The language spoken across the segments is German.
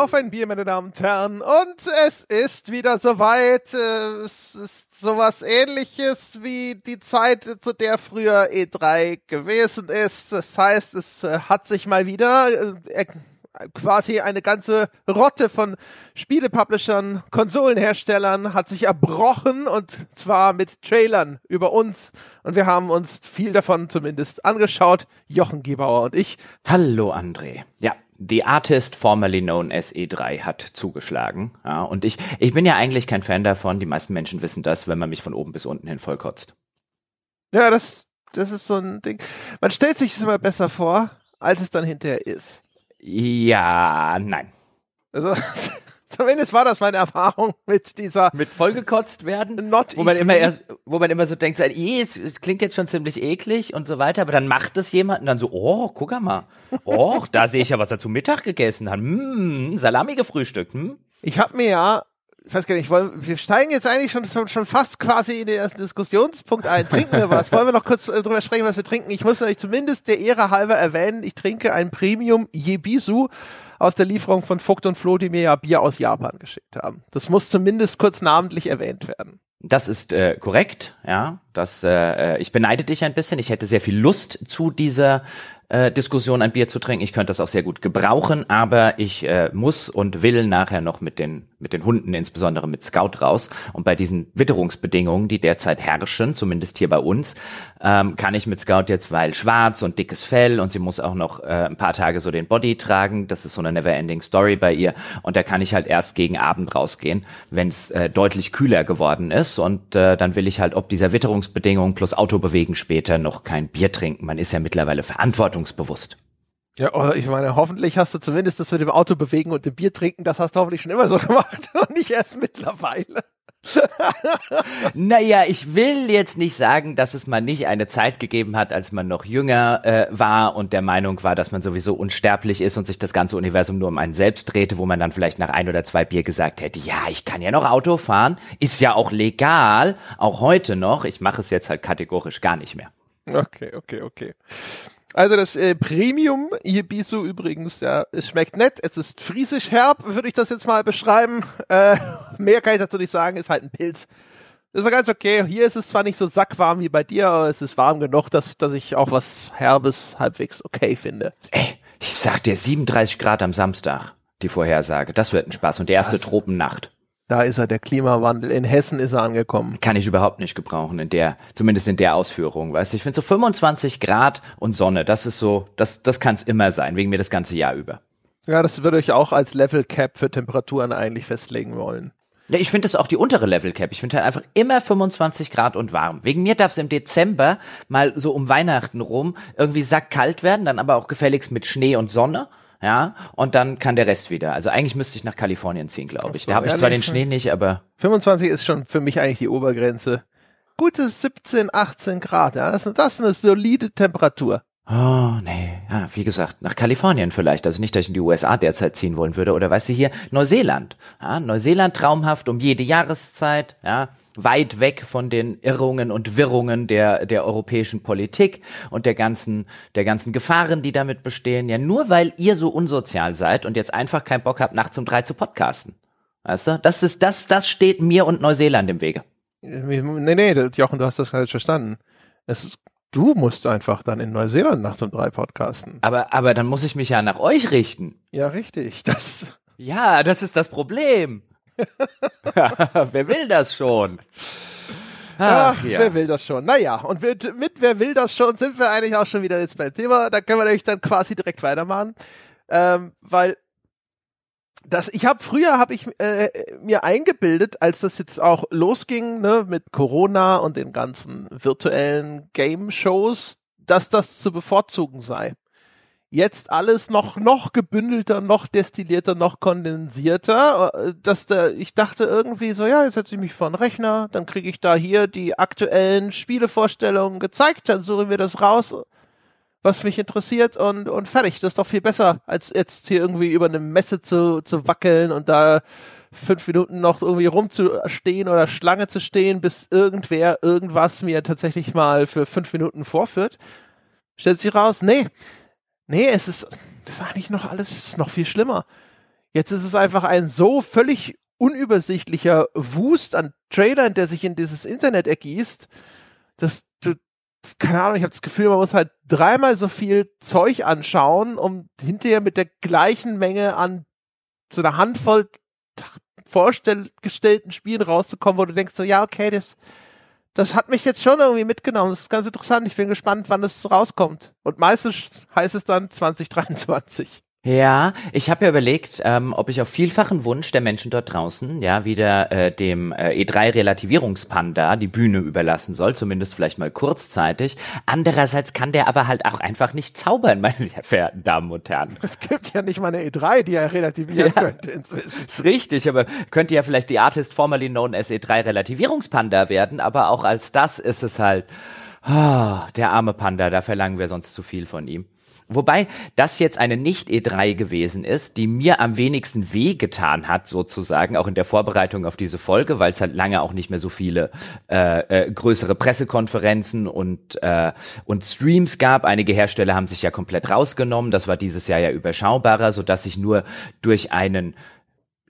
Auf ein Bier, meine Damen und Herren. Und es ist wieder soweit. Äh, es ist sowas ähnliches wie die Zeit, zu der früher E3 gewesen ist. Das heißt, es äh, hat sich mal wieder äh, quasi eine ganze Rotte von Spielepublishern, Konsolenherstellern hat sich erbrochen und zwar mit Trailern über uns. Und wir haben uns viel davon zumindest angeschaut. Jochen Gebauer und ich. Hallo André. Ja, The Artist, formerly known as E3, hat zugeschlagen. Ja, und ich, ich bin ja eigentlich kein Fan davon. Die meisten Menschen wissen das, wenn man mich von oben bis unten hin vollkotzt. Ja, das, das ist so ein Ding. Man stellt sich es immer besser vor, als es dann hinterher ist. Ja, nein. Also, Zumindest war das meine Erfahrung mit dieser. Mit vollgekotzt werden? Not wo man immer erst, wo man immer so denkt, so, es, klingt jetzt schon ziemlich eklig und so weiter, aber dann macht es jemand und dann so, oh, guck mal. Oh, da sehe ich ja, was er zu Mittag gegessen hat. Hm, Salami gefrühstückt, hm? Ich habe mir ja ich weiß gar nicht, wollen, wir steigen jetzt eigentlich schon, schon fast quasi in den ersten Diskussionspunkt ein. Trinken wir was? Wollen wir noch kurz äh, drüber sprechen, was wir trinken? Ich muss euch zumindest der Ehre halber erwähnen, ich trinke ein Premium Yebisu aus der Lieferung von Vogt und Flo, die mir ja Bier aus Japan geschickt haben. Das muss zumindest kurz namentlich erwähnt werden. Das ist äh, korrekt, ja. Das, äh, äh ich beneide dich ein bisschen. Ich hätte sehr viel Lust zu dieser äh, Diskussion ein Bier zu trinken. Ich könnte das auch sehr gut gebrauchen, aber ich äh, muss und will nachher noch mit den mit den Hunden, insbesondere mit Scout raus. Und bei diesen Witterungsbedingungen, die derzeit herrschen, zumindest hier bei uns, ähm, kann ich mit Scout jetzt, weil schwarz und dickes Fell und sie muss auch noch äh, ein paar Tage so den Body tragen. Das ist so eine never-ending Story bei ihr. Und da kann ich halt erst gegen Abend rausgehen, wenn es äh, deutlich kühler geworden ist. Und äh, dann will ich halt ob dieser Witterungsbedingungen plus Autobewegen später noch kein Bier trinken. Man ist ja mittlerweile verantwortungsbewusst. Ja, ich meine, hoffentlich hast du zumindest das mit dem Auto bewegen und dem Bier trinken, das hast du hoffentlich schon immer so gemacht und nicht erst mittlerweile. naja, ich will jetzt nicht sagen, dass es mal nicht eine Zeit gegeben hat, als man noch jünger äh, war und der Meinung war, dass man sowieso unsterblich ist und sich das ganze Universum nur um einen selbst drehte, wo man dann vielleicht nach ein oder zwei Bier gesagt hätte, ja, ich kann ja noch Auto fahren, ist ja auch legal, auch heute noch. Ich mache es jetzt halt kategorisch gar nicht mehr. Okay, okay, okay. Also das äh, Premium Ibisu übrigens, ja, es schmeckt nett, es ist friesisch herb, würde ich das jetzt mal beschreiben. Äh, mehr kann ich dazu nicht sagen, ist halt ein Pilz. Das ist ganz okay. Hier ist es zwar nicht so sackwarm wie bei dir, aber es ist warm genug, dass, dass ich auch was Herbes halbwegs okay finde. Ey, ich sag dir 37 Grad am Samstag, die Vorhersage. Das wird ein Spaß und die erste was? Tropennacht. Da ist er, der Klimawandel. In Hessen ist er angekommen. Kann ich überhaupt nicht gebrauchen in der, zumindest in der Ausführung, weißt du. Ich finde so 25 Grad und Sonne, das ist so, das, das kann es immer sein, wegen mir das ganze Jahr über. Ja, das würde ich auch als Level Cap für Temperaturen eigentlich festlegen wollen. Ja, ich finde das auch die untere Level Cap. Ich finde halt einfach immer 25 Grad und warm. Wegen mir darf es im Dezember mal so um Weihnachten rum irgendwie sackkalt werden, dann aber auch gefälligst mit Schnee und Sonne ja, und dann kann der Rest wieder. Also eigentlich müsste ich nach Kalifornien ziehen, glaube ich. So, da habe ich zwar den Schnee nicht, aber 25 ist schon für mich eigentlich die Obergrenze. Gute 17, 18 Grad, ja, das, das ist eine solide Temperatur. Oh, nee. Ja, wie gesagt, nach Kalifornien vielleicht. Also nicht, dass ich in die USA derzeit ziehen wollen würde. Oder weißt du hier, Neuseeland. Ja, Neuseeland traumhaft um jede Jahreszeit. Ja, weit weg von den Irrungen und Wirrungen der, der europäischen Politik und der ganzen, der ganzen Gefahren, die damit bestehen. Ja, nur weil ihr so unsozial seid und jetzt einfach keinen Bock habt, nachts um drei zu podcasten. Weißt du? Das ist, das, das steht mir und Neuseeland im Wege. Nee, nee, Jochen, du hast das falsch verstanden. Es, du musst einfach dann in Neuseeland nachts um drei podcasten. Aber, aber dann muss ich mich ja nach euch richten. Ja, richtig. Das. Ja, das ist das Problem. wer will das schon? Ach, Ach ja. wer will das schon? Naja, und mit, mit wer will das schon sind wir eigentlich auch schon wieder jetzt beim Thema. Da können wir nämlich dann quasi direkt weitermachen. Ähm, weil das, ich habe früher habe ich äh, mir eingebildet, als das jetzt auch losging, ne, mit Corona und den ganzen virtuellen Game-Shows, dass das zu bevorzugen sei. Jetzt alles noch, noch gebündelter, noch destillierter, noch kondensierter, äh, dass der, ich dachte irgendwie so, ja, jetzt setze ich mich vor den Rechner, dann kriege ich da hier die aktuellen Spielevorstellungen gezeigt, dann suchen wir das raus, was mich interessiert und, und fertig. Das ist doch viel besser, als jetzt hier irgendwie über eine Messe zu, zu wackeln und da fünf Minuten noch irgendwie rumzustehen oder Schlange zu stehen, bis irgendwer irgendwas mir tatsächlich mal für fünf Minuten vorführt. Stellt sich raus, nee, Nee, es ist, das ist eigentlich noch alles, ist noch viel schlimmer. Jetzt ist es einfach ein so völlig unübersichtlicher Wust an Trailern, der sich in dieses Internet ergießt, dass du, keine Ahnung, ich habe das Gefühl, man muss halt dreimal so viel Zeug anschauen, um hinterher mit der gleichen Menge an so einer Handvoll vorgestellten Spielen rauszukommen, wo du denkst so, ja, okay, das, das hat mich jetzt schon irgendwie mitgenommen. Das ist ganz interessant. Ich bin gespannt, wann das rauskommt. Und meistens heißt es dann 2023. Ja, ich habe ja überlegt, ähm, ob ich auf vielfachen Wunsch der Menschen dort draußen ja wieder äh, dem äh, E3-Relativierungspanda die Bühne überlassen soll, zumindest vielleicht mal kurzzeitig. Andererseits kann der aber halt auch einfach nicht zaubern, meine sehr verehrten Damen und Herren. Es gibt ja nicht mal eine E3, die er relativieren ja, könnte inzwischen. Ist richtig, aber könnte ja vielleicht die Artist formerly known as E3-Relativierungspanda werden, aber auch als das ist es halt, oh, der arme Panda, da verlangen wir sonst zu viel von ihm. Wobei das jetzt eine Nicht-E3 gewesen ist, die mir am wenigsten wehgetan hat, sozusagen, auch in der Vorbereitung auf diese Folge, weil es halt lange auch nicht mehr so viele äh, äh, größere Pressekonferenzen und, äh, und Streams gab. Einige Hersteller haben sich ja komplett rausgenommen. Das war dieses Jahr ja überschaubarer, sodass ich nur durch einen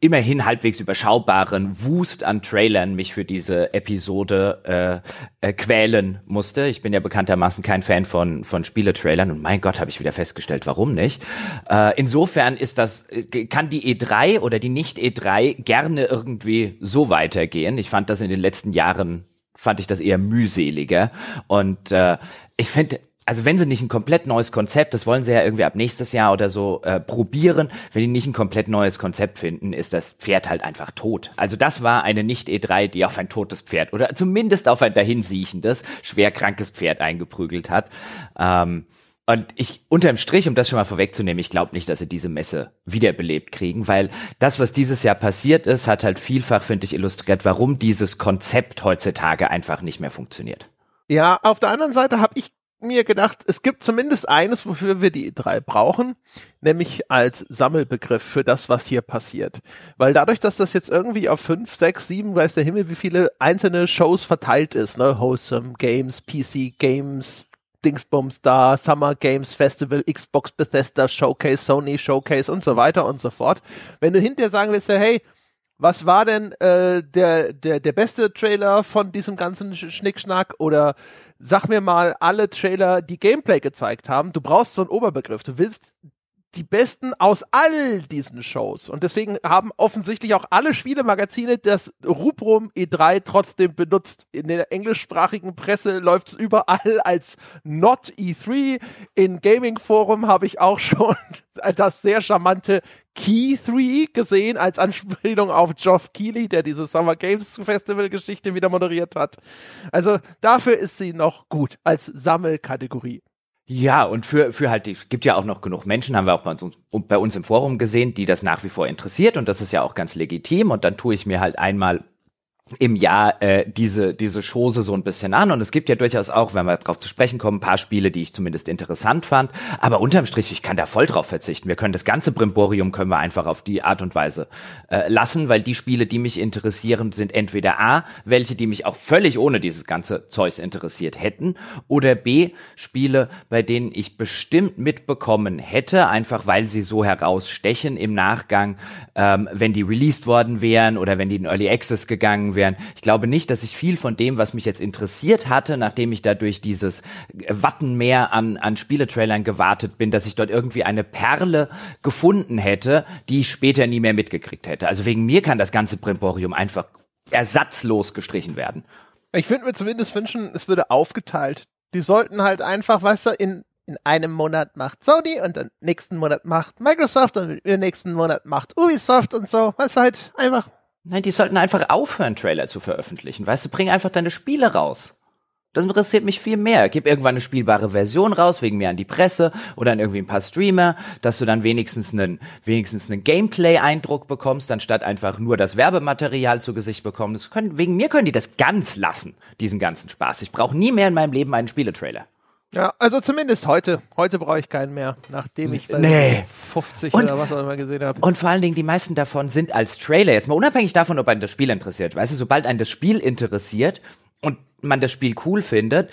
immerhin halbwegs überschaubaren Wust an Trailern mich für diese Episode äh, äh, quälen musste. Ich bin ja bekanntermaßen kein Fan von von Spieletrailern und mein Gott, habe ich wieder festgestellt, warum nicht. Äh, insofern ist das äh, kann die E3 oder die nicht E3 gerne irgendwie so weitergehen. Ich fand das in den letzten Jahren fand ich das eher mühseliger und äh, ich finde also wenn sie nicht ein komplett neues Konzept, das wollen sie ja irgendwie ab nächstes Jahr oder so äh, probieren, wenn die nicht ein komplett neues Konzept finden, ist das Pferd halt einfach tot. Also das war eine Nicht-E3, die auf ein totes Pferd oder zumindest auf ein dahinsiechendes, schwerkrankes Pferd eingeprügelt hat. Ähm, und ich, unterm Strich, um das schon mal vorwegzunehmen, ich glaube nicht, dass sie diese Messe wiederbelebt kriegen, weil das, was dieses Jahr passiert ist, hat halt vielfach, finde ich, illustriert, warum dieses Konzept heutzutage einfach nicht mehr funktioniert. Ja, auf der anderen Seite habe ich mir gedacht, es gibt zumindest eines, wofür wir die drei brauchen, nämlich als Sammelbegriff für das, was hier passiert. Weil dadurch, dass das jetzt irgendwie auf fünf, sechs, sieben, weiß der Himmel, wie viele einzelne Shows verteilt ist, ne, Wholesome Games, PC Games, Dingsbums da, Summer Games Festival, Xbox Bethesda Showcase, Sony Showcase und so weiter und so fort. Wenn du hinterher sagen willst, hey, was war denn äh, der, der, der beste Trailer von diesem ganzen Schnickschnack oder sag mir mal alle Trailer, die Gameplay gezeigt haben. Du brauchst so einen Oberbegriff. Du willst die besten aus all diesen Shows. Und deswegen haben offensichtlich auch alle Spielemagazine das Rubrum E3 trotzdem benutzt. In der englischsprachigen Presse läuft es überall als Not E3. In Gaming Forum habe ich auch schon das sehr charmante Key 3 gesehen als Anspielung auf Geoff Keighley, der diese Summer Games Festival Geschichte wieder moderiert hat. Also dafür ist sie noch gut als Sammelkategorie. Ja, und für, für halt, es gibt ja auch noch genug Menschen, haben wir auch bei uns, bei uns im Forum gesehen, die das nach wie vor interessiert und das ist ja auch ganz legitim und dann tue ich mir halt einmal im Jahr äh, diese diese Chose so ein bisschen an und es gibt ja durchaus auch, wenn wir darauf zu sprechen kommen, ein paar Spiele, die ich zumindest interessant fand, aber unterm Strich, ich kann da voll drauf verzichten. Wir können das ganze Brimborium können wir einfach auf die Art und Weise äh, lassen, weil die Spiele, die mich interessieren, sind entweder A, welche, die mich auch völlig ohne dieses ganze Zeugs interessiert hätten oder B, Spiele, bei denen ich bestimmt mitbekommen hätte, einfach weil sie so herausstechen im Nachgang, ähm, wenn die released worden wären oder wenn die in Early Access gegangen wären wären. Ich glaube nicht, dass ich viel von dem, was mich jetzt interessiert hatte, nachdem ich da durch dieses Wattenmeer an, an Spieletrailern gewartet bin, dass ich dort irgendwie eine Perle gefunden hätte, die ich später nie mehr mitgekriegt hätte. Also wegen mir kann das ganze Brimborium einfach ersatzlos gestrichen werden. Ich würde mir zumindest wünschen, es würde aufgeteilt. Die sollten halt einfach, weißt du, in, in einem Monat macht Sony und dann nächsten Monat macht Microsoft und im nächsten Monat macht Ubisoft und so. Weißt du, halt einfach Nein, die sollten einfach aufhören, Trailer zu veröffentlichen. Weißt du, bring einfach deine Spiele raus. Das interessiert mich viel mehr. Gib irgendwann eine spielbare Version raus, wegen mir an die Presse oder an irgendwie ein paar Streamer, dass du dann wenigstens einen, wenigstens einen Gameplay-Eindruck bekommst, anstatt einfach nur das Werbematerial zu Gesicht bekommen. Das können, wegen mir können die das ganz lassen, diesen ganzen Spaß. Ich brauche nie mehr in meinem Leben einen Spieletrailer. Ja, also zumindest heute. Heute brauche ich keinen mehr, nachdem ich nee. 50 und, oder was auch immer gesehen habe. Und vor allen Dingen, die meisten davon sind als Trailer. Jetzt mal unabhängig davon, ob einen das Spiel interessiert. Weißt du, sobald einen das Spiel interessiert und man das Spiel cool findet,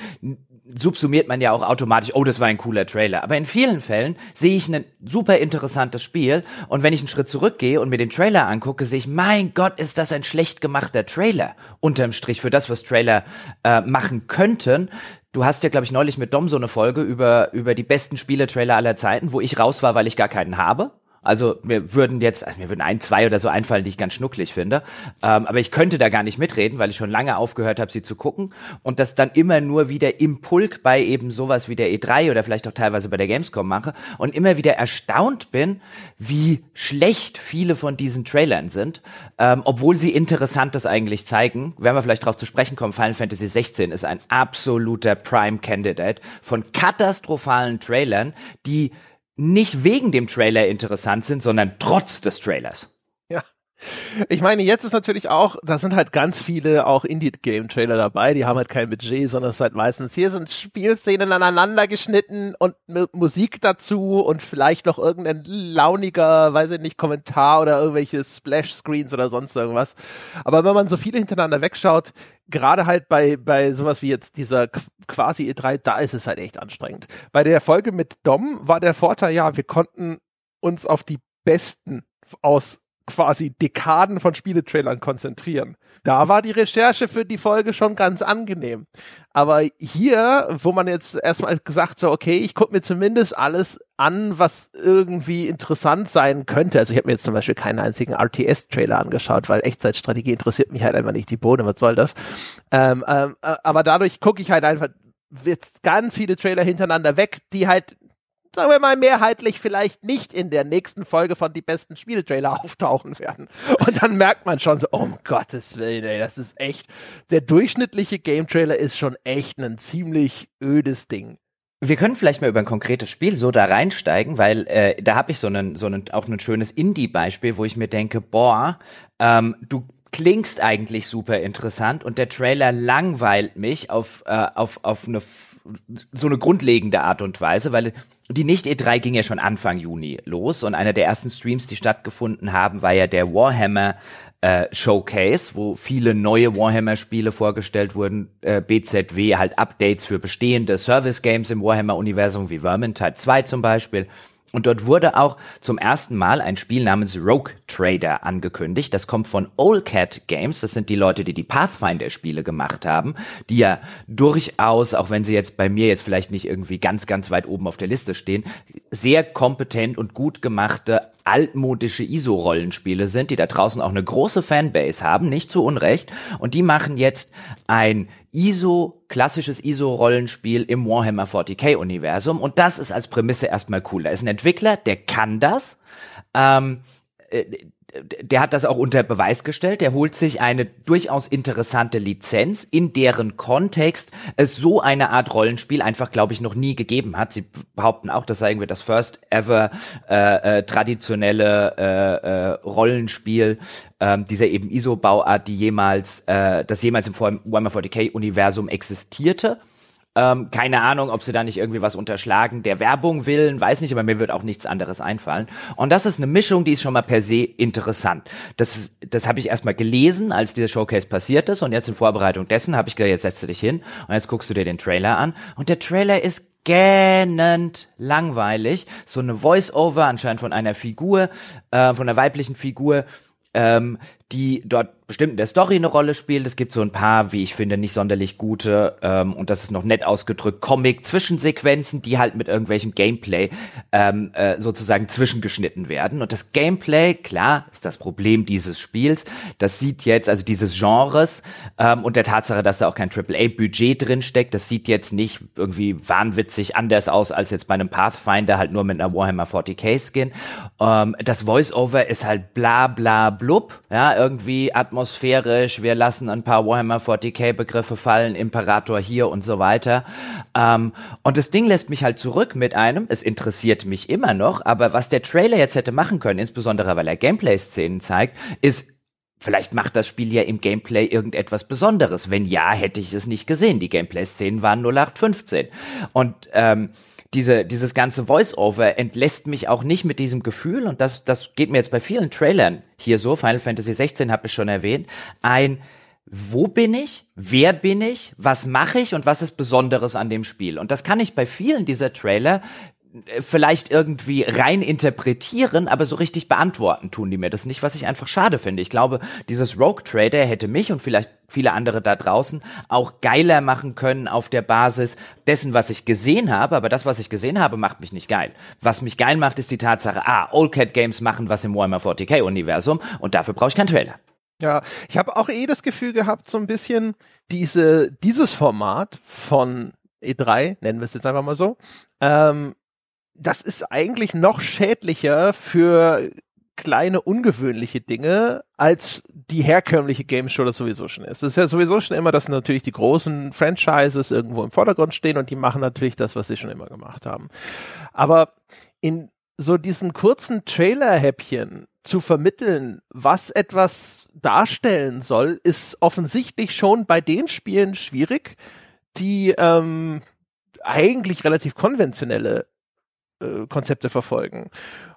subsumiert man ja auch automatisch, oh, das war ein cooler Trailer. Aber in vielen Fällen sehe ich ein super interessantes Spiel und wenn ich einen Schritt zurückgehe und mir den Trailer angucke, sehe ich, mein Gott, ist das ein schlecht gemachter Trailer. Unterm Strich für das, was Trailer äh, machen könnten. Du hast ja, glaube ich, neulich mit Dom so eine Folge über, über die besten Spieletrailer aller Zeiten, wo ich raus war, weil ich gar keinen habe. Also mir würden jetzt, also mir würden ein, zwei oder so einfallen, die ich ganz schnucklig finde. Ähm, aber ich könnte da gar nicht mitreden, weil ich schon lange aufgehört habe, sie zu gucken. Und das dann immer nur wieder im Pulk bei eben sowas wie der E3 oder vielleicht auch teilweise bei der Gamescom mache und immer wieder erstaunt bin, wie schlecht viele von diesen Trailern sind, ähm, obwohl sie Interessantes eigentlich zeigen. Werden wir vielleicht darauf zu sprechen kommen, Final Fantasy 16 ist ein absoluter Prime Candidate von katastrophalen Trailern, die nicht wegen dem Trailer interessant sind, sondern trotz des Trailers. Ich meine, jetzt ist natürlich auch, da sind halt ganz viele auch Indie-Game-Trailer dabei, die haben halt kein Budget, sondern es ist halt meistens, hier sind Spielszenen aneinander geschnitten und Musik dazu und vielleicht noch irgendein launiger, weiß ich nicht, Kommentar oder irgendwelche Splash-Screens oder sonst irgendwas. Aber wenn man so viele hintereinander wegschaut, gerade halt bei, bei sowas wie jetzt dieser quasi E3, da ist es halt echt anstrengend. Bei der Folge mit Dom war der Vorteil, ja, wir konnten uns auf die besten aus quasi Dekaden von Spieletrailern konzentrieren. Da war die Recherche für die Folge schon ganz angenehm. Aber hier, wo man jetzt erstmal gesagt so, okay, ich gucke mir zumindest alles an, was irgendwie interessant sein könnte. Also ich habe mir jetzt zum Beispiel keinen einzigen RTS-Trailer angeschaut, weil Echtzeitstrategie interessiert mich halt einfach nicht die Bohne, was soll das? Ähm, ähm, äh, aber dadurch gucke ich halt einfach jetzt ganz viele Trailer hintereinander weg, die halt sagen wir mal, mehrheitlich vielleicht nicht in der nächsten Folge von die besten Spieletrailer auftauchen werden. Und dann merkt man schon so, um Gottes Willen, ey, das ist echt, der durchschnittliche Game Trailer ist schon echt ein ziemlich ödes Ding. Wir können vielleicht mal über ein konkretes Spiel so da reinsteigen, weil äh, da habe ich so einen, so einen, auch ein schönes Indie-Beispiel, wo ich mir denke, boah, ähm, du klingst eigentlich super interessant und der Trailer langweilt mich auf, äh, auf, auf eine so eine grundlegende Art und Weise, weil die Nicht-E3 ging ja schon Anfang Juni los und einer der ersten Streams, die stattgefunden haben, war ja der Warhammer äh, Showcase, wo viele neue Warhammer-Spiele vorgestellt wurden, äh, BZW, halt Updates für bestehende Service-Games im Warhammer-Universum, wie Vermintide 2 zum Beispiel. Und dort wurde auch zum ersten Mal ein Spiel namens Rogue Trader angekündigt. Das kommt von Old Cat Games. Das sind die Leute, die die Pathfinder-Spiele gemacht haben, die ja durchaus, auch wenn sie jetzt bei mir jetzt vielleicht nicht irgendwie ganz, ganz weit oben auf der Liste stehen, sehr kompetent und gut gemachte altmodische ISO-Rollenspiele sind, die da draußen auch eine große Fanbase haben, nicht zu Unrecht. Und die machen jetzt ein ISO, klassisches ISO-Rollenspiel im Warhammer 40k-Universum. Und das ist als Prämisse erstmal cool. Da ist ein Entwickler, der kann das. Ähm, äh, der hat das auch unter Beweis gestellt. Der holt sich eine durchaus interessante Lizenz, in deren Kontext es so eine Art Rollenspiel einfach, glaube ich, noch nie gegeben hat. Sie behaupten auch, das sei irgendwie das first ever äh, äh, traditionelle äh, äh, Rollenspiel äh, dieser eben ISO-Bauart, die jemals, äh, das jemals im Warhammer 40k-Universum existierte. Ähm, keine Ahnung, ob sie da nicht irgendwie was unterschlagen. Der Werbung willen, weiß nicht, aber mir wird auch nichts anderes einfallen. Und das ist eine Mischung, die ist schon mal per se interessant. Das, das habe ich erstmal gelesen, als dieser Showcase passiert ist. Und jetzt in Vorbereitung dessen habe ich gesagt, jetzt setzt du dich hin und jetzt guckst du dir den Trailer an. Und der Trailer ist gähnend langweilig. So eine Voice-Over anscheinend von einer Figur, äh, von einer weiblichen Figur, ähm, die dort bestimmt in der Story eine Rolle spielt. Es gibt so ein paar, wie ich finde, nicht sonderlich gute, ähm, und das ist noch nett ausgedrückt, Comic-Zwischensequenzen, die halt mit irgendwelchem Gameplay ähm, äh, sozusagen zwischengeschnitten werden. Und das Gameplay, klar, ist das Problem dieses Spiels. Das sieht jetzt, also dieses Genres ähm, und der Tatsache, dass da auch kein AAA-Budget drin steckt, das sieht jetzt nicht irgendwie wahnwitzig anders aus als jetzt bei einem Pathfinder, halt nur mit einer Warhammer 40k-Skin. Ähm, das Voice-Over ist halt bla bla blub, ja, irgendwie atmosphärisch, wir lassen ein paar Warhammer 40k Begriffe fallen, Imperator hier und so weiter. Ähm, und das Ding lässt mich halt zurück mit einem, es interessiert mich immer noch, aber was der Trailer jetzt hätte machen können, insbesondere weil er Gameplay-Szenen zeigt, ist Vielleicht macht das Spiel ja im Gameplay irgendetwas Besonderes. Wenn ja, hätte ich es nicht gesehen. Die Gameplay-Szenen waren 0815. Und ähm, diese, dieses ganze Voice-Over entlässt mich auch nicht mit diesem Gefühl, und das, das geht mir jetzt bei vielen Trailern hier so, Final Fantasy 16 habe ich schon erwähnt, ein wo bin ich, wer bin ich, was mache ich? Und was ist Besonderes an dem Spiel. Und das kann ich bei vielen dieser Trailer vielleicht irgendwie rein interpretieren, aber so richtig beantworten tun die mir das nicht, was ich einfach schade finde. Ich glaube, dieses Rogue Trader hätte mich und vielleicht viele andere da draußen auch geiler machen können auf der Basis dessen, was ich gesehen habe, aber das, was ich gesehen habe, macht mich nicht geil. Was mich geil macht, ist die Tatsache, ah, Old Cat Games machen was im Warhammer 40k Universum und dafür brauche ich keinen Trailer. Ja, ich habe auch eh das Gefühl gehabt, so ein bisschen diese, dieses Format von E3, nennen wir es jetzt einfach mal so, ähm, das ist eigentlich noch schädlicher für kleine ungewöhnliche Dinge, als die herkömmliche Game Show das sowieso schon ist. Es ist ja sowieso schon immer, dass natürlich die großen Franchises irgendwo im Vordergrund stehen und die machen natürlich das, was sie schon immer gemacht haben. Aber in so diesen kurzen Trailer-Häppchen zu vermitteln, was etwas darstellen soll, ist offensichtlich schon bei den Spielen schwierig, die ähm, eigentlich relativ konventionelle äh, Konzepte verfolgen.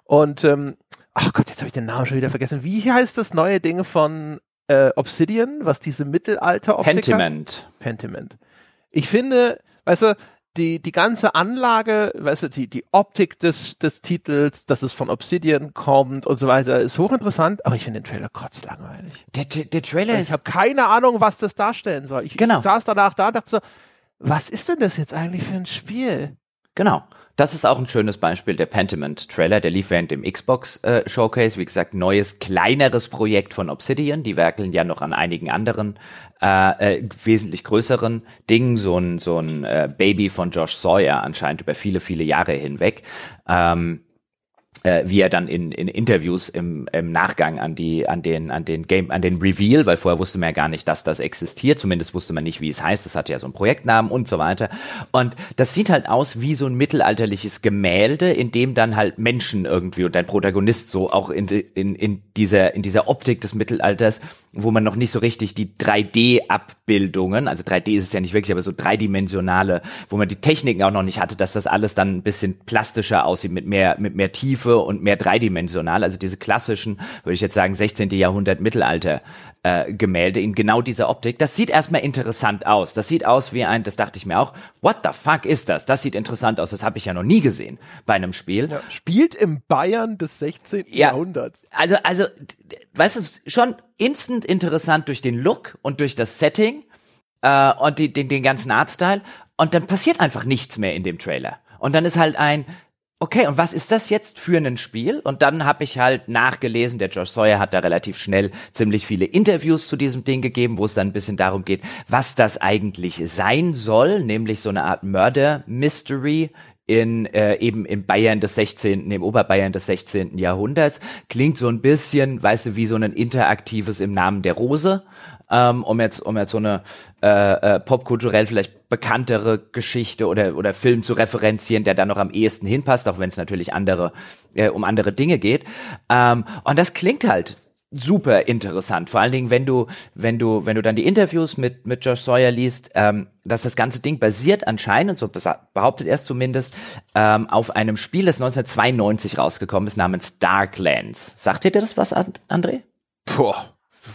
Und ähm, ach Gott, jetzt habe ich den Namen schon wieder vergessen. Wie heißt das neue Ding von äh, Obsidian, was diese Mittelalter-Optik Pentiment. Pentiment. Ich finde, weißt du, die, die ganze Anlage, weißt du, die, die Optik des, des Titels, dass es von Obsidian kommt und so weiter, ist hochinteressant, aber ich finde den Trailer kotzlangweilig. Der, der, der Trailer Ich habe keine Ahnung, was das darstellen soll. Ich, genau. ich saß danach da und dachte so, was ist denn das jetzt eigentlich für ein Spiel? Genau. Das ist auch ein schönes Beispiel der Pentiment-Trailer. Der lief während dem Xbox-Showcase. Äh, Wie gesagt, neues, kleineres Projekt von Obsidian. Die werkeln ja noch an einigen anderen äh, äh, wesentlich größeren Dingen. So ein, so ein äh, Baby von Josh Sawyer anscheinend über viele, viele Jahre hinweg. Ähm, äh, wie er dann in, in Interviews im, im Nachgang an die an den an den Game an den Reveal, weil vorher wusste man ja gar nicht, dass das existiert. Zumindest wusste man nicht, wie es heißt. Das hat ja so einen Projektnamen und so weiter. Und das sieht halt aus wie so ein mittelalterliches Gemälde, in dem dann halt Menschen irgendwie und dein Protagonist so auch in, in, in dieser in dieser Optik des Mittelalters, wo man noch nicht so richtig die 3D-Abbildungen, also 3D ist es ja nicht wirklich, aber so dreidimensionale, wo man die Techniken auch noch nicht hatte, dass das alles dann ein bisschen plastischer aussieht mit mehr mit mehr Tiefe und mehr dreidimensional. Also diese klassischen, würde ich jetzt sagen, 16. Jahrhundert Mittelalter äh, Gemälde in genau dieser Optik. Das sieht erstmal interessant aus. Das sieht aus wie ein, das dachte ich mir auch, what the fuck ist das? Das sieht interessant aus. Das habe ich ja noch nie gesehen bei einem Spiel. Ja, spielt im Bayern des 16. Ja, Jahrhunderts. Also, also, weißt du, schon instant interessant durch den Look und durch das Setting äh, und die, den, den ganzen Artstyle. Und dann passiert einfach nichts mehr in dem Trailer. Und dann ist halt ein, okay, und was ist das jetzt für ein Spiel? Und dann habe ich halt nachgelesen, der Josh Sawyer hat da relativ schnell ziemlich viele Interviews zu diesem Ding gegeben, wo es dann ein bisschen darum geht, was das eigentlich sein soll, nämlich so eine Art Murder-Mystery in äh, eben im Bayern des 16., im Oberbayern des 16. Jahrhunderts. Klingt so ein bisschen, weißt du, wie so ein interaktives im Namen der Rose ähm, um jetzt um jetzt so eine äh, äh, popkulturell vielleicht bekanntere Geschichte oder oder Film zu referenzieren, der da noch am ehesten hinpasst, auch wenn es natürlich andere äh, um andere Dinge geht. Ähm, und das klingt halt super interessant. Vor allen Dingen, wenn du, wenn du, wenn du dann die Interviews mit, mit Josh Sawyer liest, ähm, dass das ganze Ding basiert anscheinend, so behauptet er es zumindest, ähm, auf einem Spiel, das 1992 rausgekommen ist, namens Darklands. Sagt ihr das was, André? Boah,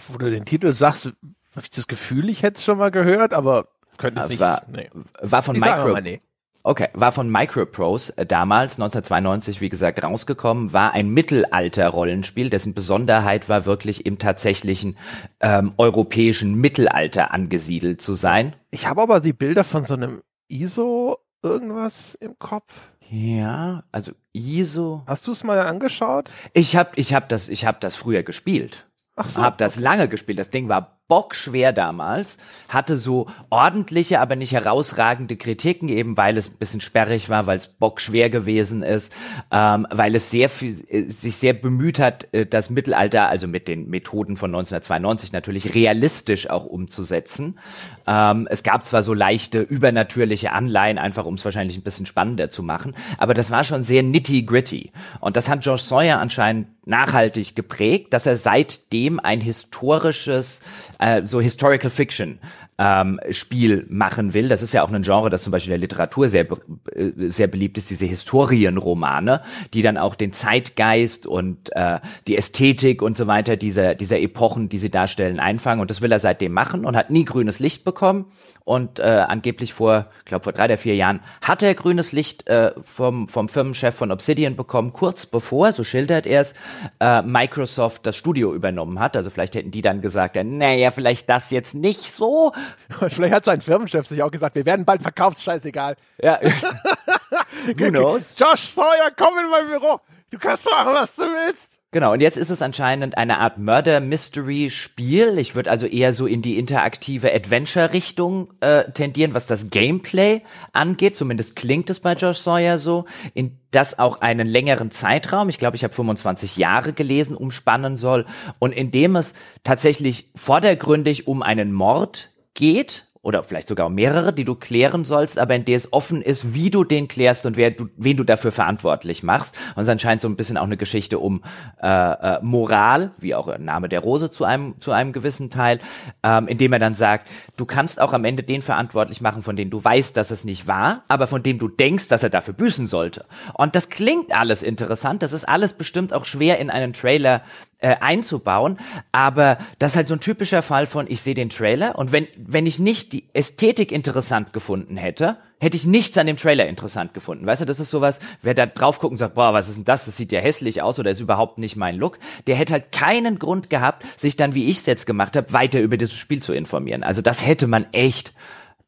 wo du den Titel sagst, habe ich das Gefühl, ich hätte es schon mal gehört, aber könnte es nicht. War, nee. war von Micro. Nee. Okay, war von Microprose äh, damals 1992, wie gesagt, rausgekommen, war ein Mittelalter-Rollenspiel, dessen Besonderheit war wirklich im tatsächlichen ähm, europäischen Mittelalter angesiedelt zu sein. Ich habe aber die Bilder von so einem ISO irgendwas im Kopf. Ja, also ISO. Hast du es mal angeschaut? Ich habe ich hab das ich habe das früher gespielt. Ach so. Hab das lange gespielt. Das Ding war bockschwer damals, hatte so ordentliche, aber nicht herausragende Kritiken, eben weil es ein bisschen sperrig war, weil es bockschwer gewesen ist, ähm, weil es sehr viel, äh, sich sehr bemüht hat, äh, das Mittelalter, also mit den Methoden von 1992 natürlich realistisch auch umzusetzen. Ähm, es gab zwar so leichte übernatürliche Anleihen, einfach um es wahrscheinlich ein bisschen spannender zu machen, aber das war schon sehr nitty-gritty. Und das hat George Sawyer anscheinend nachhaltig geprägt, dass er seitdem ein historisches, äh, so Historical Fiction ähm, Spiel machen will. Das ist ja auch ein Genre, das zum Beispiel in der Literatur sehr, äh, sehr beliebt ist, diese Historienromane, die dann auch den Zeitgeist und äh, die Ästhetik und so weiter dieser, dieser Epochen, die sie darstellen, einfangen. Und das will er seitdem machen und hat nie grünes Licht bekommen. Und äh, angeblich vor, glaube vor drei oder vier Jahren hat er grünes Licht äh, vom, vom Firmenchef von Obsidian bekommen, kurz bevor, so schildert er es, äh, Microsoft das Studio übernommen hat. Also vielleicht hätten die dann gesagt, naja, vielleicht das jetzt nicht so. Und vielleicht hat sein Firmenchef sich auch gesagt, wir werden bald verkauft, scheißegal. Ja. Who knows? Josh Sawyer, komm in mein Büro. Du kannst machen, was du willst. Genau, und jetzt ist es anscheinend eine Art Murder-Mystery-Spiel. Ich würde also eher so in die interaktive Adventure-Richtung äh, tendieren, was das Gameplay angeht. Zumindest klingt es bei Josh Sawyer so. In das auch einen längeren Zeitraum, ich glaube, ich habe 25 Jahre gelesen, umspannen soll. Und in dem es tatsächlich vordergründig um einen Mord geht, oder vielleicht sogar mehrere, die du klären sollst, aber in der es offen ist, wie du den klärst und wer du, wen du dafür verantwortlich machst. Und es anscheinend so ein bisschen auch eine Geschichte um äh, äh, Moral, wie auch Name der Rose zu einem zu einem gewissen Teil, ähm, indem er dann sagt, du kannst auch am Ende den verantwortlich machen, von dem du weißt, dass es nicht war, aber von dem du denkst, dass er dafür büßen sollte. Und das klingt alles interessant. Das ist alles bestimmt auch schwer in einen Trailer äh, einzubauen. Aber das ist halt so ein typischer Fall von, ich sehe den Trailer und wenn, wenn ich nicht die Ästhetik interessant gefunden hätte, hätte ich nichts an dem Trailer interessant gefunden. Weißt du, das ist sowas, wer da drauf guckt und sagt, boah, was ist denn das? Das sieht ja hässlich aus oder ist überhaupt nicht mein Look. Der hätte halt keinen Grund gehabt, sich dann, wie ich es jetzt gemacht habe, weiter über dieses Spiel zu informieren. Also das hätte man echt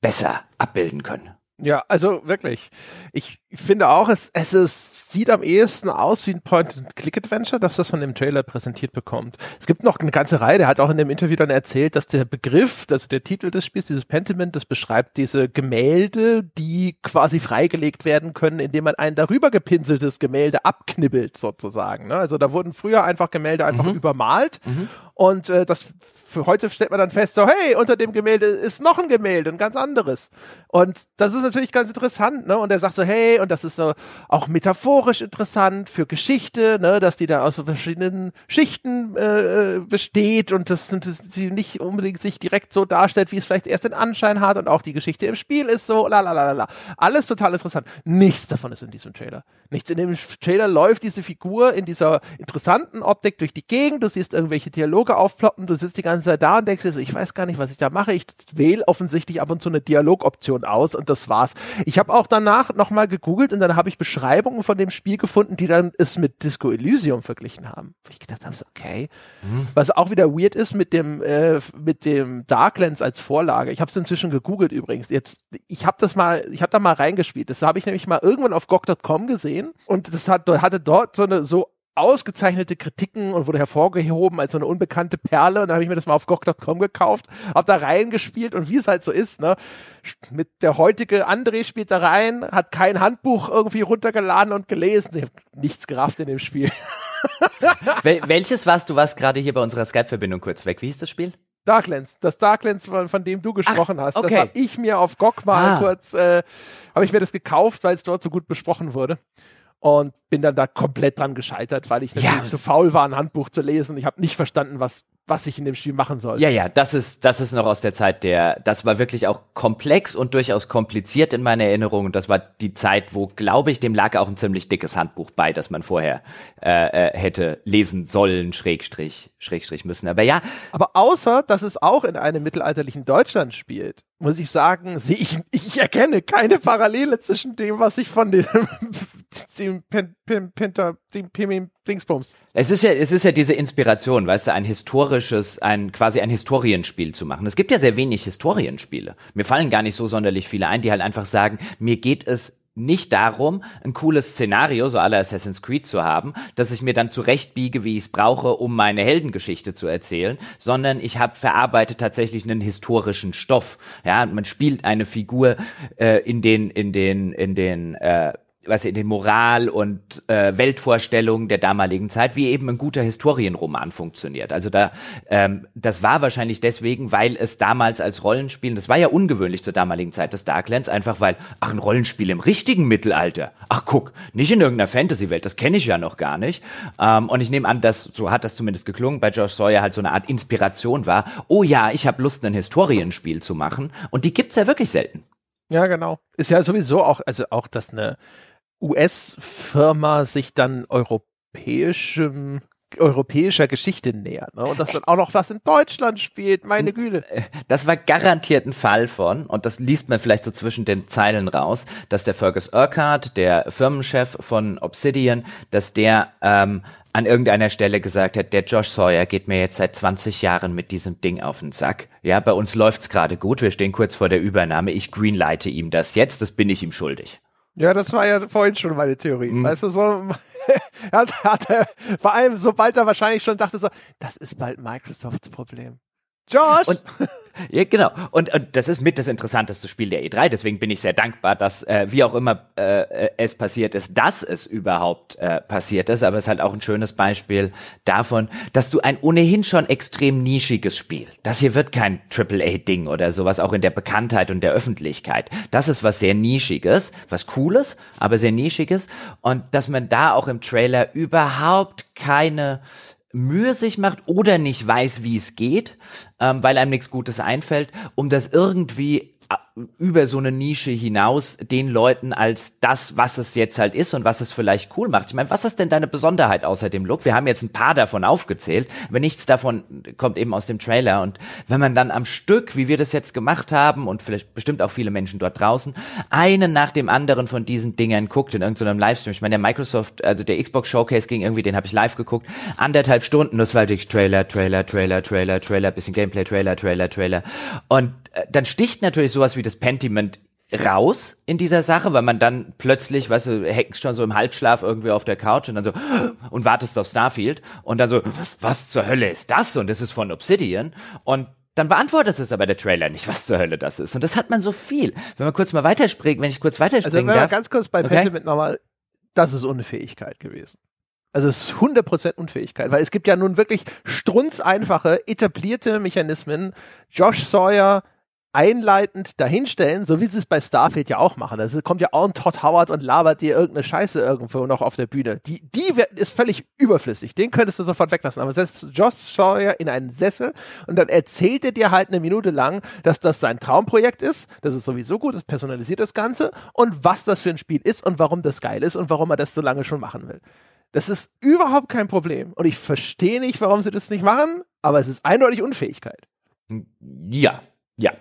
besser abbilden können. Ja, also wirklich. Ich finde auch, es, es ist, sieht am ehesten aus wie ein Point-and-Click-Adventure, das was von dem Trailer präsentiert bekommt. Es gibt noch eine ganze Reihe, der hat auch in dem Interview dann erzählt, dass der Begriff, also der Titel des Spiels, dieses Pentiment, das beschreibt diese Gemälde, die quasi freigelegt werden können, indem man ein darüber gepinseltes Gemälde abknibbelt sozusagen. Ne? Also da wurden früher einfach Gemälde einfach mhm. übermalt mhm. und äh, das für heute stellt man dann fest, so hey, unter dem Gemälde ist noch ein Gemälde, ein ganz anderes. Und das ist natürlich ganz interessant, ne? Und er sagt so, hey, und das ist so auch metaphorisch interessant für Geschichte, ne? Dass die da aus so verschiedenen Schichten äh, äh besteht und das, und das sie nicht unbedingt sich direkt so darstellt, wie es vielleicht erst den Anschein hat und auch die Geschichte im Spiel ist so, la la la la. Alles total interessant. Nichts davon ist in diesem Trailer. Nichts in dem Trailer läuft diese Figur in dieser interessanten Optik durch die Gegend, du siehst irgendwelche Dialoge aufploppen, du sitzt die ganze Zeit da und denkst dir so, ich weiß gar nicht, was ich da mache. Ich wähle offensichtlich ab und zu eine Dialogoption aus und das war's. Ich habe auch danach nochmal gegoogelt und dann habe ich Beschreibungen von dem Spiel gefunden, die dann es mit Disco Elysium verglichen haben. Wo ich gedacht habe, so, okay. Mhm. Was auch wieder weird ist mit dem, äh, mit dem Darklands als Vorlage. Ich habe es inzwischen gegoogelt übrigens. Jetzt, ich habe das mal, ich habe da mal reingespielt. Das habe ich nämlich mal irgendwann auf GOG.com gesehen und das hat, hatte dort so eine so ausgezeichnete Kritiken und wurde hervorgehoben als so eine unbekannte Perle. Und dann habe ich mir das mal auf GOG.com gekauft, habe da reingespielt und wie es halt so ist, ne? Mit der heutige André spielt da rein, hat kein Handbuch irgendwie runtergeladen und gelesen. Ich habe nichts gerafft in dem Spiel. Wel welches warst du? warst gerade hier bei unserer Skype-Verbindung kurz weg. Wie hieß das Spiel? Darklands, das Darklands, von, von dem du gesprochen Ach, hast, okay. das habe ich mir auf GOG mal ah. kurz, äh, habe ich mir das gekauft, weil es dort so gut besprochen wurde und bin dann da komplett dran gescheitert, weil ich natürlich ja. zu faul war, ein Handbuch zu lesen. Ich habe nicht verstanden, was was ich in dem Spiel machen soll. Ja, ja, das ist, das ist noch aus der Zeit der, das war wirklich auch komplex und durchaus kompliziert in meiner Erinnerung. Und das war die Zeit, wo, glaube ich, dem lag auch ein ziemlich dickes Handbuch bei, das man vorher äh, äh, hätte lesen sollen, Schrägstrich, Schrägstrich müssen. Aber ja. Aber außer, dass es auch in einem mittelalterlichen Deutschland spielt, muss ich sagen, sehe ich, ich erkenne keine Parallele zwischen dem, was ich von dem, dem, Pen, Pen, Penta, dem, dem Dingsbums. Es ist ja, es ist ja diese Inspiration, weißt du, ein historisches, ein, quasi ein Historienspiel zu machen. Es gibt ja sehr wenig Historienspiele. Mir fallen gar nicht so sonderlich viele ein, die halt einfach sagen, mir geht es nicht darum, ein cooles Szenario, so aller Assassin's Creed zu haben, dass ich mir dann zurechtbiege, wie ich es brauche, um meine Heldengeschichte zu erzählen, sondern ich habe verarbeitet tatsächlich einen historischen Stoff. Ja, man spielt eine Figur äh, in den in den in den äh, was in den Moral- und äh, Weltvorstellungen der damaligen Zeit, wie eben ein guter Historienroman funktioniert. Also da, ähm, das war wahrscheinlich deswegen, weil es damals als Rollenspiel, das war ja ungewöhnlich zur damaligen Zeit des Darklands, einfach weil, ach, ein Rollenspiel im richtigen Mittelalter. Ach, guck, nicht in irgendeiner Fantasy-Welt, das kenne ich ja noch gar nicht. Ähm, und ich nehme an, dass, so hat das zumindest geklungen, bei Josh Sawyer halt so eine Art Inspiration war. Oh ja, ich habe Lust, ein Historienspiel zu machen. Und die gibt's ja wirklich selten. Ja, genau. Ist ja sowieso auch, also auch, dass eine US-Firma sich dann europäischem europäischer Geschichte nähert. Ne? Und das dann auch noch was in Deutschland spielt, meine Güte. Das war garantiert ein Fall von, und das liest man vielleicht so zwischen den Zeilen raus, dass der Fergus Urquhart, der Firmenchef von Obsidian, dass der ähm, an irgendeiner Stelle gesagt hat, der Josh Sawyer geht mir jetzt seit 20 Jahren mit diesem Ding auf den Sack. Ja, bei uns läuft's gerade gut, wir stehen kurz vor der Übernahme, ich greenlighte ihm das jetzt, das bin ich ihm schuldig. Ja, das war ja vorhin schon meine Theorie. Mhm. Weißt du, so, hat, hat er, vor allem, sobald er wahrscheinlich schon dachte, so, das ist bald Microsofts Problem. Josh! Und, ja, genau. Und, und das ist mit das interessanteste Spiel der E3. Deswegen bin ich sehr dankbar, dass, äh, wie auch immer äh, es passiert ist, dass es überhaupt äh, passiert ist. Aber es ist halt auch ein schönes Beispiel davon, dass du ein ohnehin schon extrem nischiges Spiel, das hier wird kein AAA-Ding oder sowas, auch in der Bekanntheit und der Öffentlichkeit. Das ist was sehr Nischiges, was Cooles, aber sehr Nischiges. Und dass man da auch im Trailer überhaupt keine Mühe sich macht oder nicht weiß, wie es geht, ähm, weil einem nichts Gutes einfällt, um das irgendwie über so eine Nische hinaus den Leuten als das, was es jetzt halt ist und was es vielleicht cool macht. Ich meine, was ist denn deine Besonderheit außer dem Look? Wir haben jetzt ein paar davon aufgezählt, aber nichts davon kommt eben aus dem Trailer. Und wenn man dann am Stück, wie wir das jetzt gemacht haben und vielleicht bestimmt auch viele Menschen dort draußen, einen nach dem anderen von diesen Dingern guckt in irgendeinem Livestream. Ich meine, der Microsoft, also der Xbox Showcase ging irgendwie, den habe ich live geguckt, anderthalb Stunden, das war wirklich Trailer, Trailer, Trailer, Trailer, Trailer, bisschen Gameplay, Trailer, Trailer, Trailer. Und äh, dann sticht natürlich sowas wie das Pentiment raus in dieser Sache, weil man dann plötzlich, weißt du, hängst schon so im Halbschlaf irgendwie auf der Couch und dann so und wartest auf Starfield und dann so, was zur Hölle ist das? Und das ist von Obsidian und dann beantwortet es aber der Trailer nicht, was zur Hölle das ist. Und das hat man so viel. Wenn man kurz mal weiterspringen, wenn ich kurz weiterspringen also, darf. ganz kurz bei okay. Pentiment nochmal, das ist Unfähigkeit gewesen. Also es ist 100% Unfähigkeit, weil es gibt ja nun wirklich strunzeinfache, etablierte Mechanismen. Josh Sawyer einleitend dahinstellen, so wie sie es bei Starfield ja auch machen. Da kommt ja auch ein Todd Howard und labert dir irgendeine Scheiße irgendwo noch auf der Bühne. Die, die ist völlig überflüssig. Den könntest du sofort weglassen. Aber setzt Josh Sawyer in einen Sessel und dann erzählt er dir halt eine Minute lang, dass das sein Traumprojekt ist. Das ist sowieso gut, das personalisiert das Ganze und was das für ein Spiel ist und warum das geil ist und warum er das so lange schon machen will. Das ist überhaupt kein Problem. Und ich verstehe nicht, warum sie das nicht machen, aber es ist eindeutig Unfähigkeit. Ja, ja,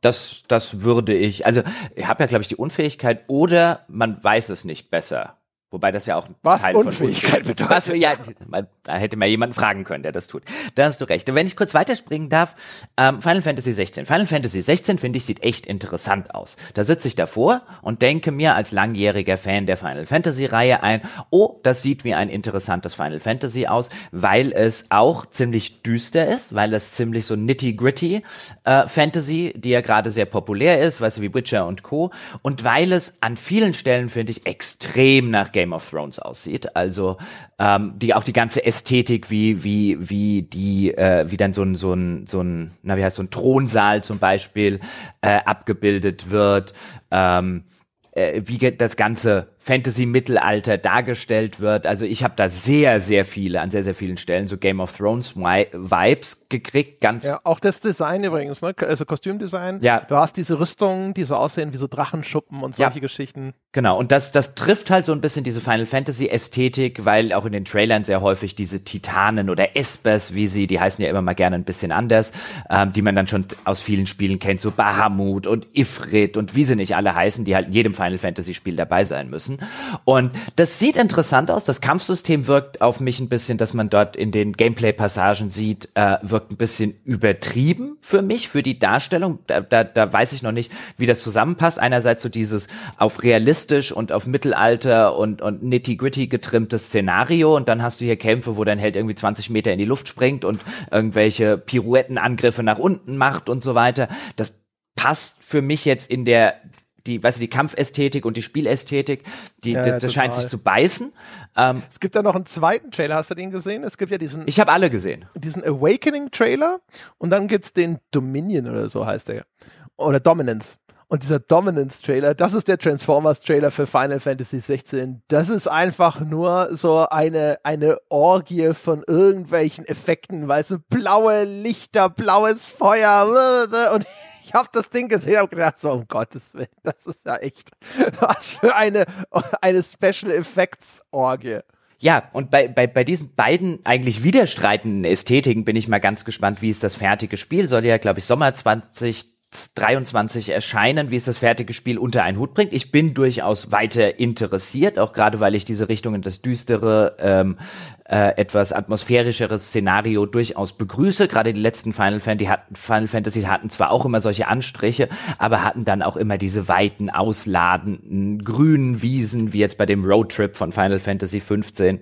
das, das würde ich, also ich habe ja, glaube ich, die Unfähigkeit oder man weiß es nicht besser. Wobei das ja auch was Teil Unfähigkeit von bedeutet. Was, ja, man, da hätte man jemanden fragen können, der das tut. Da hast du recht. Und wenn ich kurz weiterspringen darf, ähm, Final Fantasy 16. Final Fantasy 16 finde ich sieht echt interessant aus. Da sitze ich davor und denke mir als langjähriger Fan der Final Fantasy Reihe ein, oh, das sieht wie ein interessantes Final Fantasy aus, weil es auch ziemlich düster ist, weil es ziemlich so nitty gritty äh, Fantasy, die ja gerade sehr populär ist, weißt du, wie Witcher und Co. Und weil es an vielen Stellen finde ich extrem nach Game of Thrones aussieht. Also ähm, die auch die ganze Ästhetik, wie wie wie die äh, wie dann so ein so ein so ein na wie heißt so ein Thronsaal zum Beispiel äh, abgebildet wird. Ähm, äh, wie das ganze Fantasy-Mittelalter dargestellt wird. Also ich habe da sehr, sehr viele, an sehr, sehr vielen Stellen so Game of Thrones Vibes gekriegt. Ganz ja, auch das Design übrigens, ne? also Kostümdesign. Ja. Du hast diese Rüstungen, die so aussehen wie so Drachenschuppen und solche ja. Geschichten. Genau, und das, das trifft halt so ein bisschen diese Final Fantasy Ästhetik, weil auch in den Trailern sehr häufig diese Titanen oder Espers, wie sie, die heißen ja immer mal gerne ein bisschen anders, ähm, die man dann schon aus vielen Spielen kennt, so Bahamut und Ifrit und wie sie nicht alle heißen, die halt in jedem Final Fantasy Spiel dabei sein müssen. Und das sieht interessant aus. Das Kampfsystem wirkt auf mich ein bisschen, dass man dort in den Gameplay-Passagen sieht, äh, wirkt ein bisschen übertrieben für mich, für die Darstellung. Da, da, da weiß ich noch nicht, wie das zusammenpasst. Einerseits so dieses auf realistisch und auf Mittelalter und, und nitty-gritty getrimmte Szenario und dann hast du hier Kämpfe, wo dein Held irgendwie 20 Meter in die Luft springt und irgendwelche Pirouettenangriffe nach unten macht und so weiter. Das passt für mich jetzt in der die, weißt du, die Kampfästhetik und die Spielästhetik, die, ja, das, das scheint sich zu beißen. Ähm, es gibt ja noch einen zweiten Trailer, hast du den gesehen? Es gibt ja diesen. Ich habe alle gesehen. Diesen Awakening-Trailer und dann gibt's den Dominion oder so heißt der. Oder Dominance. Und dieser Dominance-Trailer, das ist der Transformers-Trailer für Final Fantasy 16. Das ist einfach nur so eine, eine Orgie von irgendwelchen Effekten, weißt du, blaue Lichter, blaues Feuer und ich habe das Ding gesehen und gedacht, so um Gottes Willen, das ist ja echt was für eine, eine Special Effects Orgie. Ja, und bei, bei, bei diesen beiden eigentlich widerstreitenden Ästhetiken bin ich mal ganz gespannt, wie ist das fertige Spiel. Soll ja, glaube ich, Sommer 20 23 erscheinen, wie es das fertige Spiel unter einen Hut bringt. Ich bin durchaus weiter interessiert, auch gerade weil ich diese Richtung in das düstere, ähm, äh, etwas atmosphärischere Szenario durchaus begrüße. Gerade die letzten Final Fantasy, hatten, Final Fantasy hatten zwar auch immer solche Anstriche, aber hatten dann auch immer diese weiten, ausladenden, grünen Wiesen, wie jetzt bei dem Roadtrip von Final Fantasy 15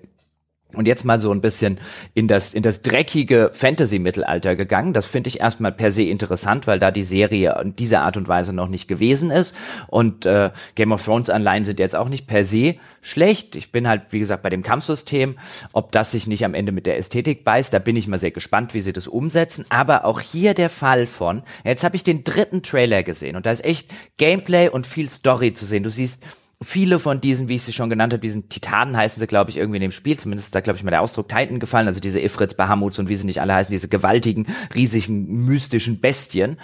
und jetzt mal so ein bisschen in das, in das dreckige Fantasy-Mittelalter gegangen. Das finde ich erstmal per se interessant, weil da die Serie in dieser Art und Weise noch nicht gewesen ist. Und äh, Game of Thrones Anleihen sind jetzt auch nicht per se schlecht. Ich bin halt, wie gesagt, bei dem Kampfsystem, ob das sich nicht am Ende mit der Ästhetik beißt, da bin ich mal sehr gespannt, wie sie das umsetzen. Aber auch hier der Fall von, jetzt habe ich den dritten Trailer gesehen und da ist echt Gameplay und viel Story zu sehen. Du siehst viele von diesen, wie ich sie schon genannt habe, diesen Titanen heißen sie, glaube ich, irgendwie in dem Spiel, zumindest ist da, glaube ich, mal der Ausdruck Titan gefallen, also diese Ifrits, Bahamuts und wie sie nicht alle heißen, diese gewaltigen, riesigen, mystischen Bestien.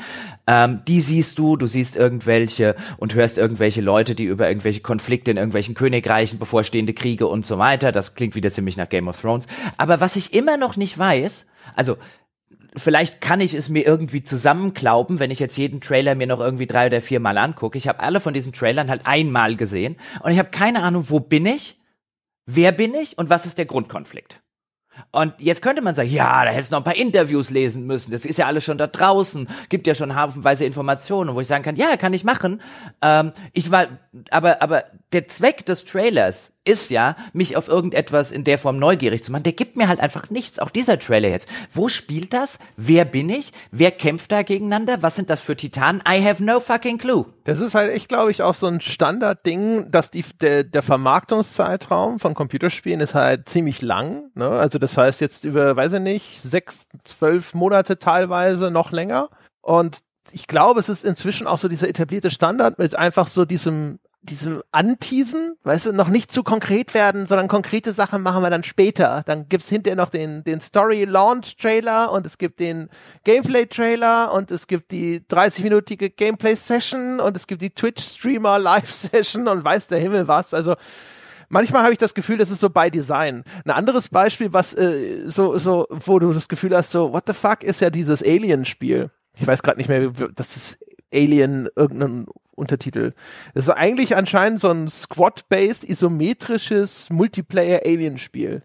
Ähm, die siehst du, du siehst irgendwelche und hörst irgendwelche Leute, die über irgendwelche Konflikte in irgendwelchen Königreichen, bevorstehende Kriege und so weiter. Das klingt wieder ziemlich nach Game of Thrones. Aber was ich immer noch nicht weiß, also vielleicht kann ich es mir irgendwie zusammenklauben, wenn ich jetzt jeden Trailer mir noch irgendwie drei oder vier Mal angucke. Ich habe alle von diesen Trailern halt einmal gesehen und ich habe keine Ahnung, wo bin ich, wer bin ich und was ist der Grundkonflikt. Und jetzt könnte man sagen, ja, da hättest du noch ein paar Interviews lesen müssen. Das ist ja alles schon da draußen, gibt ja schon haufenweise Informationen, wo ich sagen kann, ja, kann ich machen. Ähm, ich war, aber, aber der Zweck des Trailers ist ja, mich auf irgendetwas in der Form neugierig zu machen. Der gibt mir halt einfach nichts. Auch dieser Trailer jetzt. Wo spielt das? Wer bin ich? Wer kämpft da gegeneinander? Was sind das für Titanen? I have no fucking clue. Das ist halt echt, glaube ich, auch so ein Standardding, dass die, der, der Vermarktungszeitraum von Computerspielen ist halt ziemlich lang. Ne? Also das heißt jetzt über, weiß ich nicht, sechs, zwölf Monate teilweise, noch länger. Und ich glaube, es ist inzwischen auch so dieser etablierte Standard mit einfach so diesem diesem Anteasen, weißt du, noch nicht zu konkret werden, sondern konkrete Sachen machen wir dann später. Dann gibt's hinterher noch den, den Story-Launch-Trailer und es gibt den Gameplay-Trailer und es gibt die 30-minütige Gameplay-Session und es gibt die Twitch-Streamer-Live-Session und weiß der Himmel was. Also manchmal habe ich das Gefühl, das ist so by Design. Ein anderes Beispiel, was äh, so, so, wo du das Gefühl hast, so, what the fuck, ist ja dieses Alien-Spiel. Ich weiß gerade nicht mehr, das ist Alien, irgendein Untertitel. Das ist eigentlich anscheinend so ein Squad-based, isometrisches Multiplayer-Alien-Spiel.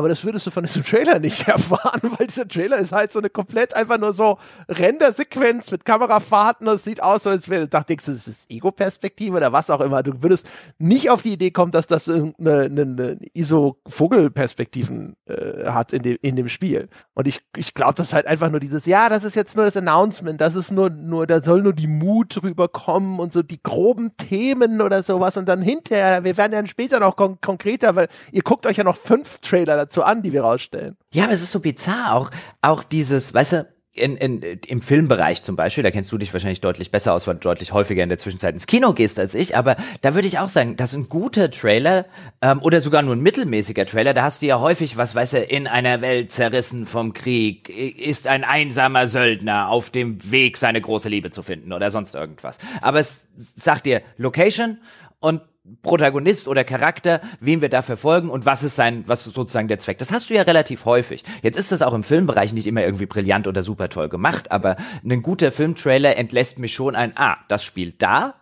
Aber das würdest du von diesem Trailer nicht erfahren, weil dieser Trailer ist halt so eine komplett einfach nur so Rendersequenz mit Kamerafahrten es sieht aus, als wäre, da denkst du, das ist Ego-Perspektive oder was auch immer. Du würdest nicht auf die Idee kommen, dass das eine, eine, ISO-Vogel-Perspektiven äh, hat in dem, in dem Spiel. Und ich, ich glaube, das ist halt einfach nur dieses, ja, das ist jetzt nur das Announcement, das ist nur, nur, da soll nur die Mut rüberkommen und so die groben Themen oder sowas und dann hinterher, wir werden ja später noch kon konkreter, weil ihr guckt euch ja noch fünf Trailer dazu an, die wir rausstellen. Ja, aber es ist so bizarr auch, auch dieses, weißt du, in, in, im Filmbereich zum Beispiel, da kennst du dich wahrscheinlich deutlich besser aus, weil du deutlich häufiger in der Zwischenzeit ins Kino gehst als ich, aber da würde ich auch sagen, das ist ein guter Trailer ähm, oder sogar nur ein mittelmäßiger Trailer, da hast du ja häufig was, weißt du, in einer Welt zerrissen vom Krieg, ist ein einsamer Söldner auf dem Weg, seine große Liebe zu finden oder sonst irgendwas. Aber es sagt dir Location und Protagonist oder Charakter, wen wir da verfolgen und was ist sein, was ist sozusagen der Zweck. Das hast du ja relativ häufig. Jetzt ist das auch im Filmbereich nicht immer irgendwie brillant oder super toll gemacht, aber ein guter Filmtrailer entlässt mich schon ein, ah, das spielt da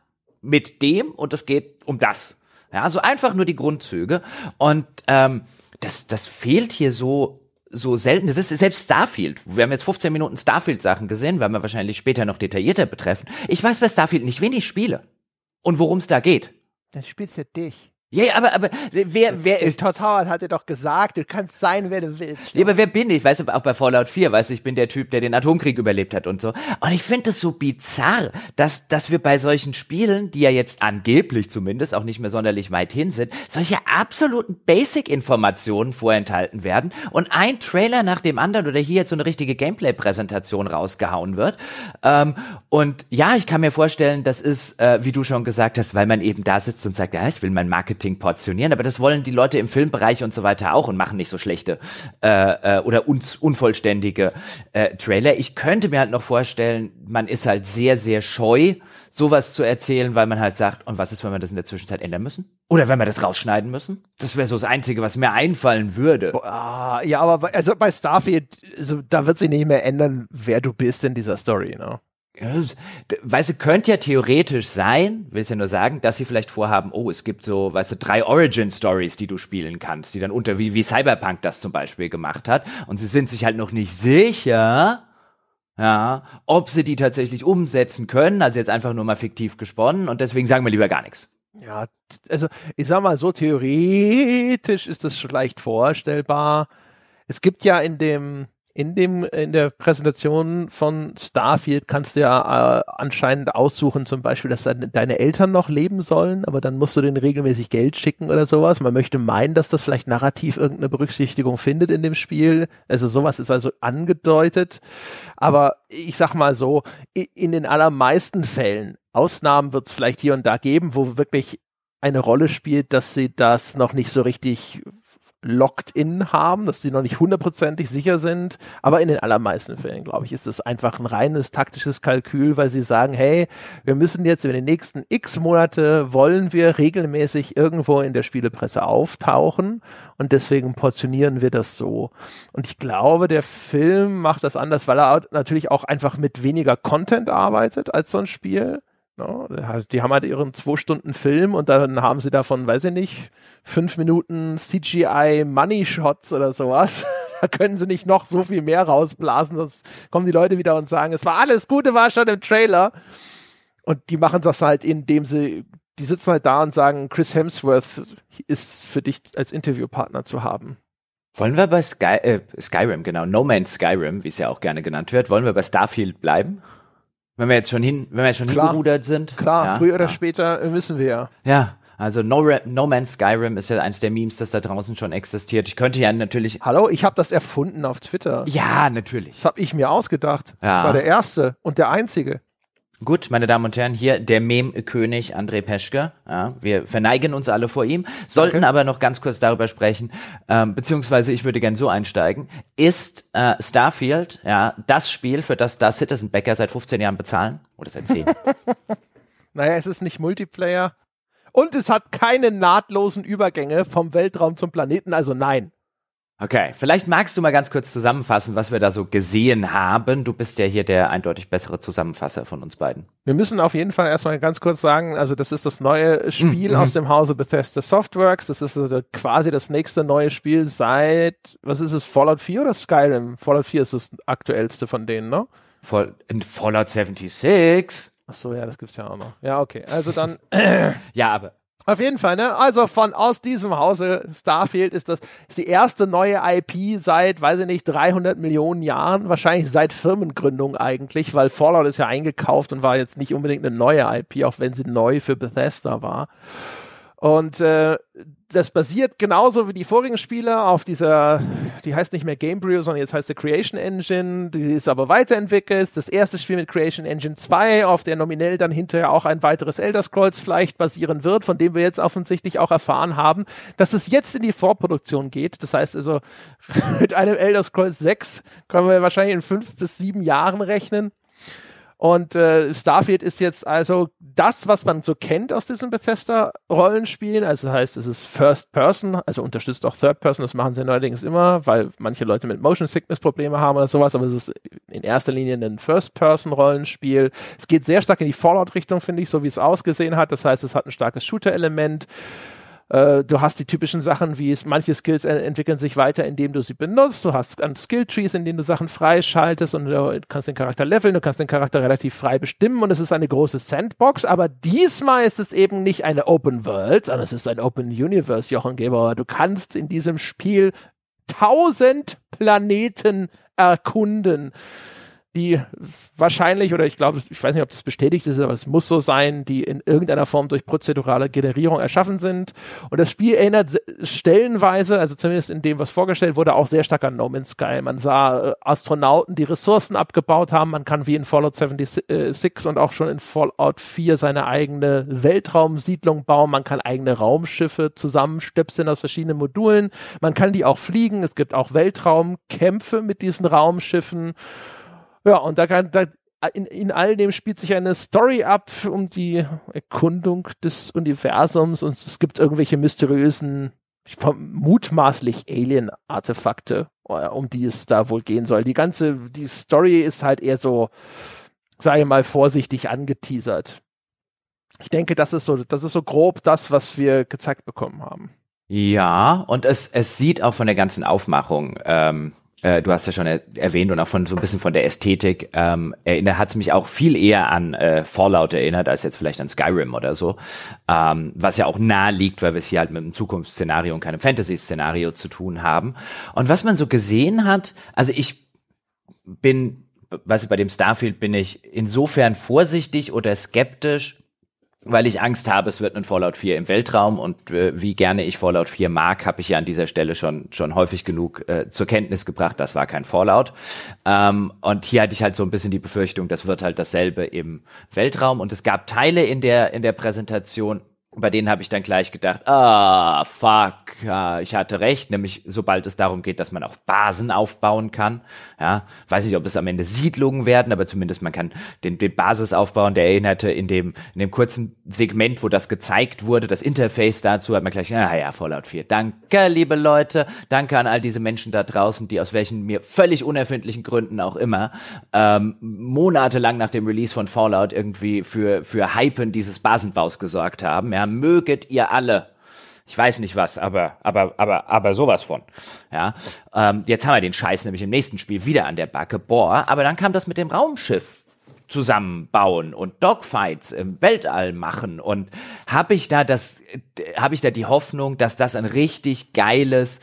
mit dem und es geht um das. Ja, also einfach nur die Grundzüge und ähm, das, das fehlt hier so so selten. Das ist selbst Starfield. Wir haben jetzt 15 Minuten Starfield-Sachen gesehen, werden wir wahrscheinlich später noch detaillierter betreffen. Ich weiß bei Starfield nicht, wen ich spiele und worum es da geht. Dann spielst du dich. Ja, ja, aber, aber wer, wer ist. Total hat er doch gesagt, du kannst sein, wer du willst. Ja, aber wer bin ich? Weißt du, auch bei Fallout 4, weißt du, ich bin der Typ, der den Atomkrieg überlebt hat und so. Und ich finde es so bizarr, dass, dass wir bei solchen Spielen, die ja jetzt angeblich zumindest auch nicht mehr sonderlich weit hin sind, solche absoluten Basic-Informationen vorenthalten werden und ein Trailer nach dem anderen oder hier jetzt so eine richtige Gameplay-Präsentation rausgehauen wird. Ähm, und ja, ich kann mir vorstellen, das ist, äh, wie du schon gesagt hast, weil man eben da sitzt und sagt, ja, ich will mein Marketing Marketing portionieren, aber das wollen die Leute im Filmbereich und so weiter auch und machen nicht so schlechte äh, äh, oder un unvollständige äh, Trailer. Ich könnte mir halt noch vorstellen, man ist halt sehr, sehr scheu, sowas zu erzählen, weil man halt sagt, und was ist, wenn wir das in der Zwischenzeit ändern müssen? Oder wenn wir das rausschneiden müssen? Das wäre so das Einzige, was mir einfallen würde. Boah, ja, aber also bei Starfield, also, da wird sich nicht mehr ändern, wer du bist in dieser Story, ne? Weißt du, könnte ja theoretisch sein, willst ja nur sagen, dass sie vielleicht vorhaben, oh, es gibt so, weißt du, drei Origin-Stories, die du spielen kannst, die dann unter, wie, wie Cyberpunk das zum Beispiel gemacht hat. Und sie sind sich halt noch nicht sicher, ja, ob sie die tatsächlich umsetzen können, also jetzt einfach nur mal fiktiv gesponnen und deswegen sagen wir lieber gar nichts. Ja, also ich sag mal so, theoretisch ist das schon leicht vorstellbar. Es gibt ja in dem in dem in der Präsentation von Starfield kannst du ja äh, anscheinend aussuchen, zum Beispiel, dass deine, deine Eltern noch leben sollen, aber dann musst du denen regelmäßig Geld schicken oder sowas. Man möchte meinen, dass das vielleicht narrativ irgendeine Berücksichtigung findet in dem Spiel. Also sowas ist also angedeutet. Aber ich sag mal so, in den allermeisten Fällen, Ausnahmen wird es vielleicht hier und da geben, wo wirklich eine Rolle spielt, dass sie das noch nicht so richtig locked in haben, dass sie noch nicht hundertprozentig sicher sind. Aber in den allermeisten Fällen, glaube ich, ist das einfach ein reines taktisches Kalkül, weil sie sagen, hey, wir müssen jetzt in den nächsten x Monate wollen wir regelmäßig irgendwo in der Spielepresse auftauchen und deswegen portionieren wir das so. Und ich glaube, der Film macht das anders, weil er natürlich auch einfach mit weniger Content arbeitet als so ein Spiel. No, die haben halt ihren zwei Stunden Film und dann haben sie davon, weiß ich nicht, fünf Minuten CGI Money Shots oder sowas. da können sie nicht noch so viel mehr rausblasen. Das kommen die Leute wieder und sagen, es war alles Gute, war schon im Trailer. Und die machen das halt, indem sie, die sitzen halt da und sagen, Chris Hemsworth ist für dich als Interviewpartner zu haben. Wollen wir bei Sky, äh, Skyrim, genau, No Man's Skyrim, wie es ja auch gerne genannt wird, wollen wir bei Starfield bleiben? Wenn wir jetzt schon hin, wenn wir jetzt schon Klar. hingerudert sind. Klar, ja, früher oder ja. später müssen wir ja. Ja, also no, no Man's Skyrim ist ja eins der Memes, das da draußen schon existiert. Ich könnte ja natürlich. Hallo, ich habe das erfunden auf Twitter. Ja, natürlich. Das habe ich mir ausgedacht. Ja. Ich war der Erste und der Einzige. Gut, meine Damen und Herren, hier der Mem-König André Peschke. Ja, wir verneigen uns alle vor ihm, sollten okay. aber noch ganz kurz darüber sprechen, ähm, beziehungsweise ich würde gern so einsteigen. Ist äh, Starfield ja das Spiel, für das da Citizen Becker seit 15 Jahren bezahlen? Oder seit 10? naja, es ist nicht Multiplayer. Und es hat keine nahtlosen Übergänge vom Weltraum zum Planeten, also nein. Okay, vielleicht magst du mal ganz kurz zusammenfassen, was wir da so gesehen haben. Du bist ja hier der eindeutig bessere Zusammenfasser von uns beiden. Wir müssen auf jeden Fall erstmal ganz kurz sagen, also das ist das neue Spiel mhm. aus dem Hause Bethesda Softworks. Das ist also quasi das nächste neue Spiel seit, was ist es, Fallout 4 oder Skyrim? Fallout 4 ist das aktuellste von denen, ne? Fall, in Fallout 76. Ach so, ja, das gibt's ja auch noch. Ja, okay. Also dann. ja, aber auf jeden Fall, ne? Also von aus diesem Hause Starfield ist das ist die erste neue IP seit, weiß ich nicht, 300 Millionen Jahren, wahrscheinlich seit Firmengründung eigentlich, weil Fallout ist ja eingekauft und war jetzt nicht unbedingt eine neue IP, auch wenn sie neu für Bethesda war. Und äh, das basiert genauso wie die vorigen Spiele auf dieser, die heißt nicht mehr Gamebryo, sondern jetzt heißt sie Creation Engine, die ist aber weiterentwickelt. Das erste Spiel mit Creation Engine 2, auf der nominell dann hinterher auch ein weiteres Elder Scrolls vielleicht basieren wird, von dem wir jetzt offensichtlich auch erfahren haben, dass es jetzt in die Vorproduktion geht. Das heißt also, mit einem Elder Scrolls 6 können wir wahrscheinlich in fünf bis sieben Jahren rechnen. Und äh, Starfield ist jetzt also das, was man so kennt aus diesen Bethesda-Rollenspielen. Also das heißt, es ist First Person, also unterstützt auch Third Person. Das machen sie neuerdings immer, weil manche Leute mit Motion Sickness Probleme haben oder sowas. Aber es ist in erster Linie ein First Person Rollenspiel. Es geht sehr stark in die Fallout-Richtung, finde ich, so wie es ausgesehen hat. Das heißt, es hat ein starkes Shooter-Element. Äh, du hast die typischen Sachen, wie es manche Skills entwickeln sich weiter, indem du sie benutzt. Du hast Skill-Trees, in denen du Sachen freischaltest und du kannst den Charakter leveln, du kannst den Charakter relativ frei bestimmen und es ist eine große Sandbox. Aber diesmal ist es eben nicht eine Open World, sondern es ist ein Open Universe, Jochen Geber. Du kannst in diesem Spiel tausend Planeten erkunden die wahrscheinlich, oder ich glaube, ich weiß nicht, ob das bestätigt ist, aber es muss so sein, die in irgendeiner Form durch prozedurale Generierung erschaffen sind. Und das Spiel erinnert stellenweise, also zumindest in dem, was vorgestellt wurde, auch sehr stark an No Man's Sky. Man sah äh, Astronauten, die Ressourcen abgebaut haben. Man kann wie in Fallout 76 und auch schon in Fallout 4 seine eigene Weltraumsiedlung bauen. Man kann eigene Raumschiffe zusammenstöpseln aus verschiedenen Modulen. Man kann die auch fliegen. Es gibt auch Weltraumkämpfe mit diesen Raumschiffen. Ja, und da kann, da, in, in all dem spielt sich eine Story ab um die Erkundung des Universums und es gibt irgendwelche mysteriösen, mutmaßlich Alien-Artefakte, äh, um die es da wohl gehen soll. Die ganze, die Story ist halt eher so, sage ich mal, vorsichtig angeteasert. Ich denke, das ist so, das ist so grob das, was wir gezeigt bekommen haben. Ja, und es, es sieht auch von der ganzen Aufmachung ähm, äh, du hast ja schon er erwähnt und auch von so ein bisschen von der Ästhetik, ähm, erinnert, hat es mich auch viel eher an äh, Fallout erinnert, als jetzt vielleicht an Skyrim oder so. Ähm, was ja auch nahe liegt, weil wir es hier halt mit einem Zukunftsszenario und keinem Fantasy-Szenario zu tun haben. Und was man so gesehen hat, also ich bin, weißt du, bei dem Starfield bin ich insofern vorsichtig oder skeptisch, weil ich Angst habe, es wird ein Fallout 4 im Weltraum und äh, wie gerne ich Fallout 4 mag, habe ich ja an dieser Stelle schon schon häufig genug äh, zur Kenntnis gebracht, das war kein Fallout. Ähm, und hier hatte ich halt so ein bisschen die Befürchtung, das wird halt dasselbe im Weltraum und es gab Teile in der in der Präsentation, bei denen habe ich dann gleich gedacht, ah, fuck, ich hatte recht, nämlich sobald es darum geht, dass man auch Basen aufbauen kann, ja, weiß nicht, ob es am Ende Siedlungen werden, aber zumindest man kann den, den Basis aufbauen, der erinnerte in dem, in dem kurzen Segment, wo das gezeigt wurde, das Interface dazu, hat man gleich, ah ja, Fallout 4, danke, liebe Leute, danke an all diese Menschen da draußen, die aus welchen mir völlig unerfindlichen Gründen auch immer, ähm, monatelang nach dem Release von Fallout irgendwie für, für Hypen dieses Basenbaus gesorgt haben, ja, möget ihr alle. Ich weiß nicht was, aber, aber, aber, aber sowas von. Ja, ähm, jetzt haben wir den Scheiß nämlich im nächsten Spiel wieder an der Backe. Boah, aber dann kam das mit dem Raumschiff zusammenbauen und Dogfights im Weltall machen und habe ich da das habe ich da die Hoffnung, dass das ein richtig geiles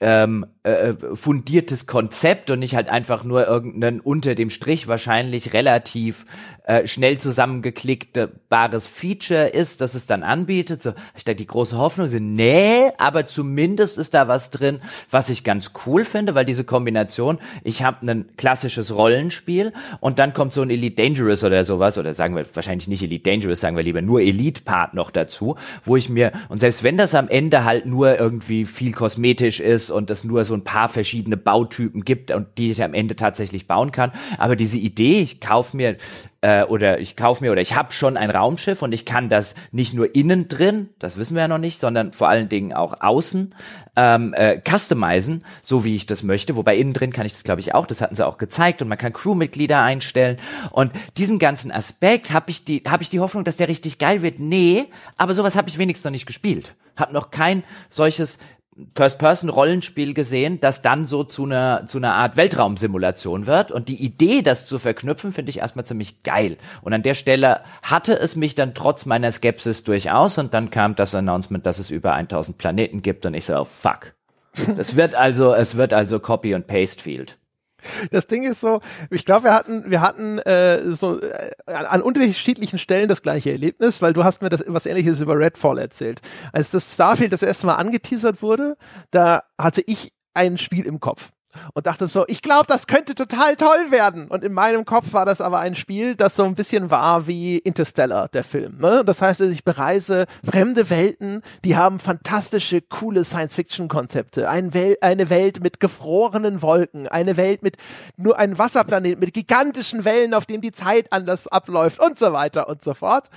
ähm, äh, äh, fundiertes Konzept und nicht halt einfach nur irgendein unter dem Strich wahrscheinlich relativ äh, schnell zusammengeklickbares Feature ist, das es dann anbietet. So, ich da die große Hoffnung sind, nee, aber zumindest ist da was drin, was ich ganz cool finde, weil diese Kombination, ich habe ein klassisches Rollenspiel und dann kommt so ein Elite Dangerous oder sowas, oder sagen wir wahrscheinlich nicht Elite Dangerous, sagen wir lieber nur Elite-Part noch dazu, wo ich mir, und selbst wenn das am Ende halt nur irgendwie viel kosmetisch ist und das nur so ein paar verschiedene Bautypen gibt und die ich am Ende tatsächlich bauen kann. Aber diese Idee, ich kaufe mir äh, oder ich kaufe mir oder ich habe schon ein Raumschiff und ich kann das nicht nur innen drin, das wissen wir ja noch nicht, sondern vor allen Dingen auch außen ähm, äh, customizen, so wie ich das möchte. Wobei innen drin kann ich das, glaube ich, auch. Das hatten sie auch gezeigt und man kann Crewmitglieder einstellen. Und diesen ganzen Aspekt habe ich die habe ich die Hoffnung, dass der richtig geil wird. Nee, aber sowas habe ich wenigstens noch nicht gespielt. Hab noch kein solches First-Person-Rollenspiel gesehen, das dann so zu einer zu einer Art Weltraumsimulation wird. Und die Idee, das zu verknüpfen, finde ich erstmal ziemlich geil. Und an der Stelle hatte es mich dann trotz meiner Skepsis durchaus. Und dann kam das Announcement, dass es über 1000 Planeten gibt. Und ich so, oh, fuck. Das wird also, es wird also Copy und Paste Field. Das Ding ist so, ich glaube, wir hatten, wir hatten äh, so äh, an unterschiedlichen Stellen das gleiche Erlebnis, weil du hast mir das was ähnliches über Redfall erzählt. Als das Starfield das erste Mal angeteasert wurde, da hatte ich ein Spiel im Kopf und dachte so, ich glaube, das könnte total toll werden. Und in meinem Kopf war das aber ein Spiel, das so ein bisschen war wie Interstellar, der Film. Ne? Das heißt, ich bereise fremde Welten, die haben fantastische, coole Science-Fiction-Konzepte. Ein Wel eine Welt mit gefrorenen Wolken, eine Welt mit nur einem Wasserplanet, mit gigantischen Wellen, auf denen die Zeit anders abläuft und so weiter und so fort.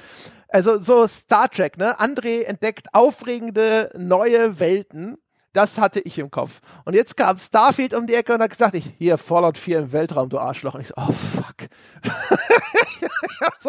Also so Star Trek, ne? André entdeckt aufregende neue Welten das hatte ich im Kopf. Und jetzt kam Starfield um die Ecke und hat gesagt, ich, hier, Fallout 4 im Weltraum, du Arschloch. Und ich so, oh fuck. es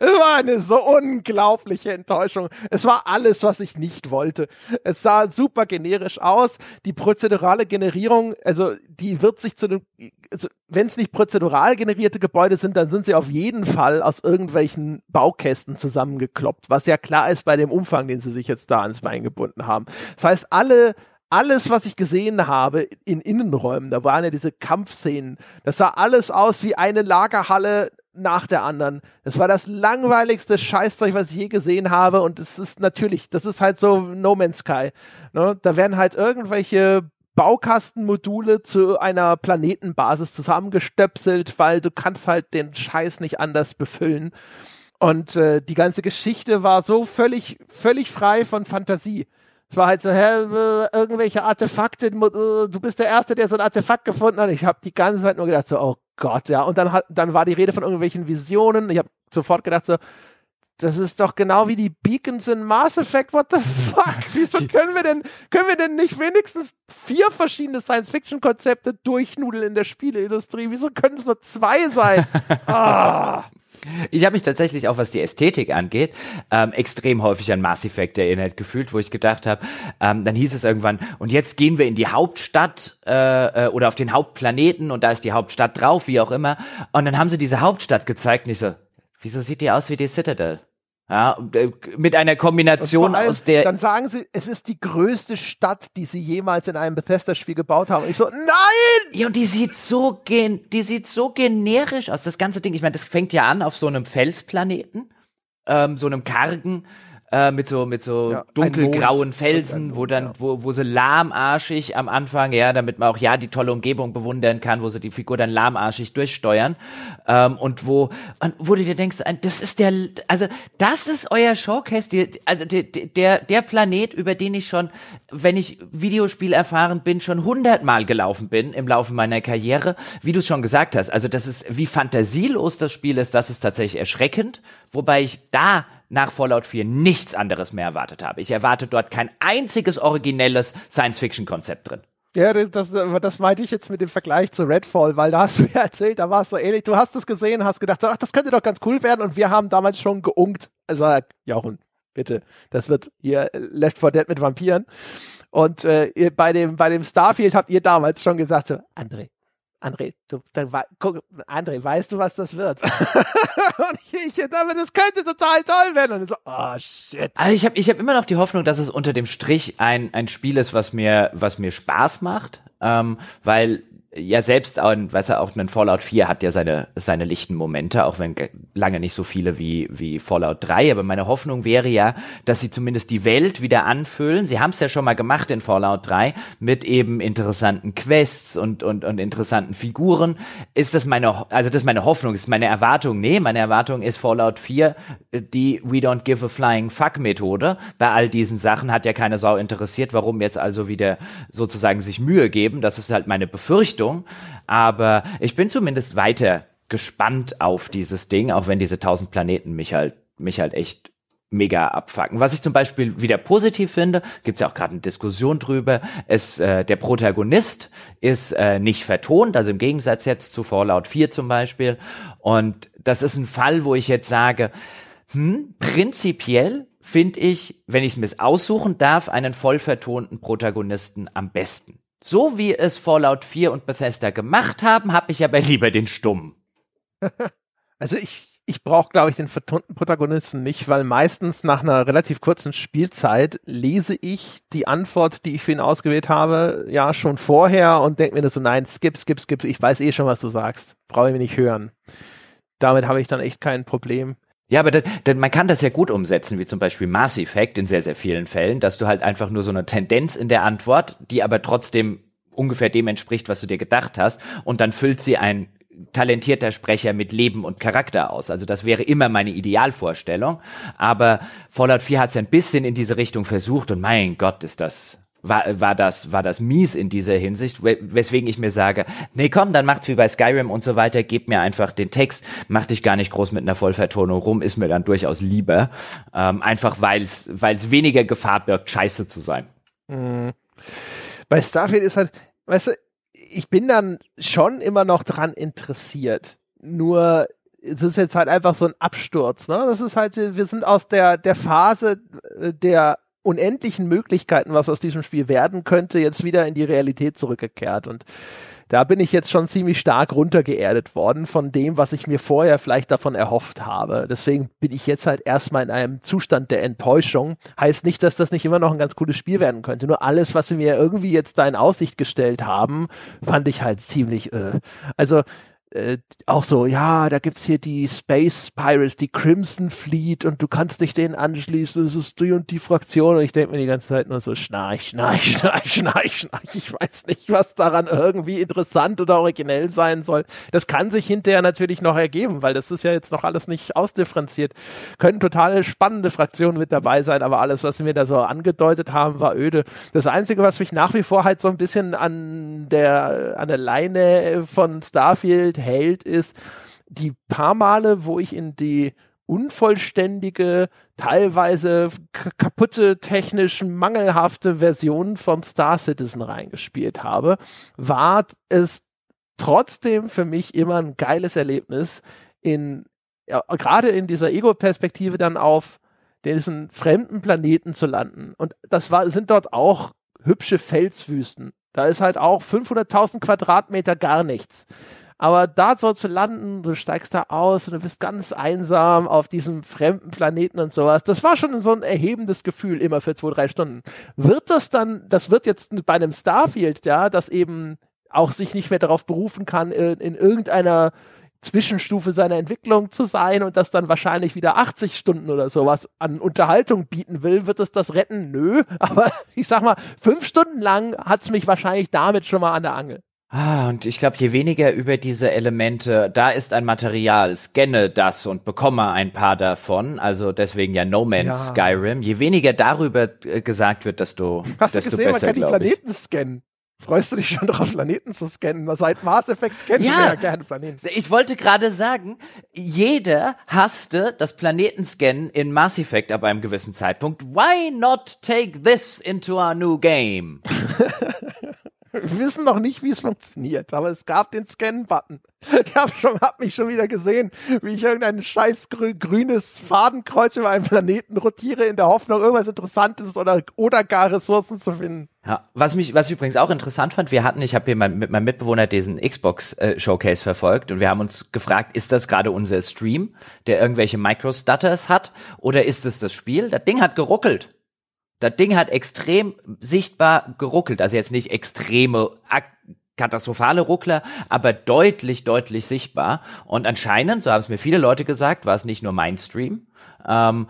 war eine so unglaubliche Enttäuschung. Es war alles, was ich nicht wollte. Es sah super generisch aus. Die prozedurale Generierung, also die wird sich zu einem, also wenn es nicht prozedural generierte Gebäude sind, dann sind sie auf jeden Fall aus irgendwelchen Baukästen zusammengekloppt, was ja klar ist bei dem Umfang, den sie sich jetzt da ans Bein gebunden haben. Das heißt, alle alles, was ich gesehen habe in Innenräumen, da waren ja diese Kampfszenen, das sah alles aus wie eine Lagerhalle nach der anderen. Das war das langweiligste Scheißzeug, was ich je gesehen habe. Und es ist natürlich, das ist halt so No Man's Sky. Ne? Da werden halt irgendwelche Baukastenmodule zu einer Planetenbasis zusammengestöpselt, weil du kannst halt den Scheiß nicht anders befüllen. Und äh, die ganze Geschichte war so völlig, völlig frei von Fantasie. Es war halt so, hä, äh, irgendwelche Artefakte, äh, du bist der Erste, der so ein Artefakt gefunden hat. Ich habe die ganze Zeit nur gedacht, so, oh Gott, ja. Und dann, hat, dann war die Rede von irgendwelchen Visionen. Ich habe sofort gedacht, so, das ist doch genau wie die Beacons in Mass Effect. What the fuck? Wieso können wir denn, können wir denn nicht wenigstens vier verschiedene Science-Fiction-Konzepte durchnudeln in der Spieleindustrie? Wieso können es nur zwei sein? ah. Ich habe mich tatsächlich auch, was die Ästhetik angeht, ähm, extrem häufig an Mass Effect erinnert gefühlt, wo ich gedacht habe, ähm, dann hieß es irgendwann, und jetzt gehen wir in die Hauptstadt äh, äh, oder auf den Hauptplaneten und da ist die Hauptstadt drauf, wie auch immer. Und dann haben sie diese Hauptstadt gezeigt und ich so, wieso sieht die aus wie die Citadel? Ja, äh, mit einer Kombination allem, aus der. Dann sagen sie, es ist die größte Stadt, die sie jemals in einem Bethesda-Spiel gebaut haben. Und ich so, nein! Ja, und die sieht so gen, die sieht so generisch aus. Das ganze Ding, ich meine, das fängt ja an auf so einem Felsplaneten, ähm, so einem kargen, äh, mit so mit so ja, dunkelgrauen Felsen, wo dann wo wo sie lahmarschig am Anfang, ja, damit man auch ja die tolle Umgebung bewundern kann, wo sie die Figur dann lahmarschig durchsteuern. Ähm, und wo und wo du dir denkst, das ist der also das ist euer Showcase, die, also der der der Planet, über den ich schon, wenn ich Videospiel erfahren bin, schon hundertmal gelaufen bin im Laufe meiner Karriere, wie du es schon gesagt hast. Also das ist wie fantasielos das Spiel ist, das ist tatsächlich erschreckend, wobei ich da nach Fallout 4 nichts anderes mehr erwartet habe. Ich erwarte dort kein einziges originelles Science-Fiction-Konzept drin. Ja, das, das meinte ich jetzt mit dem Vergleich zu Redfall, weil da hast du ja erzählt, da war es so ähnlich. Du hast es gesehen, hast gedacht, ach, das könnte doch ganz cool werden und wir haben damals schon geunkt. Also, Jochen, bitte, das wird hier Left 4 Dead mit Vampiren. Und äh, bei, dem, bei dem Starfield habt ihr damals schon gesagt, so, André, André, du, dann, guck, André, weißt du, was das wird? und ich, damit, das könnte total toll werden. Und so, oh shit. Also ich habe ich hab immer noch die Hoffnung, dass es unter dem Strich ein, ein Spiel ist, was mir, was mir Spaß macht. Ähm, weil ja selbst ein, weißt du, auch ein Fallout 4 hat ja seine, seine lichten Momente, auch wenn lange nicht so viele wie, wie Fallout 3. Aber meine Hoffnung wäre ja, dass sie zumindest die Welt wieder anfüllen. Sie haben es ja schon mal gemacht in Fallout 3 mit eben interessanten Quests und, und, und interessanten Figuren. Ist das meine, also das ist meine Hoffnung, ist meine Erwartung? Nee, meine Erwartung ist Fallout 4, die We don't give a flying fuck Methode. Bei all diesen Sachen hat ja keine Sau interessiert, warum jetzt also wieder sozusagen sich Mühe geben. Das ist halt meine Befürchtung. Richtung. Aber ich bin zumindest weiter gespannt auf dieses Ding, auch wenn diese 1000 Planeten mich halt, mich halt echt mega abfacken. Was ich zum Beispiel wieder positiv finde, gibt's ja auch gerade eine Diskussion drüber, ist äh, der Protagonist ist äh, nicht vertont, also im Gegensatz jetzt zu Fallout 4 zum Beispiel. Und das ist ein Fall, wo ich jetzt sage, hm, prinzipiell finde ich, wenn ich es mir aussuchen darf, einen voll vertonten Protagonisten am besten. So wie es Fallout 4 und Bethesda gemacht haben, habe ich aber lieber den Stumm. Also ich, ich brauche, glaube ich, den vertonten Protagonisten nicht, weil meistens nach einer relativ kurzen Spielzeit lese ich die Antwort, die ich für ihn ausgewählt habe, ja schon vorher und denke mir so, nein, skip, skip, skip, ich weiß eh schon, was du sagst. Brauche ich mir nicht hören. Damit habe ich dann echt kein Problem. Ja, aber denn man kann das ja gut umsetzen, wie zum Beispiel Mass Effect in sehr, sehr vielen Fällen, dass du halt einfach nur so eine Tendenz in der Antwort, die aber trotzdem ungefähr dem entspricht, was du dir gedacht hast, und dann füllt sie ein talentierter Sprecher mit Leben und Charakter aus. Also das wäre immer meine Idealvorstellung. Aber Fallout 4 hat es ein bisschen in diese Richtung versucht und mein Gott, ist das war, war das, war das mies in dieser Hinsicht, weswegen ich mir sage, nee, komm, dann macht's wie bei Skyrim und so weiter, gebt mir einfach den Text, mach dich gar nicht groß mit einer Vollvertonung rum, ist mir dann durchaus lieber, ähm, einfach weil es weniger Gefahr birgt, scheiße zu sein. Mhm. Bei Starfield ist halt, weißt du, ich bin dann schon immer noch dran interessiert, nur es ist jetzt halt einfach so ein Absturz. Ne? Das ist halt, wir sind aus der, der Phase äh, der unendlichen Möglichkeiten, was aus diesem Spiel werden könnte, jetzt wieder in die Realität zurückgekehrt. Und da bin ich jetzt schon ziemlich stark runtergeerdet worden von dem, was ich mir vorher vielleicht davon erhofft habe. Deswegen bin ich jetzt halt erstmal in einem Zustand der Enttäuschung. Heißt nicht, dass das nicht immer noch ein ganz cooles Spiel werden könnte. Nur alles, was sie mir irgendwie jetzt da in Aussicht gestellt haben, fand ich halt ziemlich, äh. also äh, auch so, ja, da gibt's hier die Space Pirates, die Crimson Fleet und du kannst dich denen anschließen, das ist die und die Fraktion und ich denke mir die ganze Zeit nur so, schnarch, schnarch, schnarch, schnarch, schnarch, ich weiß nicht, was daran irgendwie interessant oder originell sein soll. Das kann sich hinterher natürlich noch ergeben, weil das ist ja jetzt noch alles nicht ausdifferenziert. Können total spannende Fraktionen mit dabei sein, aber alles, was sie mir da so angedeutet haben, war öde. Das Einzige, was mich nach wie vor halt so ein bisschen an der, an der Leine von Starfield hält, ist die paar Male, wo ich in die unvollständige, teilweise kaputte, technisch mangelhafte Version von Star Citizen reingespielt habe, war es trotzdem für mich immer ein geiles Erlebnis, in ja, gerade in dieser Ego-Perspektive dann auf diesen fremden Planeten zu landen. Und das war, sind dort auch hübsche Felswüsten. Da ist halt auch 500.000 Quadratmeter gar nichts. Aber da so zu landen, du steigst da aus und du bist ganz einsam auf diesem fremden Planeten und sowas, das war schon so ein erhebendes Gefühl immer für zwei, drei Stunden. Wird das dann, das wird jetzt bei einem Starfield, ja, das eben auch sich nicht mehr darauf berufen kann, in, in irgendeiner Zwischenstufe seiner Entwicklung zu sein und das dann wahrscheinlich wieder 80 Stunden oder sowas an Unterhaltung bieten will, wird es das retten? Nö. Aber ich sag mal, fünf Stunden lang hat's mich wahrscheinlich damit schon mal an der Angel. Ah, und ich glaube, je weniger über diese Elemente, da ist ein Material, scanne das und bekomme ein paar davon, also deswegen ja No Man's ja. Skyrim, je weniger darüber äh, gesagt wird, desto, Hast desto du gesehen, besser, man kann die Planeten scannen. Freust du dich schon darauf, Planeten zu scannen? Seit Mass Effect scannen ja, wir ja gerne Planeten. Ich wollte gerade sagen, jeder hasste das Planetenscannen in Mass Effect ab einem gewissen Zeitpunkt. Why not take this into our new game? Wir wissen noch nicht, wie es funktioniert, aber es gab den Scan-Button. Ich habe hab mich schon wieder gesehen, wie ich irgendein scheiß grü grünes Fadenkreuz über einen Planeten rotiere, in der Hoffnung, irgendwas Interessantes oder, oder gar Ressourcen zu finden. Ja, was mich, was ich übrigens auch interessant fand, wir hatten, ich habe hier mein, mit meinem Mitbewohner diesen Xbox äh, Showcase verfolgt und wir haben uns gefragt, ist das gerade unser Stream, der irgendwelche Microstutters hat, oder ist es das Spiel? Das Ding hat geruckelt. Das Ding hat extrem sichtbar geruckelt. Also jetzt nicht extreme katastrophale Ruckler, aber deutlich, deutlich sichtbar. Und anscheinend, so haben es mir viele Leute gesagt, war es nicht nur mein Stream. Ähm,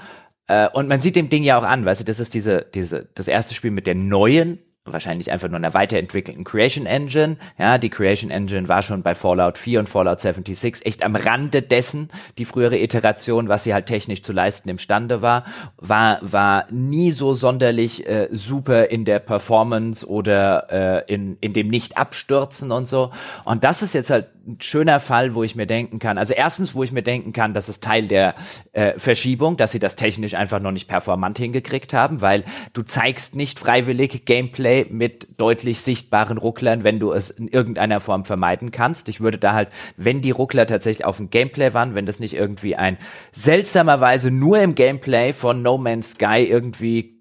äh, und man sieht dem Ding ja auch an, weißt du, das ist diese, diese, das erste Spiel mit der neuen wahrscheinlich einfach nur einer weiterentwickelten Creation Engine. Ja, die Creation Engine war schon bei Fallout 4 und Fallout 76 echt am Rande dessen, die frühere Iteration, was sie halt technisch zu leisten imstande war, war, war nie so sonderlich äh, super in der Performance oder äh, in, in dem Nicht-Abstürzen und so. Und das ist jetzt halt ein schöner Fall, wo ich mir denken kann, also erstens, wo ich mir denken kann, das ist Teil der äh, Verschiebung, dass sie das technisch einfach noch nicht performant hingekriegt haben, weil du zeigst nicht freiwillig Gameplay mit deutlich sichtbaren Rucklern, wenn du es in irgendeiner Form vermeiden kannst. Ich würde da halt, wenn die Ruckler tatsächlich auf dem Gameplay waren, wenn das nicht irgendwie ein seltsamerweise nur im Gameplay von No Man's Sky irgendwie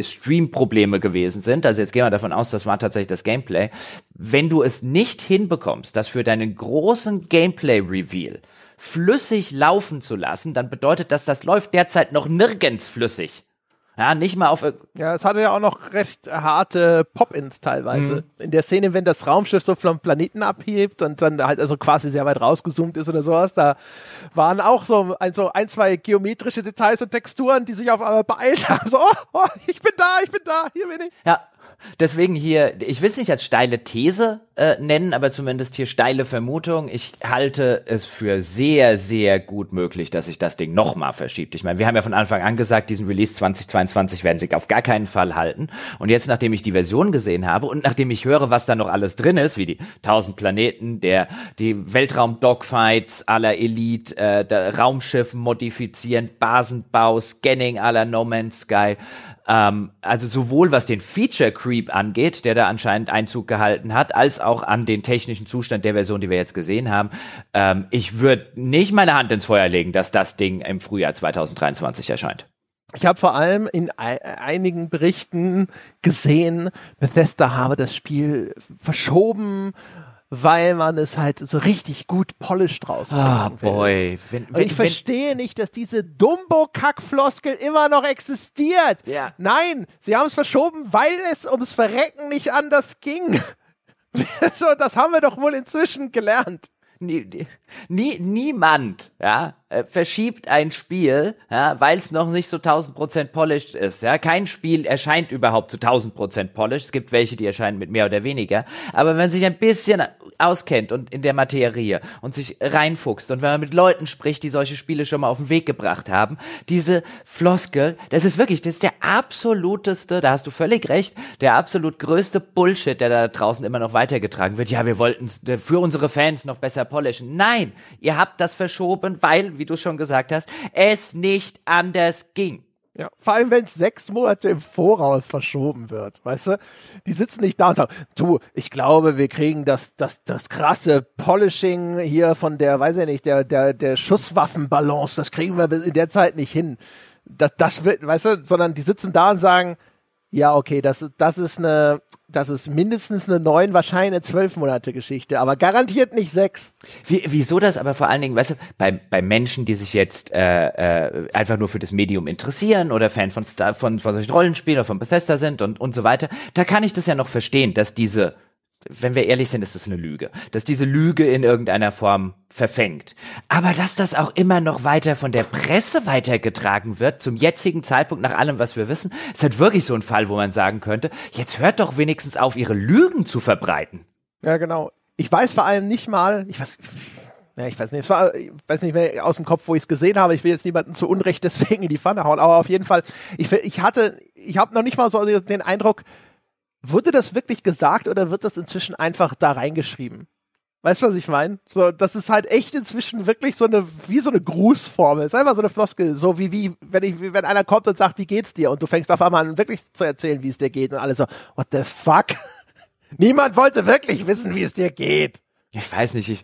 Stream-Probleme gewesen sind, also jetzt gehen wir davon aus, das war tatsächlich das Gameplay, wenn du es nicht hinbekommst, das für deinen großen Gameplay-Reveal flüssig laufen zu lassen, dann bedeutet das, das läuft derzeit noch nirgends flüssig. Ja, nicht mal auf. Ja, es hatte ja auch noch recht harte Pop-ins teilweise. Mhm. In der Szene, wenn das Raumschiff so vom Planeten abhebt und dann halt also quasi sehr weit rausgezoomt ist oder sowas, da waren auch so ein, so ein zwei geometrische Details und Texturen, die sich auf einmal beeilt haben. So, oh, oh, ich bin da, ich bin da, hier bin ich. Ja, Deswegen hier, ich will es nicht als steile These äh, nennen, aber zumindest hier steile Vermutung. Ich halte es für sehr, sehr gut möglich, dass sich das Ding nochmal verschiebt. Ich meine, wir haben ja von Anfang an gesagt, diesen Release 2022 werden sich auf gar keinen Fall halten. Und jetzt, nachdem ich die Version gesehen habe und nachdem ich höre, was da noch alles drin ist, wie die 1000 Planeten, der, die Weltraum-Dogfights aller Elite, äh, Raumschiff modifizieren, Basenbau, Scanning aller No Man's Sky, Ähm, also sowohl was den Feature Creep angeht, der da anscheinend Einzug gehalten hat, als auch an den technischen Zustand der Version, die wir jetzt gesehen haben. Ähm, ich würde nicht meine Hand ins Feuer legen, dass das Ding im Frühjahr 2023 erscheint. Ich habe vor allem in einigen Berichten gesehen, Bethesda habe das Spiel verschoben weil man es halt so richtig gut polished draus Ah, boy. Wenn, wenn, ich verstehe nicht, dass diese Dumbo-Kackfloskel immer noch existiert. Ja. Nein, sie haben es verschoben, weil es ums Verrecken nicht anders ging. so, das haben wir doch wohl inzwischen gelernt. Nie, nie, niemand, ja, äh, verschiebt ein Spiel, ja, weil es noch nicht so 1000% polished ist. Ja, kein Spiel erscheint überhaupt zu 1000% polished. Es gibt welche, die erscheinen mit mehr oder weniger. Aber wenn sich ein bisschen auskennt und in der Materie und sich reinfuchst und wenn man mit Leuten spricht, die solche Spiele schon mal auf den Weg gebracht haben, diese Floskel, das ist wirklich, das ist der absoluteste, da hast du völlig recht, der absolut größte Bullshit, der da draußen immer noch weitergetragen wird. Ja, wir wollten für unsere Fans noch besser polishen. Nein, ihr habt das verschoben, weil, wie du schon gesagt hast, es nicht anders ging. Ja, vor allem, wenn es sechs Monate im Voraus verschoben wird, weißt du? Die sitzen nicht da und sagen, du, ich glaube, wir kriegen das, das, das krasse Polishing hier von der, weiß ich nicht, der, der, der Schusswaffenbalance, das kriegen wir in der Zeit nicht hin. Das, das wird, weißt du, sondern die sitzen da und sagen, ja, okay, das, das ist eine, das ist mindestens eine neun, wahrscheinlich eine zwölf Monate Geschichte, aber garantiert nicht sechs. Wie, wieso das aber vor allen Dingen, weißt du, bei, bei Menschen, die sich jetzt äh, äh, einfach nur für das Medium interessieren oder Fan von, Star, von, von solchen Rollenspielen oder von Bethesda sind und, und so weiter, da kann ich das ja noch verstehen, dass diese wenn wir ehrlich sind, ist das eine Lüge. Dass diese Lüge in irgendeiner Form verfängt. Aber dass das auch immer noch weiter von der Presse weitergetragen wird, zum jetzigen Zeitpunkt, nach allem, was wir wissen, ist halt wirklich so ein Fall, wo man sagen könnte, jetzt hört doch wenigstens auf, ihre Lügen zu verbreiten. Ja, genau. Ich weiß vor allem nicht mal, ich weiß, ja, ich weiß nicht, es war, ich weiß nicht mehr aus dem Kopf, wo ich es gesehen habe. Ich will jetzt niemanden zu Unrecht deswegen in die Pfanne hauen, aber auf jeden Fall, ich, ich hatte, ich habe noch nicht mal so den Eindruck, Wurde das wirklich gesagt oder wird das inzwischen einfach da reingeschrieben? Weißt du, was ich meine? So, das ist halt echt inzwischen wirklich so eine, wie so eine Grußformel. Es ist einfach so eine Floskel, so wie, wie, wenn ich, wenn einer kommt und sagt, wie geht's dir? Und du fängst auf einmal an, wirklich zu erzählen, wie es dir geht. Und alle so, what the fuck? Niemand wollte wirklich wissen, wie es dir geht ich weiß nicht, ich,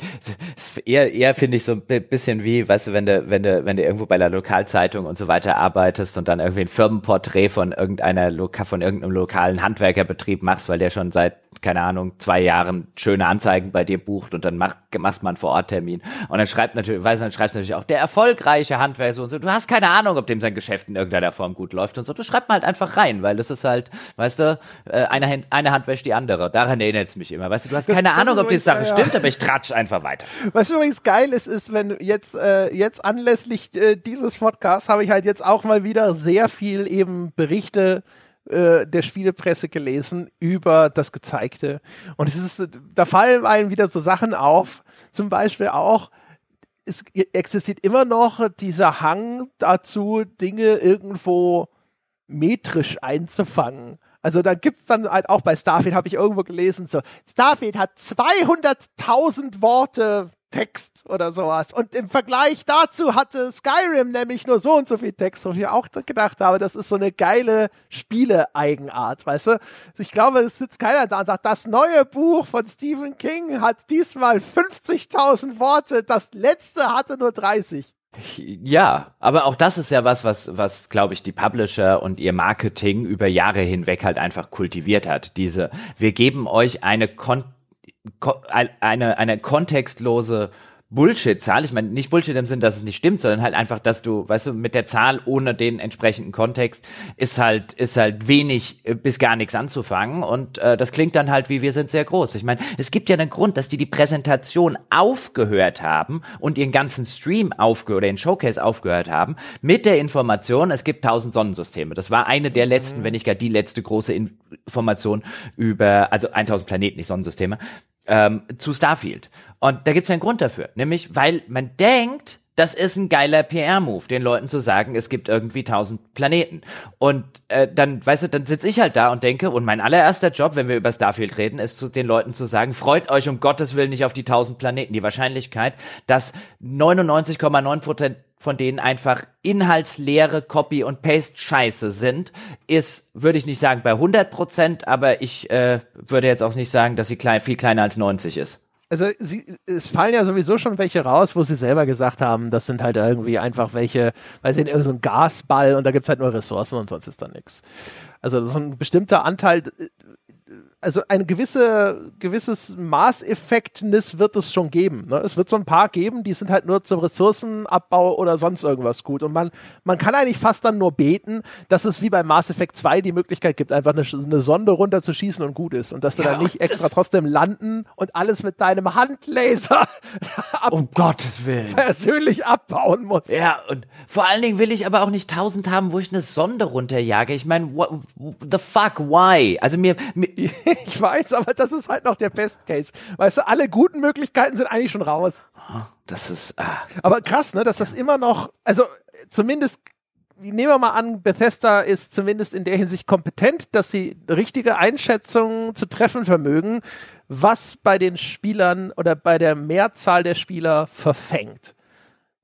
eher, eher finde ich so ein bisschen wie, weißt du, wenn du, wenn du, wenn du irgendwo bei der Lokalzeitung und so weiter arbeitest und dann irgendwie ein Firmenporträt von irgendeiner, von irgendeinem lokalen Handwerkerbetrieb machst, weil der schon seit, keine Ahnung, zwei Jahren schöne Anzeigen bei dir bucht und dann macht, machst man einen Vororttermin. Und dann schreibt natürlich, weißt du, dann schreibst du natürlich auch, der erfolgreiche Handwerker so und so. Du hast keine Ahnung, ob dem sein Geschäft in irgendeiner Form gut läuft und so. Du schreibst mal halt einfach rein, weil das ist halt, weißt du, äh, eine, eine Hand wäscht die andere. Daran erinnert es mich immer. Weißt du, du hast das, keine das Ahnung, ob die Sache ja. stimmt, aber ich tratsch einfach weiter. Was übrigens geil ist, ist, wenn jetzt, äh, jetzt anlässlich äh, dieses Podcasts habe ich halt jetzt auch mal wieder sehr viel eben Berichte äh, der Spielepresse gelesen über das Gezeigte. Und es ist, da fallen einem wieder so Sachen auf, zum Beispiel auch, es existiert immer noch dieser Hang dazu, Dinge irgendwo metrisch einzufangen. Also da gibt's dann halt auch bei Starfield, habe ich irgendwo gelesen, so, Starfield hat 200.000 Worte Text oder sowas. Und im Vergleich dazu hatte Skyrim nämlich nur so und so viel Text, wo ich auch gedacht habe, das ist so eine geile Spiele-Eigenart, weißt du? Ich glaube, es sitzt keiner da und sagt, das neue Buch von Stephen King hat diesmal 50.000 Worte, das letzte hatte nur 30. Ja, aber auch das ist ja was, was, was, glaube ich, die Publisher und ihr Marketing über Jahre hinweg halt einfach kultiviert hat. Diese, wir geben euch eine, kon eine, eine kontextlose Bullshit-Zahl. Ich meine, nicht Bullshit im Sinn, dass es nicht stimmt, sondern halt einfach, dass du, weißt du, mit der Zahl ohne den entsprechenden Kontext ist halt, ist halt wenig äh, bis gar nichts anzufangen. Und äh, das klingt dann halt wie wir sind sehr groß. Ich meine, es gibt ja einen Grund, dass die die Präsentation aufgehört haben und ihren ganzen Stream aufgehört oder den Showcase aufgehört haben mit der Information, es gibt tausend Sonnensysteme. Das war eine der letzten, mhm. wenn nicht gar die letzte große Information über, also 1000 Planeten, nicht Sonnensysteme, ähm, zu Starfield. Und da gibt es einen Grund dafür, nämlich weil man denkt, das ist ein geiler PR-Move, den Leuten zu sagen, es gibt irgendwie tausend Planeten. Und äh, dann, weißt du, dann sitze ich halt da und denke, und mein allererster Job, wenn wir über Starfield reden, ist zu den Leuten zu sagen, freut euch um Gottes Willen nicht auf die tausend Planeten. Die Wahrscheinlichkeit, dass 99,9 Prozent von denen einfach inhaltsleere Copy- und Paste-Scheiße sind, ist, würde ich nicht sagen bei 100 Prozent, aber ich äh, würde jetzt auch nicht sagen, dass sie klein, viel kleiner als 90 ist. Also sie, es fallen ja sowieso schon welche raus, wo sie selber gesagt haben, das sind halt irgendwie einfach welche, weil sie in irgendeinem Gasball und da gibt's halt nur Ressourcen und sonst ist da nichts. Also so ein bestimmter Anteil also ein gewisse, gewisses Maßeffektnis wird es schon geben. Ne? Es wird so ein paar geben, die sind halt nur zum Ressourcenabbau oder sonst irgendwas gut. Und man, man kann eigentlich fast dann nur beten, dass es wie bei Mass Effect 2 die Möglichkeit gibt, einfach eine, eine Sonde runterzuschießen und gut ist. Und dass du ja, dann nicht extra trotzdem landen und alles mit deinem Handlaser ab um Gottes Willen persönlich abbauen musst. Ja, und vor allen Dingen will ich aber auch nicht tausend haben, wo ich eine Sonde runterjage. Ich meine, the fuck, why? Also mir, mir ich weiß, aber das ist halt noch der Best Case. Weißt du, alle guten Möglichkeiten sind eigentlich schon raus. Das ist. Ah. Aber krass, ne, dass das immer noch, also zumindest nehmen wir mal an, Bethesda ist zumindest in der Hinsicht kompetent, dass sie richtige Einschätzungen zu treffen vermögen, was bei den Spielern oder bei der Mehrzahl der Spieler verfängt.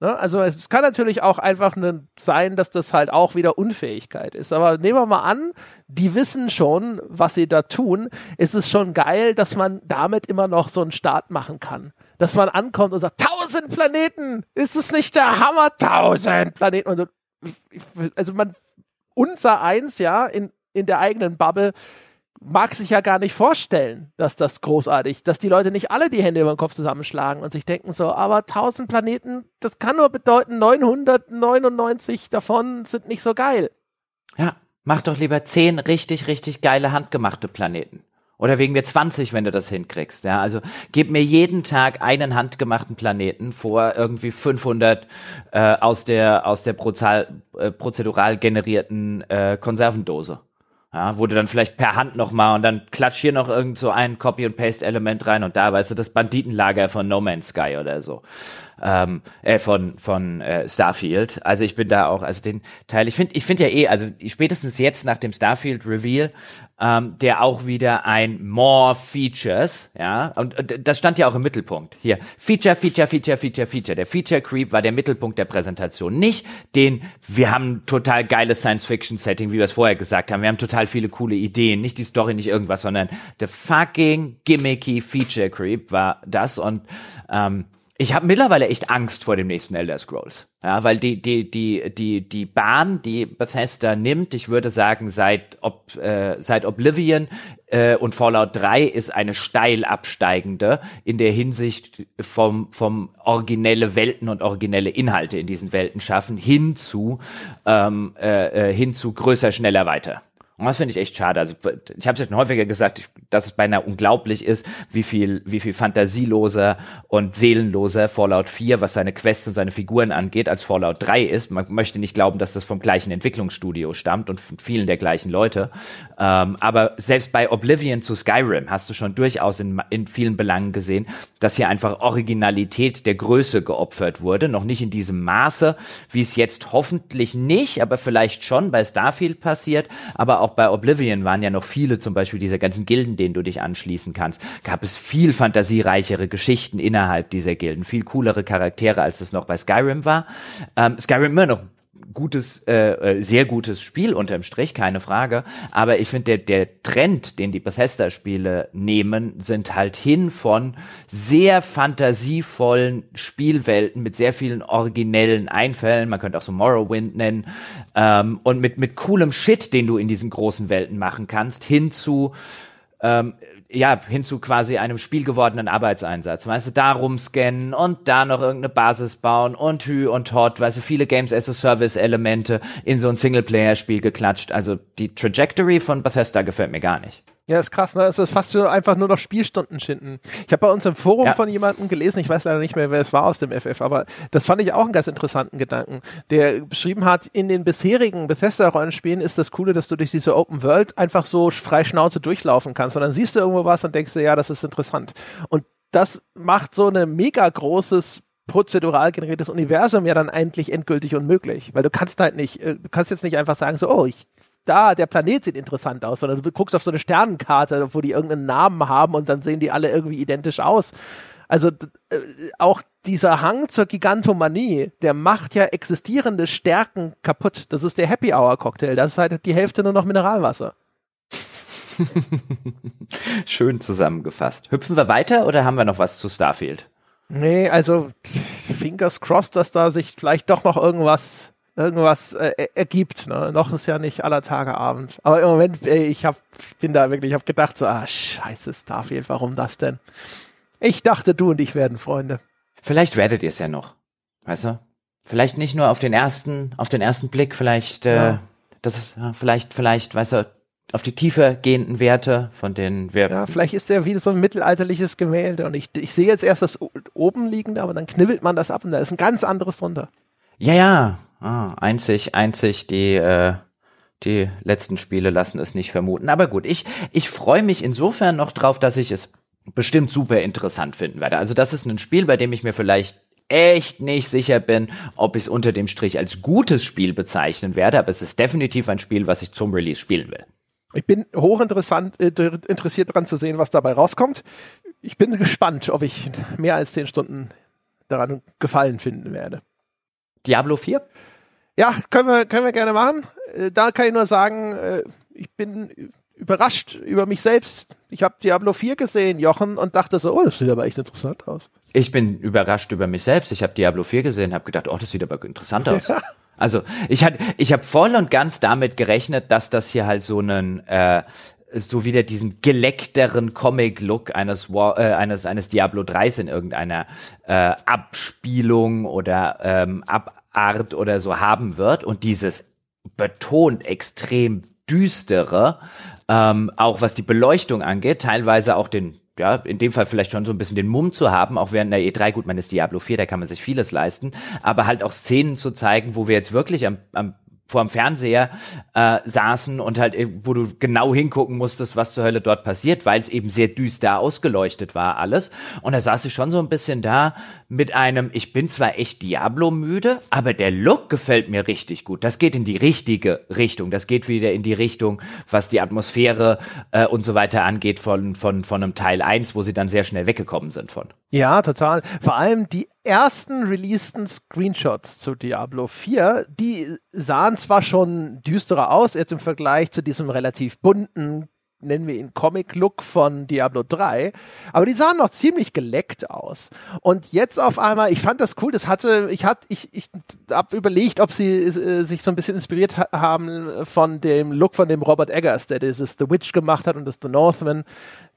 Ne? Also es kann natürlich auch einfach ne, sein, dass das halt auch wieder Unfähigkeit ist. Aber nehmen wir mal an, die wissen schon, was sie da tun. Es ist schon geil, dass man damit immer noch so einen Start machen kann. Dass man ankommt und sagt, tausend Planeten! Ist es nicht der Hammer? Tausend Planeten! Und also man, unser eins, ja, in, in der eigenen Bubble, mag sich ja gar nicht vorstellen, dass das großartig, dass die Leute nicht alle die Hände über den Kopf zusammenschlagen und sich denken so, aber 1000 Planeten, das kann nur bedeuten, 999 davon sind nicht so geil. Ja, mach doch lieber 10 richtig, richtig geile handgemachte Planeten. Oder wegen mir 20, wenn du das hinkriegst. Ja, also gib mir jeden Tag einen handgemachten Planeten vor irgendwie 500 äh, aus der aus der prozal, äh, prozedural generierten äh, Konservendose. Ja, du dann vielleicht per Hand nochmal und dann klatsch hier noch irgend so ein Copy- und Paste-Element rein und da, weißt du, das Banditenlager von No Man's Sky oder so. Ähm, äh, von von äh, Starfield. Also ich bin da auch, also den Teil, ich finde ich finde ja eh, also spätestens jetzt nach dem Starfield Reveal ähm, der auch wieder ein More Features, ja, und, und das stand ja auch im Mittelpunkt. Hier, Feature, Feature, Feature, Feature, Feature. Der Feature Creep war der Mittelpunkt der Präsentation. Nicht den, wir haben total geiles Science-Fiction-Setting, wie wir es vorher gesagt haben. Wir haben total viele coole Ideen. Nicht die Story, nicht irgendwas, sondern der fucking gimmicky Feature Creep war das und ähm, ich habe mittlerweile echt Angst vor dem nächsten Elder Scrolls. Ja, weil die, die, die, die, die Bahn, die Bethesda nimmt, ich würde sagen, seit, Ob, äh, seit Oblivion äh, und Fallout 3 ist eine steil absteigende in der Hinsicht vom, vom originelle Welten und originelle Inhalte in diesen Welten schaffen, hin zu, ähm, äh, äh hin zu größer, schneller, weiter. Und das finde ich echt schade. Also ich habe es ja schon häufiger gesagt, dass es beinahe unglaublich ist, wie viel, wie viel fantasieloser und seelenloser Fallout 4, was seine Quests und seine Figuren angeht, als Fallout 3 ist. Man möchte nicht glauben, dass das vom gleichen Entwicklungsstudio stammt und von vielen der gleichen Leute. Ähm, aber selbst bei Oblivion zu Skyrim hast du schon durchaus in, in vielen Belangen gesehen, dass hier einfach Originalität der Größe geopfert wurde. Noch nicht in diesem Maße, wie es jetzt hoffentlich nicht, aber vielleicht schon bei Starfield passiert, aber auch auch bei Oblivion waren ja noch viele, zum Beispiel diese ganzen Gilden, denen du dich anschließen kannst, gab es viel fantasiereichere Geschichten innerhalb dieser Gilden, viel coolere Charaktere, als es noch bei Skyrim war. Ähm, Skyrim immer noch gutes, äh, äh, sehr gutes Spiel unterm Strich, keine Frage. Aber ich finde, der, der Trend, den die Bethesda-Spiele nehmen, sind halt hin von sehr fantasievollen Spielwelten mit sehr vielen originellen Einfällen. Man könnte auch so Morrowind nennen. Ähm, und mit, mit coolem Shit, den du in diesen großen Welten machen kannst, hin zu ähm, ja, hin zu quasi einem spielgewordenen Arbeitseinsatz. Weißt du, da rumscannen und da noch irgendeine Basis bauen und Hü und Hot, weißt du, viele Games as a Service Elemente in so ein Singleplayer-Spiel geklatscht. Also die Trajectory von Bethesda gefällt mir gar nicht. Ja, ist krass, ne? Es ist fast so einfach nur noch Spielstunden schinden. Ich habe bei uns im Forum ja. von jemandem gelesen, ich weiß leider nicht mehr, wer es war aus dem FF, aber das fand ich auch einen ganz interessanten Gedanken, der beschrieben hat, in den bisherigen Bethesda-Rollenspielen ist das Coole, dass du durch diese Open World einfach so frei Schnauze durchlaufen kannst und dann siehst du irgendwo was und denkst dir, ja, das ist interessant. Und das macht so ein mega großes prozedural generiertes Universum ja dann eigentlich endgültig unmöglich, weil du kannst halt nicht, äh, du kannst jetzt nicht einfach sagen so, oh, ich da, der Planet sieht interessant aus, sondern du guckst auf so eine Sternenkarte, wo die irgendeinen Namen haben und dann sehen die alle irgendwie identisch aus. Also äh, auch dieser Hang zur Gigantomanie, der macht ja existierende Stärken kaputt. Das ist der Happy Hour Cocktail. Das ist halt die Hälfte nur noch Mineralwasser. Schön zusammengefasst. Hüpfen wir weiter oder haben wir noch was zu Starfield? Nee, also fingers crossed, dass da sich vielleicht doch noch irgendwas irgendwas äh, ergibt. Ne? Noch ist ja nicht aller Tage Abend. Aber im Moment, ey, ich hab, bin da wirklich, ich habe gedacht so, ah, scheiße, Starfield, warum das denn? Ich dachte, du und ich werden Freunde. Vielleicht werdet ihr es ja noch. Weißt du? Vielleicht nicht nur auf den ersten, auf den ersten Blick, vielleicht, äh, ja. das ist, ja, vielleicht, vielleicht, weißt du, auf die tiefer gehenden Werte, von denen wir. Ja, vielleicht ist der wie so ein mittelalterliches Gemälde und ich, ich sehe jetzt erst das oben liegende, aber dann knibbelt man das ab und da ist ein ganz anderes drunter. Ja, ja. Ah, einzig, einzig die, äh, die letzten Spiele lassen es nicht vermuten. Aber gut, ich, ich freue mich insofern noch drauf, dass ich es bestimmt super interessant finden werde. Also das ist ein Spiel, bei dem ich mir vielleicht echt nicht sicher bin, ob ich es unter dem Strich als gutes Spiel bezeichnen werde, aber es ist definitiv ein Spiel, was ich zum Release spielen will. Ich bin hochinteressant äh, interessiert daran zu sehen, was dabei rauskommt. Ich bin gespannt, ob ich mehr als zehn Stunden daran gefallen finden werde. Diablo 4? Ja, können wir, können wir gerne machen. Äh, da kann ich nur sagen, äh, ich bin überrascht über mich selbst. Ich habe Diablo 4 gesehen, Jochen, und dachte so, oh, das sieht aber echt interessant aus. Ich bin überrascht über mich selbst. Ich habe Diablo 4 gesehen, habe gedacht, oh, das sieht aber interessant aus. Ja. Also ich hatte, ich habe voll und ganz damit gerechnet, dass das hier halt so einen äh, so wieder diesen geleckteren Comic-Look eines, War, äh, eines eines Diablo 3 in irgendeiner äh, Abspielung oder ähm, Abart oder so haben wird und dieses betont extrem düstere, ähm, auch was die Beleuchtung angeht, teilweise auch den ja, in dem Fall vielleicht schon so ein bisschen den Mumm zu haben, auch während der E3, gut, man ist Diablo 4, da kann man sich vieles leisten, aber halt auch Szenen zu zeigen, wo wir jetzt wirklich am, am vor dem Fernseher äh, saßen und halt, äh, wo du genau hingucken musstest, was zur Hölle dort passiert, weil es eben sehr düster ausgeleuchtet war alles. Und da saß ich schon so ein bisschen da mit einem, ich bin zwar echt Diablo-müde, aber der Look gefällt mir richtig gut. Das geht in die richtige Richtung. Das geht wieder in die Richtung, was die Atmosphäre äh, und so weiter angeht von, von, von einem Teil 1, wo sie dann sehr schnell weggekommen sind von. Ja, total. Vor allem die ersten releaseden Screenshots zu Diablo 4, die sahen zwar schon düsterer aus, jetzt im Vergleich zu diesem relativ bunten, nennen wir ihn Comic-Look von Diablo 3, aber die sahen noch ziemlich geleckt aus. Und jetzt auf einmal, ich fand das cool, das hatte, ich hatte, ich, ich habe überlegt, ob sie äh, sich so ein bisschen inspiriert ha haben von dem Look von dem Robert Eggers, der dieses The Witch gemacht hat und das The Northman,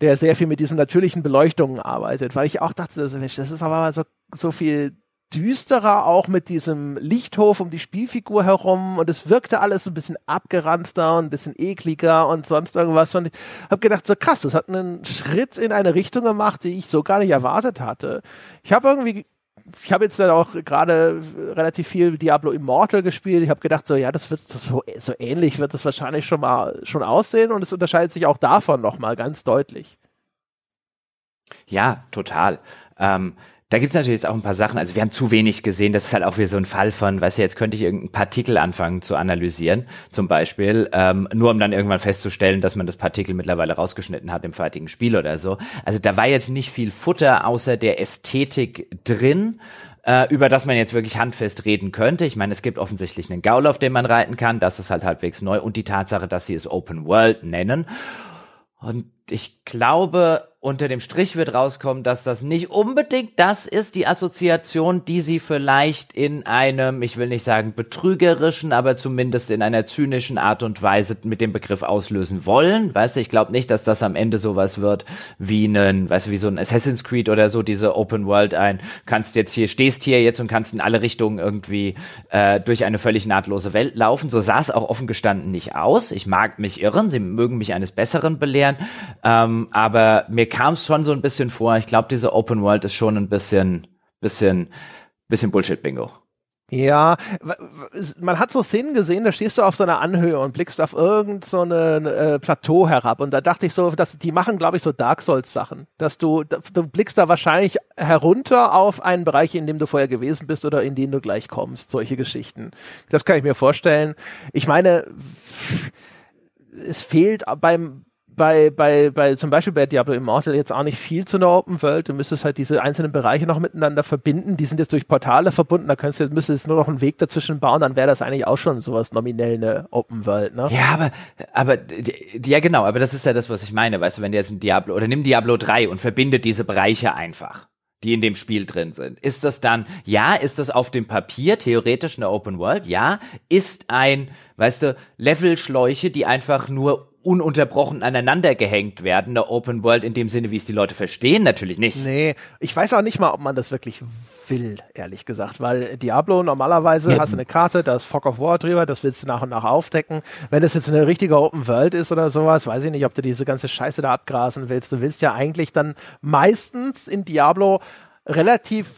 der sehr viel mit diesen natürlichen Beleuchtungen arbeitet, weil ich auch dachte, das ist aber so, so viel düsterer, auch mit diesem Lichthof um die Spielfigur herum und es wirkte alles ein bisschen abgeranzter und ein bisschen ekliger und sonst irgendwas und ich habe gedacht, so krass, das hat einen Schritt in eine Richtung gemacht, die ich so gar nicht erwartet hatte. Ich habe irgendwie ich habe jetzt dann auch gerade relativ viel Diablo Immortal gespielt. Ich habe gedacht, so ja, das wird so, so ähnlich wird das wahrscheinlich schon mal schon aussehen und es unterscheidet sich auch davon nochmal ganz deutlich. Ja, total. Ähm, da gibt's natürlich jetzt auch ein paar Sachen, also wir haben zu wenig gesehen, das ist halt auch wieder so ein Fall von, weißt du, jetzt könnte ich irgendein Partikel anfangen zu analysieren, zum Beispiel, ähm, nur um dann irgendwann festzustellen, dass man das Partikel mittlerweile rausgeschnitten hat im fertigen Spiel oder so. Also da war jetzt nicht viel Futter außer der Ästhetik drin, äh, über das man jetzt wirklich handfest reden könnte. Ich meine, es gibt offensichtlich einen Gaul, auf dem man reiten kann, das ist halt halbwegs neu und die Tatsache, dass sie es Open World nennen. Und ich glaube, unter dem Strich wird rauskommen, dass das nicht unbedingt das ist, die Assoziation, die sie vielleicht in einem, ich will nicht sagen betrügerischen, aber zumindest in einer zynischen Art und Weise mit dem Begriff auslösen wollen. Weißt du, ich glaube nicht, dass das am Ende sowas wird wie ein, weißt du, wie so ein Assassin's Creed oder so, diese Open World ein, kannst jetzt hier, stehst hier jetzt und kannst in alle Richtungen irgendwie äh, durch eine völlig nahtlose Welt laufen. So sah es auch offen gestanden nicht aus. Ich mag mich irren, sie mögen mich eines Besseren belehren, ähm, aber mir kam es schon so ein bisschen vor. Ich glaube, diese Open World ist schon ein bisschen, bisschen, bisschen Bullshit-Bingo. Ja, man hat so Szenen gesehen, da stehst du auf so einer Anhöhe und blickst auf irgend so eine äh, Plateau herab und da dachte ich so, dass die machen, glaube ich, so Dark Souls Sachen, dass du du blickst da wahrscheinlich herunter auf einen Bereich, in dem du vorher gewesen bist oder in den du gleich kommst, solche Geschichten. Das kann ich mir vorstellen. Ich meine, es fehlt beim bei, bei, bei zum Beispiel bei Diablo Immortal jetzt auch nicht viel zu einer Open World. Du müsstest halt diese einzelnen Bereiche noch miteinander verbinden. Die sind jetzt durch Portale verbunden. Da könntest du, müsstest jetzt nur noch einen Weg dazwischen bauen. Dann wäre das eigentlich auch schon sowas nominell eine Open World, ne? Ja, aber, aber, ja genau. Aber das ist ja das, was ich meine. Weißt du, wenn du jetzt ein Diablo, oder nimm Diablo 3 und verbindet diese Bereiche einfach die in dem Spiel drin sind. Ist das dann, ja, ist das auf dem Papier theoretisch eine Open World? Ja. Ist ein, weißt du, Levelschläuche, die einfach nur ununterbrochen aneinander gehängt werden, eine Open World in dem Sinne, wie es die Leute verstehen, natürlich nicht. Nee, ich weiß auch nicht mal, ob man das wirklich will, ehrlich gesagt, weil Diablo normalerweise ja. hast du eine Karte, da ist Fog of War drüber, das willst du nach und nach aufdecken. Wenn das jetzt eine richtige Open World ist oder sowas, weiß ich nicht, ob du diese ganze Scheiße da abgrasen willst. Du willst ja eigentlich dann meistens in Diablo relativ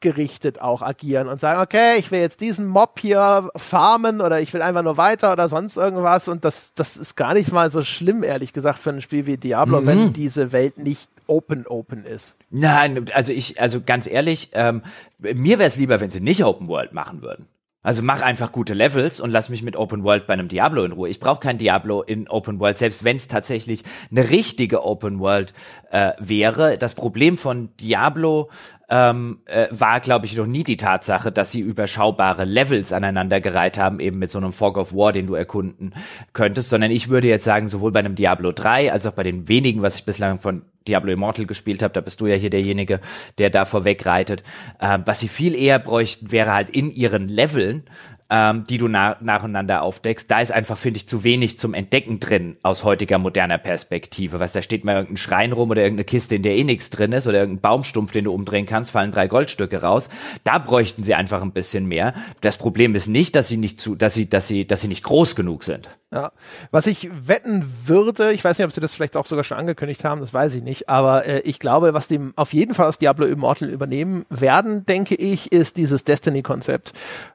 zielgerichtet auch agieren und sagen, okay, ich will jetzt diesen Mob hier farmen oder ich will einfach nur weiter oder sonst irgendwas und das, das ist gar nicht mal so schlimm, ehrlich gesagt, für ein Spiel wie Diablo, mhm. wenn diese Welt nicht Open Open ist. Nein, also ich, also ganz ehrlich, ähm, mir wäre es lieber, wenn sie nicht Open World machen würden. Also mach einfach gute Levels und lass mich mit Open World bei einem Diablo in Ruhe. Ich brauche kein Diablo in Open World, selbst wenn es tatsächlich eine richtige Open World äh, wäre. Das Problem von Diablo ähm, äh, war, glaube ich, noch nie die Tatsache, dass sie überschaubare Levels aneinandergereiht haben, eben mit so einem Fog of War, den du erkunden könntest, sondern ich würde jetzt sagen, sowohl bei einem Diablo 3 als auch bei den wenigen, was ich bislang von Diablo Immortal gespielt habe, da bist du ja hier derjenige, der da vorwegreitet. Ähm, was sie viel eher bräuchten, wäre halt in ihren Leveln ähm, die du na nacheinander aufdeckst, da ist einfach, finde ich, zu wenig zum Entdecken drin aus heutiger moderner Perspektive. Weißt, da steht mal irgendein Schrein rum oder irgendeine Kiste, in der eh nichts drin ist oder irgendein Baumstumpf, den du umdrehen kannst, fallen drei Goldstücke raus. Da bräuchten sie einfach ein bisschen mehr. Das Problem ist nicht, dass sie nicht zu, dass sie, dass sie, dass sie nicht groß genug sind. Ja. Was ich wetten würde, ich weiß nicht, ob sie das vielleicht auch sogar schon angekündigt haben, das weiß ich nicht, aber äh, ich glaube, was die auf jeden Fall aus Diablo Immortal übernehmen werden, denke ich, ist dieses Destiny-Konzept.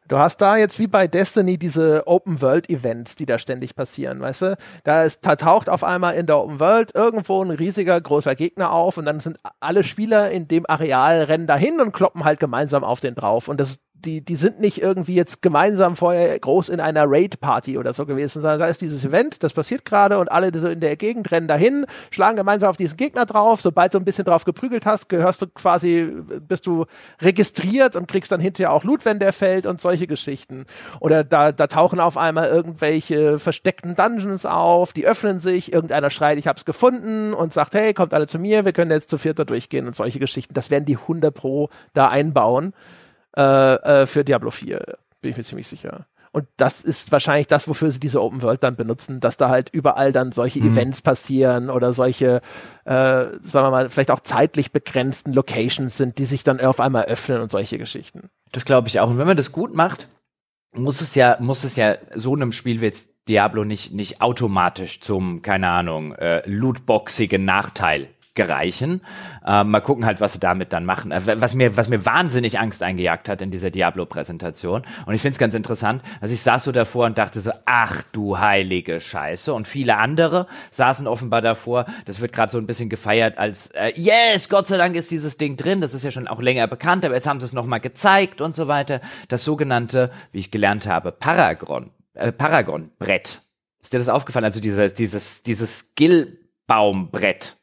Du hast da jetzt wie bei Destiny diese Open-World-Events, die da ständig passieren, weißt du? Da, ist, da taucht auf einmal in der Open World irgendwo ein riesiger, großer Gegner auf und dann sind alle Spieler in dem Areal rennen dahin und kloppen halt gemeinsam auf den drauf. Und das die, die sind nicht irgendwie jetzt gemeinsam vorher groß in einer Raid-Party oder so gewesen, sondern da ist dieses Event, das passiert gerade und alle so in der Gegend rennen dahin, schlagen gemeinsam auf diesen Gegner drauf. Sobald du ein bisschen drauf geprügelt hast, gehörst du quasi, bist du registriert und kriegst dann hinterher auch Loot, wenn der fällt und solche Geschichten. Oder da, da tauchen auf einmal irgendwelche versteckten Dungeons auf, die öffnen sich, irgendeiner schreit, ich hab's gefunden und sagt, hey, kommt alle zu mir, wir können jetzt zu vierter durchgehen und solche Geschichten. Das werden die 100 Pro da einbauen äh, äh, für Diablo 4, bin ich mir ziemlich sicher. Und das ist wahrscheinlich das, wofür sie diese Open World dann benutzen, dass da halt überall dann solche mhm. Events passieren oder solche, äh, sagen wir mal, vielleicht auch zeitlich begrenzten Locations sind, die sich dann auf einmal öffnen und solche Geschichten. Das glaube ich auch. Und wenn man das gut macht, muss es ja, muss es ja so einem Spiel wie jetzt Diablo nicht, nicht automatisch zum, keine Ahnung, äh, lootboxigen Nachteil gereichen. Äh, mal gucken halt, was sie damit dann machen. Äh, was mir, was mir wahnsinnig Angst eingejagt hat in dieser Diablo-Präsentation. Und ich finde es ganz interessant. Also ich saß so davor und dachte so, ach du heilige Scheiße. Und viele andere saßen offenbar davor. Das wird gerade so ein bisschen gefeiert als, äh, yes, Gott sei Dank ist dieses Ding drin. Das ist ja schon auch länger bekannt, aber jetzt haben sie es nochmal gezeigt und so weiter. Das sogenannte, wie ich gelernt habe, Paragon, äh, Paragon-Brett. Ist dir das aufgefallen? Also dieses, dieses, dieses Skill-Baumbrett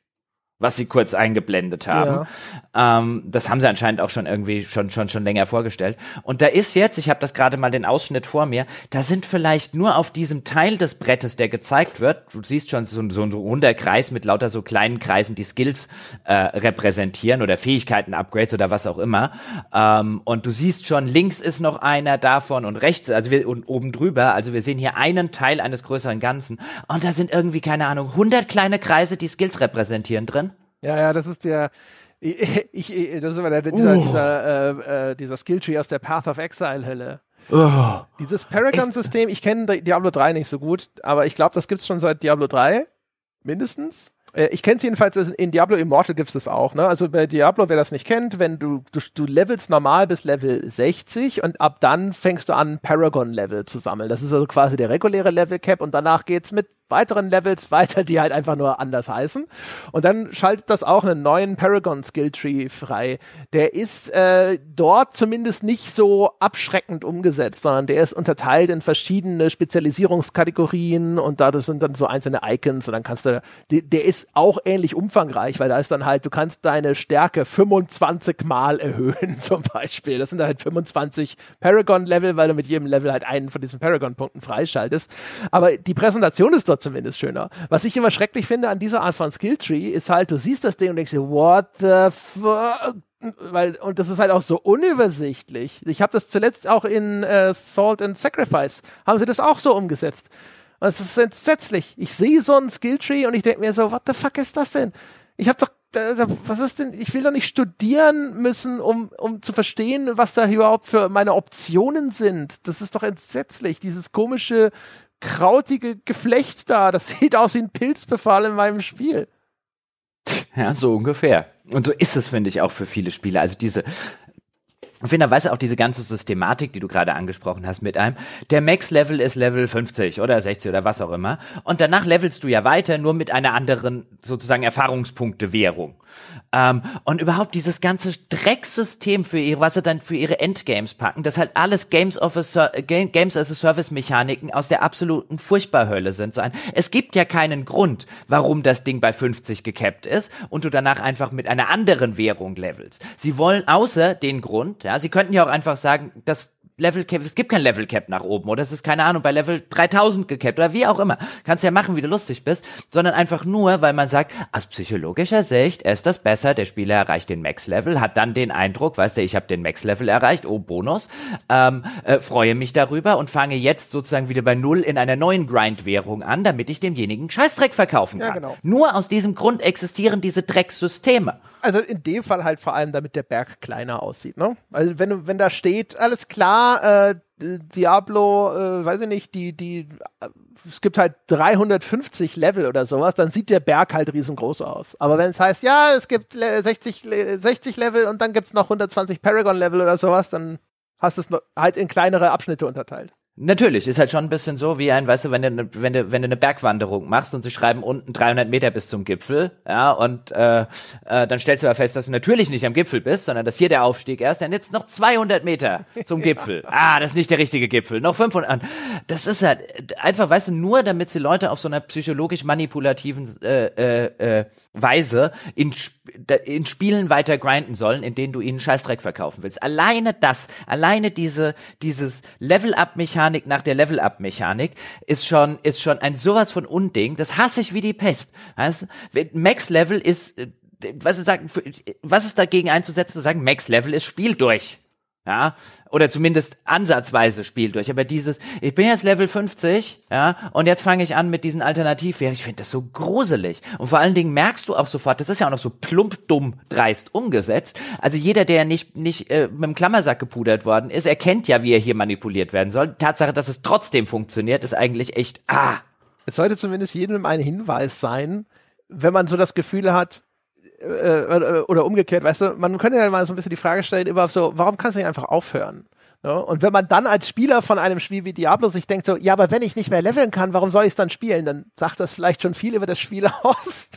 was sie kurz eingeblendet haben. Ja. Ähm, das haben sie anscheinend auch schon irgendwie schon schon schon länger vorgestellt. Und da ist jetzt, ich habe das gerade mal den Ausschnitt vor mir, da sind vielleicht nur auf diesem Teil des Brettes, der gezeigt wird, du siehst schon so, so ein runder Kreis mit lauter so kleinen Kreisen, die Skills äh, repräsentieren oder Fähigkeiten, Upgrades oder was auch immer. Ähm, und du siehst schon, links ist noch einer davon und rechts, also wir und oben drüber, also wir sehen hier einen Teil eines größeren Ganzen. Und da sind irgendwie keine Ahnung 100 kleine Kreise, die Skills repräsentieren drin. Ja, ja, das ist der. Ich, ich, das ist immer der, dieser, uh. dieser, äh, äh, dieser Skilltree aus der Path of Exile Hölle. Uh. Dieses Paragon-System, ich kenne Diablo 3 nicht so gut, aber ich glaube, das gibt's schon seit Diablo 3, mindestens. Äh, ich kenne es jedenfalls, in Diablo Immortal gibt es das auch. Ne? Also bei Diablo, wer das nicht kennt, wenn du, du, du levelst normal bis Level 60 und ab dann fängst du an, Paragon-Level zu sammeln. Das ist also quasi der reguläre Level-Cap und danach geht's mit weiteren Levels weiter, die halt einfach nur anders heißen. Und dann schaltet das auch einen neuen Paragon Skill Tree frei. Der ist äh, dort zumindest nicht so abschreckend umgesetzt, sondern der ist unterteilt in verschiedene Spezialisierungskategorien und da das sind dann so einzelne Icons und dann kannst du, der, der ist auch ähnlich umfangreich, weil da ist dann halt, du kannst deine Stärke 25 Mal erhöhen zum Beispiel. Das sind halt 25 Paragon-Level, weil du mit jedem Level halt einen von diesen Paragon-Punkten freischaltest. Aber die Präsentation ist dort zumindest schöner. Was ich immer schrecklich finde an dieser Art von Skilltree ist halt, du siehst das Ding und denkst dir, what the fuck? weil und das ist halt auch so unübersichtlich. Ich habe das zuletzt auch in äh, Salt and Sacrifice haben sie das auch so umgesetzt. Und es ist entsetzlich. Ich sehe so einen Skilltree und ich denke mir so, what the fuck ist das denn? Ich habe doch was ist denn, ich will doch nicht studieren müssen, um, um zu verstehen, was da überhaupt für meine Optionen sind. Das ist doch entsetzlich, dieses komische, krautige Geflecht da. Das sieht aus wie ein Pilzbefall in meinem Spiel. Ja, so ungefähr. Und so ist es, finde ich, auch für viele Spieler. Also diese, ich finde, da weiß auch diese ganze Systematik, die du gerade angesprochen hast, mit einem, der Max-Level ist Level 50 oder 60 oder was auch immer. Und danach levelst du ja weiter, nur mit einer anderen, sozusagen, Erfahrungspunkte-Währung. Ähm, und überhaupt dieses ganze Drecksystem für ihre, was sie dann für ihre Endgames packen, das halt alles Games, of a Games as a Service Mechaniken aus der absoluten Furchtbarhölle sind. So ein, es gibt ja keinen Grund, warum das Ding bei 50 gekappt ist und du danach einfach mit einer anderen Währung levelst. Sie wollen außer den Grund, ja, sie könnten ja auch einfach sagen, dass Level Cap, es gibt kein Level Cap nach oben oder es ist keine Ahnung bei Level 3000 gecapped oder wie auch immer. Kannst ja machen, wie du lustig bist, sondern einfach nur, weil man sagt, aus psychologischer Sicht ist das besser, der Spieler erreicht den Max Level, hat dann den Eindruck, weißt du, ich habe den Max Level erreicht, oh Bonus, ähm, äh, freue mich darüber und fange jetzt sozusagen wieder bei Null in einer neuen Grind-Währung an, damit ich demjenigen Scheißdreck verkaufen kann. Ja, genau. Nur aus diesem Grund existieren diese Drecksysteme. Also in dem Fall halt vor allem, damit der Berg kleiner aussieht, ne? Also wenn, wenn da steht, alles klar, äh, Diablo, äh, weiß ich nicht, die, die, äh, es gibt halt 350 Level oder sowas, dann sieht der Berg halt riesengroß aus. Aber wenn es heißt, ja, es gibt 60, 60 Level und dann gibt es noch 120 Paragon-Level oder sowas, dann hast du es halt in kleinere Abschnitte unterteilt. Natürlich, ist halt schon ein bisschen so wie ein, weißt du, wenn du, ne, wenn du, wenn du eine Bergwanderung machst und sie schreiben unten 300 Meter bis zum Gipfel, ja, und äh, äh, dann stellst du aber fest, dass du natürlich nicht am Gipfel bist, sondern dass hier der Aufstieg erst, dann jetzt noch 200 Meter zum Gipfel. Ah, das ist nicht der richtige Gipfel, noch 500. Das ist halt einfach, weißt du, nur damit sie Leute auf so einer psychologisch manipulativen äh, äh, äh, Weise in, in Spielen weiter grinden sollen, in denen du ihnen Scheißdreck verkaufen willst. Alleine das, alleine diese, dieses Level-Up-Mechanik Mechanik nach der Level-Up-Mechanik ist schon, ist schon ein sowas von Unding. Das hasse ich wie die Pest. Weißt? Max-Level ist, äh, was ist, was ist dagegen einzusetzen, zu sagen, Max-Level ist Spiel durch. Ja, oder zumindest ansatzweise Spiel durch. Aber dieses, ich bin jetzt Level 50, ja, und jetzt fange ich an mit diesen Alternativwährungen. Ich finde das so gruselig. Und vor allen Dingen merkst du auch sofort, das ist ja auch noch so plump dumm dreist umgesetzt. Also jeder, der nicht, nicht äh, mit dem Klammersack gepudert worden ist, erkennt ja, wie er hier manipuliert werden soll. Tatsache, dass es trotzdem funktioniert, ist eigentlich echt, ah. Es sollte zumindest jedem ein Hinweis sein, wenn man so das Gefühl hat, äh, äh, oder umgekehrt, weißt du, man könnte ja mal so ein bisschen die Frage stellen, immer so, warum kannst du nicht einfach aufhören? Ja, und wenn man dann als Spieler von einem Spiel wie Diablo sich denkt, so, ja, aber wenn ich nicht mehr leveln kann, warum soll ich es dann spielen? Dann sagt das vielleicht schon viel über das Spiel aus.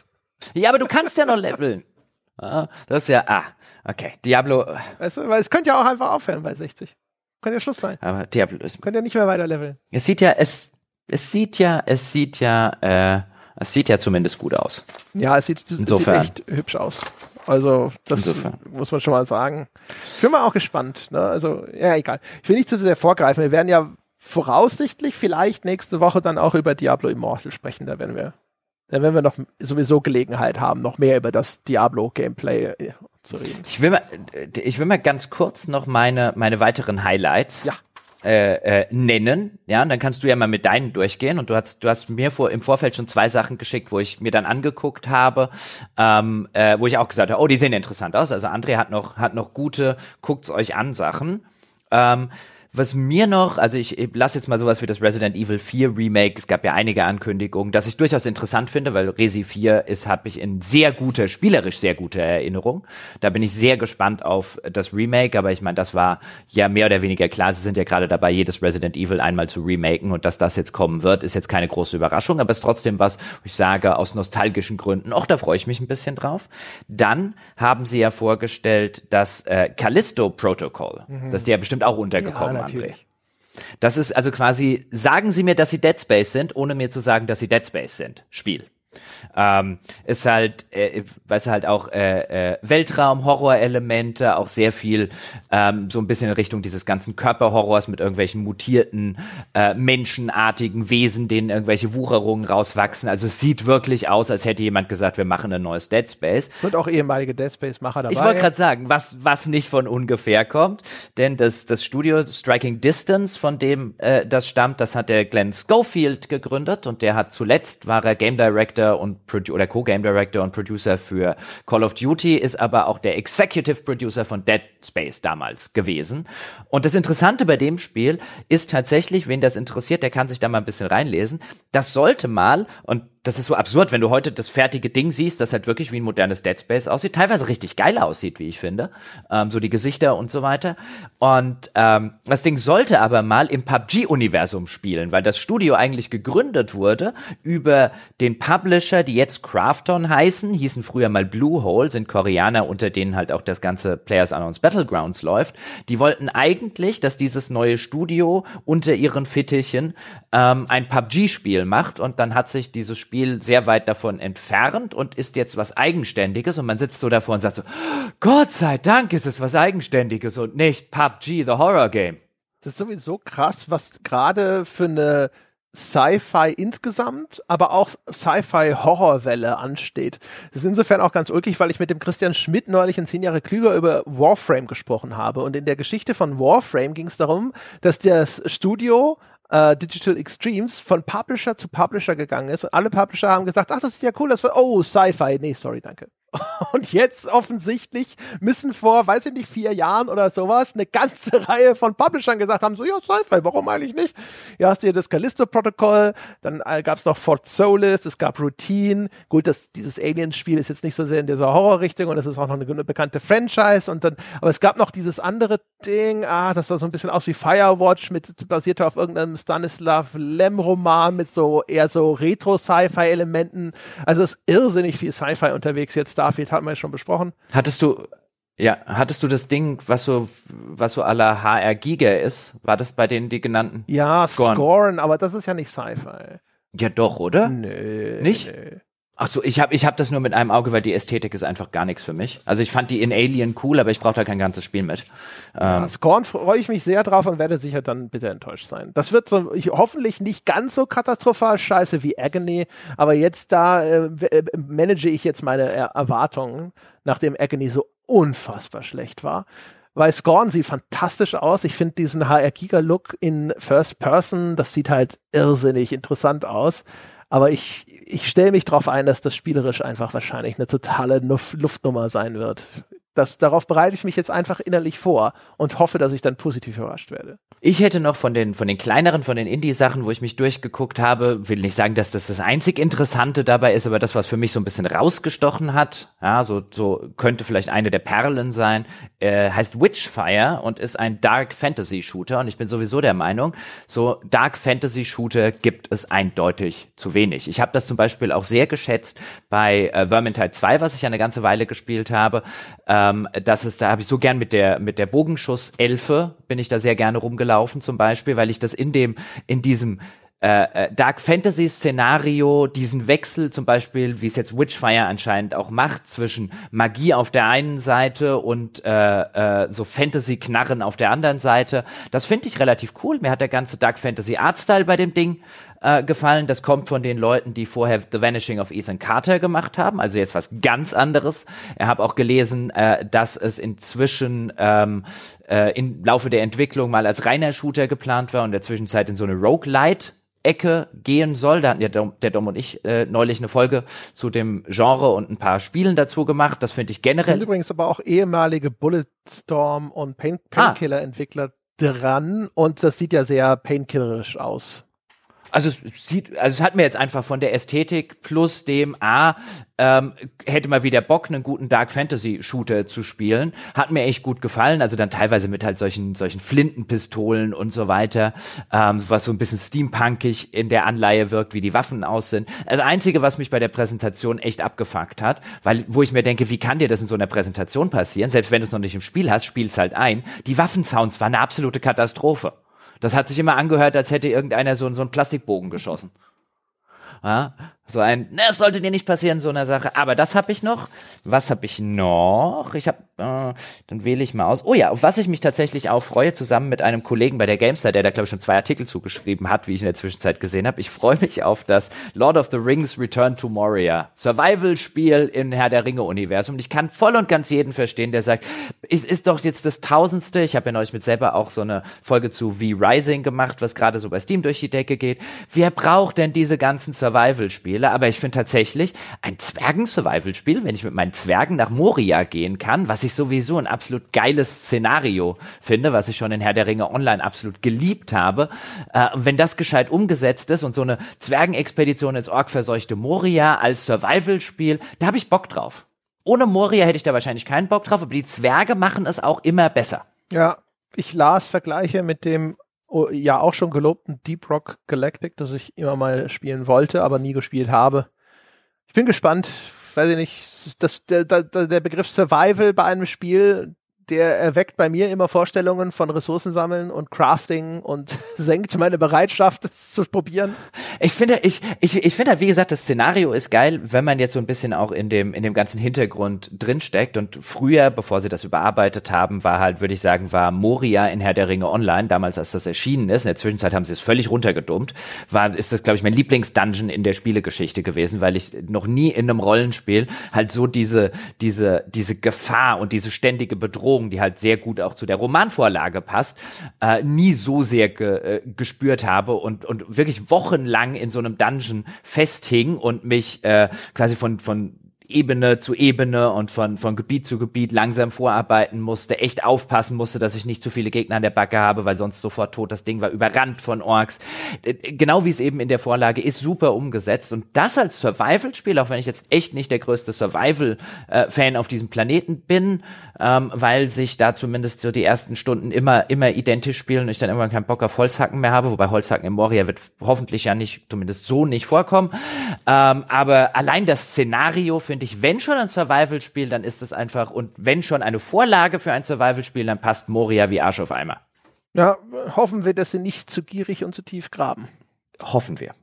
Ja, aber du kannst ja noch leveln. Ah, das ist ja, ah, okay, Diablo. Weißt du, weil es könnte ja auch einfach aufhören bei 60. Könnte ja Schluss sein. Aber Diablo ist. Könnte ja nicht mehr weiter leveln. Es sieht ja, es, es sieht ja, es sieht ja, äh, es sieht ja zumindest gut aus. Ja, es sieht, es sieht echt hübsch aus. Also, das Insofern. muss man schon mal sagen. Ich bin mal auch gespannt. Ne? Also, ja, egal. Ich will nicht zu sehr vorgreifen. Wir werden ja voraussichtlich vielleicht nächste Woche dann auch über Diablo Immortal sprechen. Da werden wir, da werden wir noch sowieso Gelegenheit haben, noch mehr über das Diablo-Gameplay äh, zu reden. Ich will mal, ich will mal ganz kurz noch meine, meine weiteren Highlights. Ja äh, äh, nennen, ja, und dann kannst du ja mal mit deinen durchgehen. Und du hast, du hast mir vor im Vorfeld schon zwei Sachen geschickt, wo ich mir dann angeguckt habe, ähm, äh, wo ich auch gesagt habe, oh, die sehen interessant aus. Also André hat noch, hat noch gute, guckt's euch an Sachen. Ähm, Was mir noch, also ich, ich lasse jetzt mal sowas wie das Resident Evil 4 Remake, es gab ja einige Ankündigungen, dass ich durchaus interessant finde, weil Resi 4 ist, habe ich in sehr gute, spielerisch sehr gute Erinnerung. Da bin ich sehr gespannt auf das Remake, aber ich meine, das war ja mehr oder weniger klar. Sie sind ja gerade dabei, jedes Resident Evil einmal zu remaken und dass das jetzt kommen wird, ist jetzt keine große Überraschung, aber es ist trotzdem was, ich sage, aus nostalgischen Gründen, auch da freue ich mich ein bisschen drauf. Dann haben sie ja vorgestellt, das äh, Callisto Protocol, mhm. das ist ja bestimmt auch untergekommen. Ja, natürlich. Das ist also quasi, sagen Sie mir, dass Sie Dead Space sind, ohne mir zu sagen, dass Sie Dead Space sind. Spiel. Ähm, ist halt, äh, weiß halt auch äh, äh, Weltraum-Horror-Elemente, auch sehr viel ähm, so ein bisschen in Richtung dieses ganzen Körperhorrors mit irgendwelchen mutierten, äh, menschenartigen Wesen, denen irgendwelche Wucherungen rauswachsen. Also es sieht wirklich aus, als hätte jemand gesagt, wir machen ein neues Dead Space. Sind auch ehemalige Dead Space-Macher dabei. Ich wollte gerade sagen, was, was nicht von ungefähr kommt, denn das, das Studio Striking Distance, von dem äh, das stammt, das hat der Glenn Schofield gegründet und der hat zuletzt, war er Game Director Director und Produ oder Co-Game Director und Producer für Call of Duty, ist aber auch der Executive Producer von Dead Space damals gewesen. Und das Interessante bei dem Spiel ist tatsächlich, wen das interessiert, der kann sich da mal ein bisschen reinlesen. Das sollte mal, und das ist so absurd, wenn du heute das fertige Ding siehst, das halt wirklich wie ein modernes Dead Space aussieht, teilweise richtig geil aussieht, wie ich finde, ähm, so die Gesichter und so weiter. Und ähm, das Ding sollte aber mal im PUBG-Universum spielen, weil das Studio eigentlich gegründet wurde über den Publisher, die jetzt Crafton heißen, hießen früher mal Bluehole, sind Koreaner, unter denen halt auch das ganze Players Unknowns Battlegrounds läuft. Die wollten eigentlich, dass dieses neue Studio unter ihren Fittichen ähm, ein PUBG-Spiel macht und dann hat sich dieses Spiel sehr weit davon entfernt und ist jetzt was Eigenständiges und man sitzt so davor und sagt so, Gott sei Dank ist es was Eigenständiges und nicht PUBG, the Horror Game. Das ist sowieso krass, was gerade für eine Sci-Fi insgesamt, aber auch Sci-Fi-Horrorwelle ansteht. Das ist insofern auch ganz ulkig, weil ich mit dem Christian Schmidt neulich in zehn Jahre klüger über Warframe gesprochen habe. Und in der Geschichte von Warframe ging es darum, dass das Studio äh, Digital Extremes von Publisher zu Publisher gegangen ist und alle Publisher haben gesagt, ach, das ist ja cool, das war, oh, Sci-Fi, nee, sorry, danke. Und jetzt offensichtlich müssen vor, weiß ich nicht, vier Jahren oder sowas eine ganze Reihe von Publishern gesagt haben, so, ja, Sci-Fi, warum eigentlich nicht? Ja, hast du hier das Callisto-Protokoll, dann äh, gab es noch Fort Solis, es gab Routine. Gut, das, dieses Alien-Spiel ist jetzt nicht so sehr in dieser Horrorrichtung und es ist auch noch eine, bekannte Franchise und dann, aber es gab noch dieses andere Ding, ah, das sah so ein bisschen aus wie Firewatch, mit, basierte auf irgendeinem Stanislav Lem-Roman mit so eher so Retro-Sci-Fi-Elementen. Also ist irrsinnig viel Sci-Fi unterwegs jetzt Starfield hatten wir ja schon besprochen. Hattest du, ja, hattest du das Ding, was so, was so aller HR Giga ist? War das bei denen die genannten? Ja, Scorn, Scorn aber das ist ja nicht Sci-Fi. Ja, doch, oder? Nee. Nicht? Nee. Ach so, ich habe ich hab das nur mit einem Auge, weil die Ästhetik ist einfach gar nichts für mich. Also ich fand die in Alien cool, aber ich brauche da kein ganzes Spiel mit. Ja, ähm, Scorn freue ich mich sehr drauf und werde sicher dann bitte enttäuscht sein. Das wird so ich, hoffentlich nicht ganz so katastrophal scheiße wie Agony, aber jetzt da äh, äh manage ich jetzt meine er Erwartungen, nachdem Agony so unfassbar schlecht war weil Scorn sieht fantastisch aus. Ich finde diesen HR-Giga-Look in First Person, das sieht halt irrsinnig interessant aus. Aber ich, ich stelle mich darauf ein, dass das spielerisch einfach wahrscheinlich eine totale Luftnummer sein wird das, darauf bereite ich mich jetzt einfach innerlich vor und hoffe, dass ich dann positiv überrascht werde. Ich hätte noch von den, von den kleineren, von den Indie-Sachen, wo ich mich durchgeguckt habe, will nicht sagen, dass das das einzig Interessante dabei ist, aber das, was für mich so ein bisschen rausgestochen hat, ja, so, so könnte vielleicht eine der Perlen sein, äh, heißt Witchfire und ist ein Dark Fantasy Shooter und ich bin sowieso der Meinung, so Dark Fantasy Shooter gibt es eindeutig zu wenig. Ich habe das zum Beispiel auch sehr geschätzt bei äh, Vermintide 2, was ich eine ganze Weile gespielt habe, äh, ähm, das ist, da habe ich so gern mit der mit der Bogenschusselfe bin ich da sehr gerne rumgelaufen zum Beispiel, weil ich das in dem in diesem äh, äh, Dark Fantasy Szenario diesen Wechsel zum Beispiel, wie es jetzt Witchfire anscheinend auch macht, zwischen Magie auf der einen Seite und äh, äh, so Fantasy Knarren auf der anderen Seite, das finde ich relativ cool. Mir hat der ganze Dark Fantasy Artstyle bei dem Ding äh, gefallen. Das kommt von den Leuten, die vorher The Vanishing of Ethan Carter gemacht haben, also jetzt was ganz anderes. Ich habe auch gelesen, äh, dass es inzwischen ähm, äh, im Laufe der Entwicklung mal als reiner Shooter geplant war und in der Zwischenzeit in so eine Roguelite Ecke gehen soll. Da hatten ja Dom, der Dom und ich äh, neulich eine Folge zu dem Genre und ein paar Spielen dazu gemacht. Das finde ich generell. Sind übrigens aber auch ehemalige Bulletstorm und Pain ah. Painkiller-Entwickler dran und das sieht ja sehr painkillerisch aus. Also es sieht, also es hat mir jetzt einfach von der Ästhetik plus dem A ähm, hätte mal wieder Bock, einen guten Dark Fantasy Shooter zu spielen. Hat mir echt gut gefallen. Also dann teilweise mit halt solchen solchen Flintenpistolen und so weiter, ähm, was so ein bisschen steampunkig in der Anleihe wirkt, wie die Waffen aus sind. Also einzige, was mich bei der Präsentation echt abgefuckt hat, weil wo ich mir denke, wie kann dir das in so einer Präsentation passieren? Selbst wenn du es noch nicht im Spiel hast, spiel's halt ein. Die Waffensounds waren eine absolute Katastrophe. Das hat sich immer angehört, als hätte irgendeiner so, so einen Plastikbogen geschossen. Ja, so ein, ne, das sollte dir nicht passieren, so eine Sache. Aber das habe ich noch. Was habe ich noch? Ich habe, dann wähle ich mal aus. Oh ja, auf was ich mich tatsächlich auch freue, zusammen mit einem Kollegen bei der Gamestar, der da glaube ich schon zwei Artikel zugeschrieben hat, wie ich in der Zwischenzeit gesehen habe. Ich freue mich auf das Lord of the Rings Return to Moria Survival-Spiel im Herr der Ringe Universum. Und ich kann voll und ganz jeden verstehen, der sagt, es ist doch jetzt das Tausendste. Ich habe ja neulich mit selber auch so eine Folge zu V-Rising gemacht, was gerade so bei Steam durch die Decke geht. Wer braucht denn diese ganzen Survival-Spiele? Spiele, aber ich finde tatsächlich ein Zwergen-Survival-Spiel, wenn ich mit meinen Zwergen nach Moria gehen kann, was ich sowieso ein absolut geiles Szenario finde, was ich schon in Herr der Ringe Online absolut geliebt habe. Äh, wenn das gescheit umgesetzt ist und so eine Zwergenexpedition ins orkverseuchte Moria als Survival-Spiel, da habe ich Bock drauf. Ohne Moria hätte ich da wahrscheinlich keinen Bock drauf, aber die Zwerge machen es auch immer besser. Ja, ich las Vergleiche mit dem Oh, ja auch schon gelobten Deep Rock Galactic, das ich immer mal spielen wollte, aber nie gespielt habe. Ich bin gespannt, weiß ich nicht, das, der, der, der Begriff Survival bei einem Spiel, der erweckt bei mir immer Vorstellungen von Ressourcen sammeln und Crafting und senkt meine Bereitschaft, es zu probieren. Ich finde, ich, ich, ich finde halt, wie gesagt, das Szenario ist geil, wenn man jetzt so ein bisschen auch in dem, in dem ganzen Hintergrund drinsteckt. Und früher, bevor sie das überarbeitet haben, war halt, würde ich sagen, war Moria in Herr der Ringe Online, damals, als das erschienen ist. In der Zwischenzeit haben sie es völlig runtergedummt. War, ist das, glaube ich, mein Lieblingsdungeon in der Spielegeschichte gewesen, weil ich noch nie in einem Rollenspiel halt so diese, diese, diese Gefahr und diese ständige Bedrohung Bedrohung, die halt sehr gut auch zu der Romanvorlage passt, äh, nie so sehr ge, äh, gespürt habe und, und wirklich wochenlang in so einem Dungeon festhing und mich äh, quasi von, von Ebene zu Ebene und von, von Gebiet zu Gebiet langsam vorarbeiten musste, echt aufpassen musste, dass ich nicht zu viele Gegner an der Backe habe, weil sonst sofort tot. Das Ding war überrannt von Orks. Genau wie es eben in der Vorlage ist, super umgesetzt. Und das als Survival-Spiel, auch wenn ich jetzt echt nicht der größte Survival-Fan auf diesem Planeten bin, ähm, weil sich da zumindest so die ersten Stunden immer, immer identisch spielen und ich dann irgendwann keinen Bock auf Holzhacken mehr habe, wobei Holzhacken im Moria wird hoffentlich ja nicht, zumindest so nicht vorkommen. Ähm, aber allein das Szenario finde finde ich, wenn schon ein Survival-Spiel, dann ist es einfach, und wenn schon eine Vorlage für ein Survival-Spiel, dann passt Moria wie Arsch auf Eimer. Ja, hoffen wir, dass sie nicht zu gierig und zu tief graben. Hoffen wir.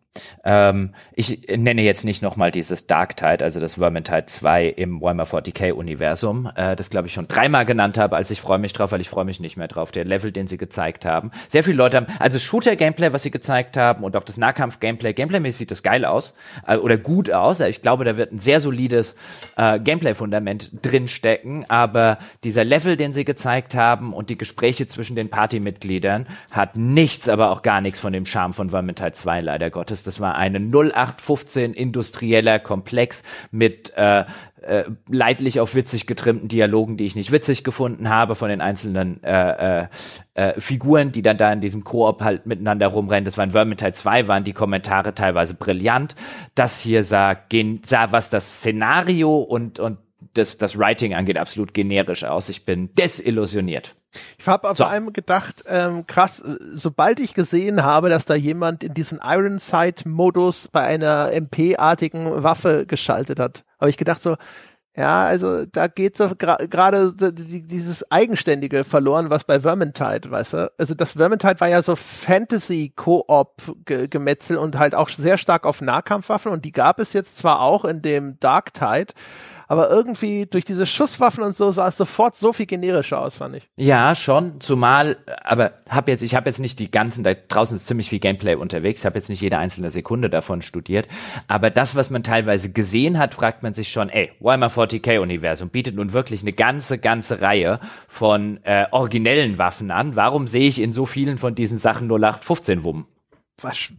Ähm, ich nenne jetzt nicht nochmal dieses Dark Tide, also das Vermintide 2 im Warhammer 40k Universum, äh, das glaube ich schon dreimal genannt habe, als ich freue mich drauf, weil ich freue mich nicht mehr drauf. Der Level, den sie gezeigt haben. Sehr viele Leute haben, also Shooter-Gameplay, was sie gezeigt haben und auch das Nahkampf-Gameplay, Gameplay-mäßig sieht das geil aus äh, oder gut aus. Ich glaube, da wird ein sehr solides äh, Gameplay-Fundament drinstecken, aber dieser Level, den sie gezeigt haben und die Gespräche zwischen den Partymitgliedern hat nichts, aber auch gar nichts von dem Charme von Vermintide 2, leider Gottes. Das war eine 0815 industrieller Komplex mit äh, äh, leidlich auf witzig getrimmten Dialogen, die ich nicht witzig gefunden habe von den einzelnen äh, äh, äh, Figuren, die dann da in diesem Koop halt miteinander rumrennen. Das war in Vermintide 2, waren die Kommentare teilweise brillant. Das hier sah, sah was das Szenario und, und das, das Writing angeht, absolut generisch aus. Ich bin desillusioniert. Ich habe so. vor allem gedacht, ähm, krass, sobald ich gesehen habe, dass da jemand in diesen Ironside-Modus bei einer MP-artigen Waffe geschaltet hat, habe ich gedacht so, ja, also da geht so gerade gra dieses Eigenständige verloren, was bei Vermintide, weißt du? Also das Vermintide war ja so Fantasy-Koop-Gemetzel und halt auch sehr stark auf Nahkampfwaffen und die gab es jetzt zwar auch in dem Dark Tide, aber irgendwie durch diese Schusswaffen und so sah es sofort so viel generischer aus, fand ich. Ja, schon, zumal, aber hab jetzt, ich habe jetzt nicht die ganzen, da draußen ist ziemlich viel Gameplay unterwegs, habe jetzt nicht jede einzelne Sekunde davon studiert, aber das, was man teilweise gesehen hat, fragt man sich schon, ey, Warhammer 40k Universum bietet nun wirklich eine ganze, ganze Reihe von äh, originellen Waffen an. Warum sehe ich in so vielen von diesen Sachen 0815 Wummen? Was,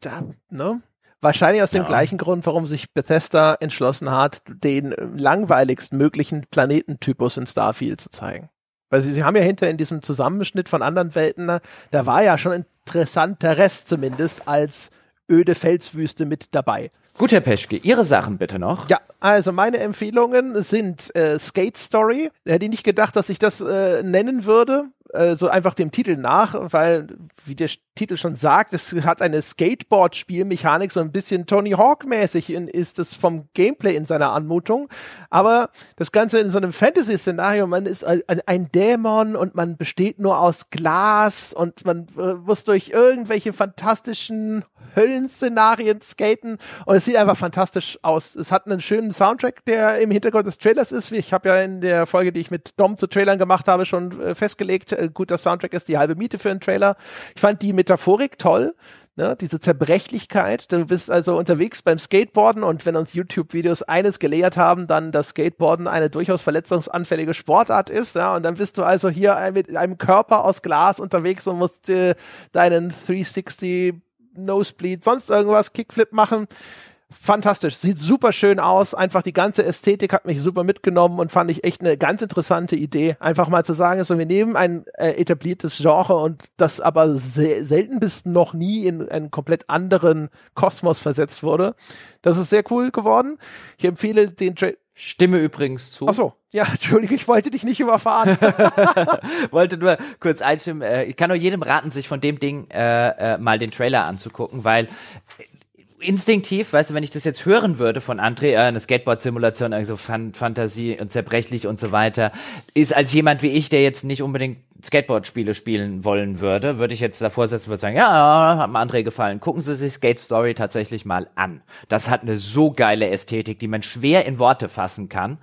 da, ne? Wahrscheinlich aus dem ja. gleichen Grund, warum sich Bethesda entschlossen hat, den langweiligsten möglichen Planetentypus in Starfield zu zeigen. Weil sie, sie haben ja hinter in diesem Zusammenschnitt von anderen Welten, da war ja schon interessanter Rest zumindest als öde Felswüste mit dabei. Gut, Herr Peschke, Ihre Sachen bitte noch. Ja, also meine Empfehlungen sind äh, Skate Story. Hätte ich nicht gedacht, dass ich das äh, nennen würde. Äh, so einfach dem Titel nach, weil, wie der Titel schon sagt, es hat eine Skateboard-Spielmechanik, so ein bisschen Tony Hawk-mäßig ist es vom Gameplay in seiner Anmutung. Aber das Ganze in so einem Fantasy-Szenario, man ist ein, ein, Dämon und man besteht nur aus Glas und man äh, muss durch irgendwelche fantastischen Höllenszenarien skaten und es sieht einfach fantastisch aus. Es hat einen schönen Soundtrack, der im Hintergrund des Trailers ist. Ich habe ja in der Folge, die ich mit Dom zu Trailern gemacht habe, schon äh, festgelegt, äh, guter Soundtrack ist die halbe Miete für einen Trailer. Ich fand die Metaphorik toll. Ne, diese Zerbrechlichkeit. Du bist also unterwegs beim Skateboarden und wenn uns YouTube-Videos eines gelehrt haben, dann, dass Skateboarden eine durchaus verletzungsanfällige Sportart ist. Ja, und dann bist du also hier mit einem Körper aus Glas unterwegs und musst äh, deinen 360 Nosebleed, sonst irgendwas, Kickflip machen. Fantastisch, sieht super schön aus. Einfach die ganze Ästhetik hat mich super mitgenommen und fand ich echt eine ganz interessante Idee. Einfach mal zu sagen, so wir nehmen ein äh, etabliertes Genre und das aber se selten bis noch nie in einen komplett anderen Kosmos versetzt wurde. Das ist sehr cool geworden. Ich empfehle den Tra Stimme übrigens zu. Ach so, ja, Entschuldige, ich wollte dich nicht überfahren. wollte nur kurz einstimmen. Äh, ich kann nur jedem raten, sich von dem Ding äh, äh, mal den Trailer anzugucken, weil instinktiv, weißt du, wenn ich das jetzt hören würde von André, äh, eine Skateboard-Simulation, also Fan Fantasie und zerbrechlich und so weiter, ist als jemand wie ich, der jetzt nicht unbedingt Skateboard-Spiele spielen wollen würde, würde ich jetzt davor setzen würde sagen, ja, hat mir André gefallen. Gucken Sie sich Skate Story tatsächlich mal an. Das hat eine so geile Ästhetik, die man schwer in Worte fassen kann.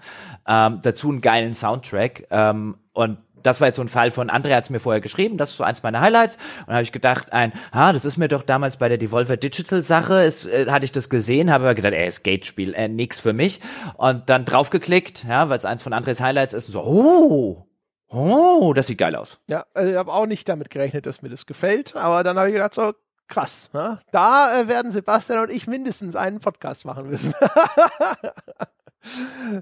Ähm, dazu einen geilen Soundtrack. Ähm, und das war jetzt so ein Fall von André hat es mir vorher geschrieben, das ist so eins meiner Highlights. Und habe ich gedacht, ein, ah, das ist mir doch damals bei der Devolver Digital Sache, ist, äh, hatte ich das gesehen, habe aber gedacht, ey, Skate-Spiel, äh, nix für mich. Und dann draufgeklickt, ja, weil es eins von Andres Highlights ist, so, oh, oh, das sieht geil aus. Ja, also ich habe auch nicht damit gerechnet, dass mir das gefällt, aber dann habe ich gedacht, so, krass, ne? da äh, werden Sebastian und ich mindestens einen Podcast machen müssen.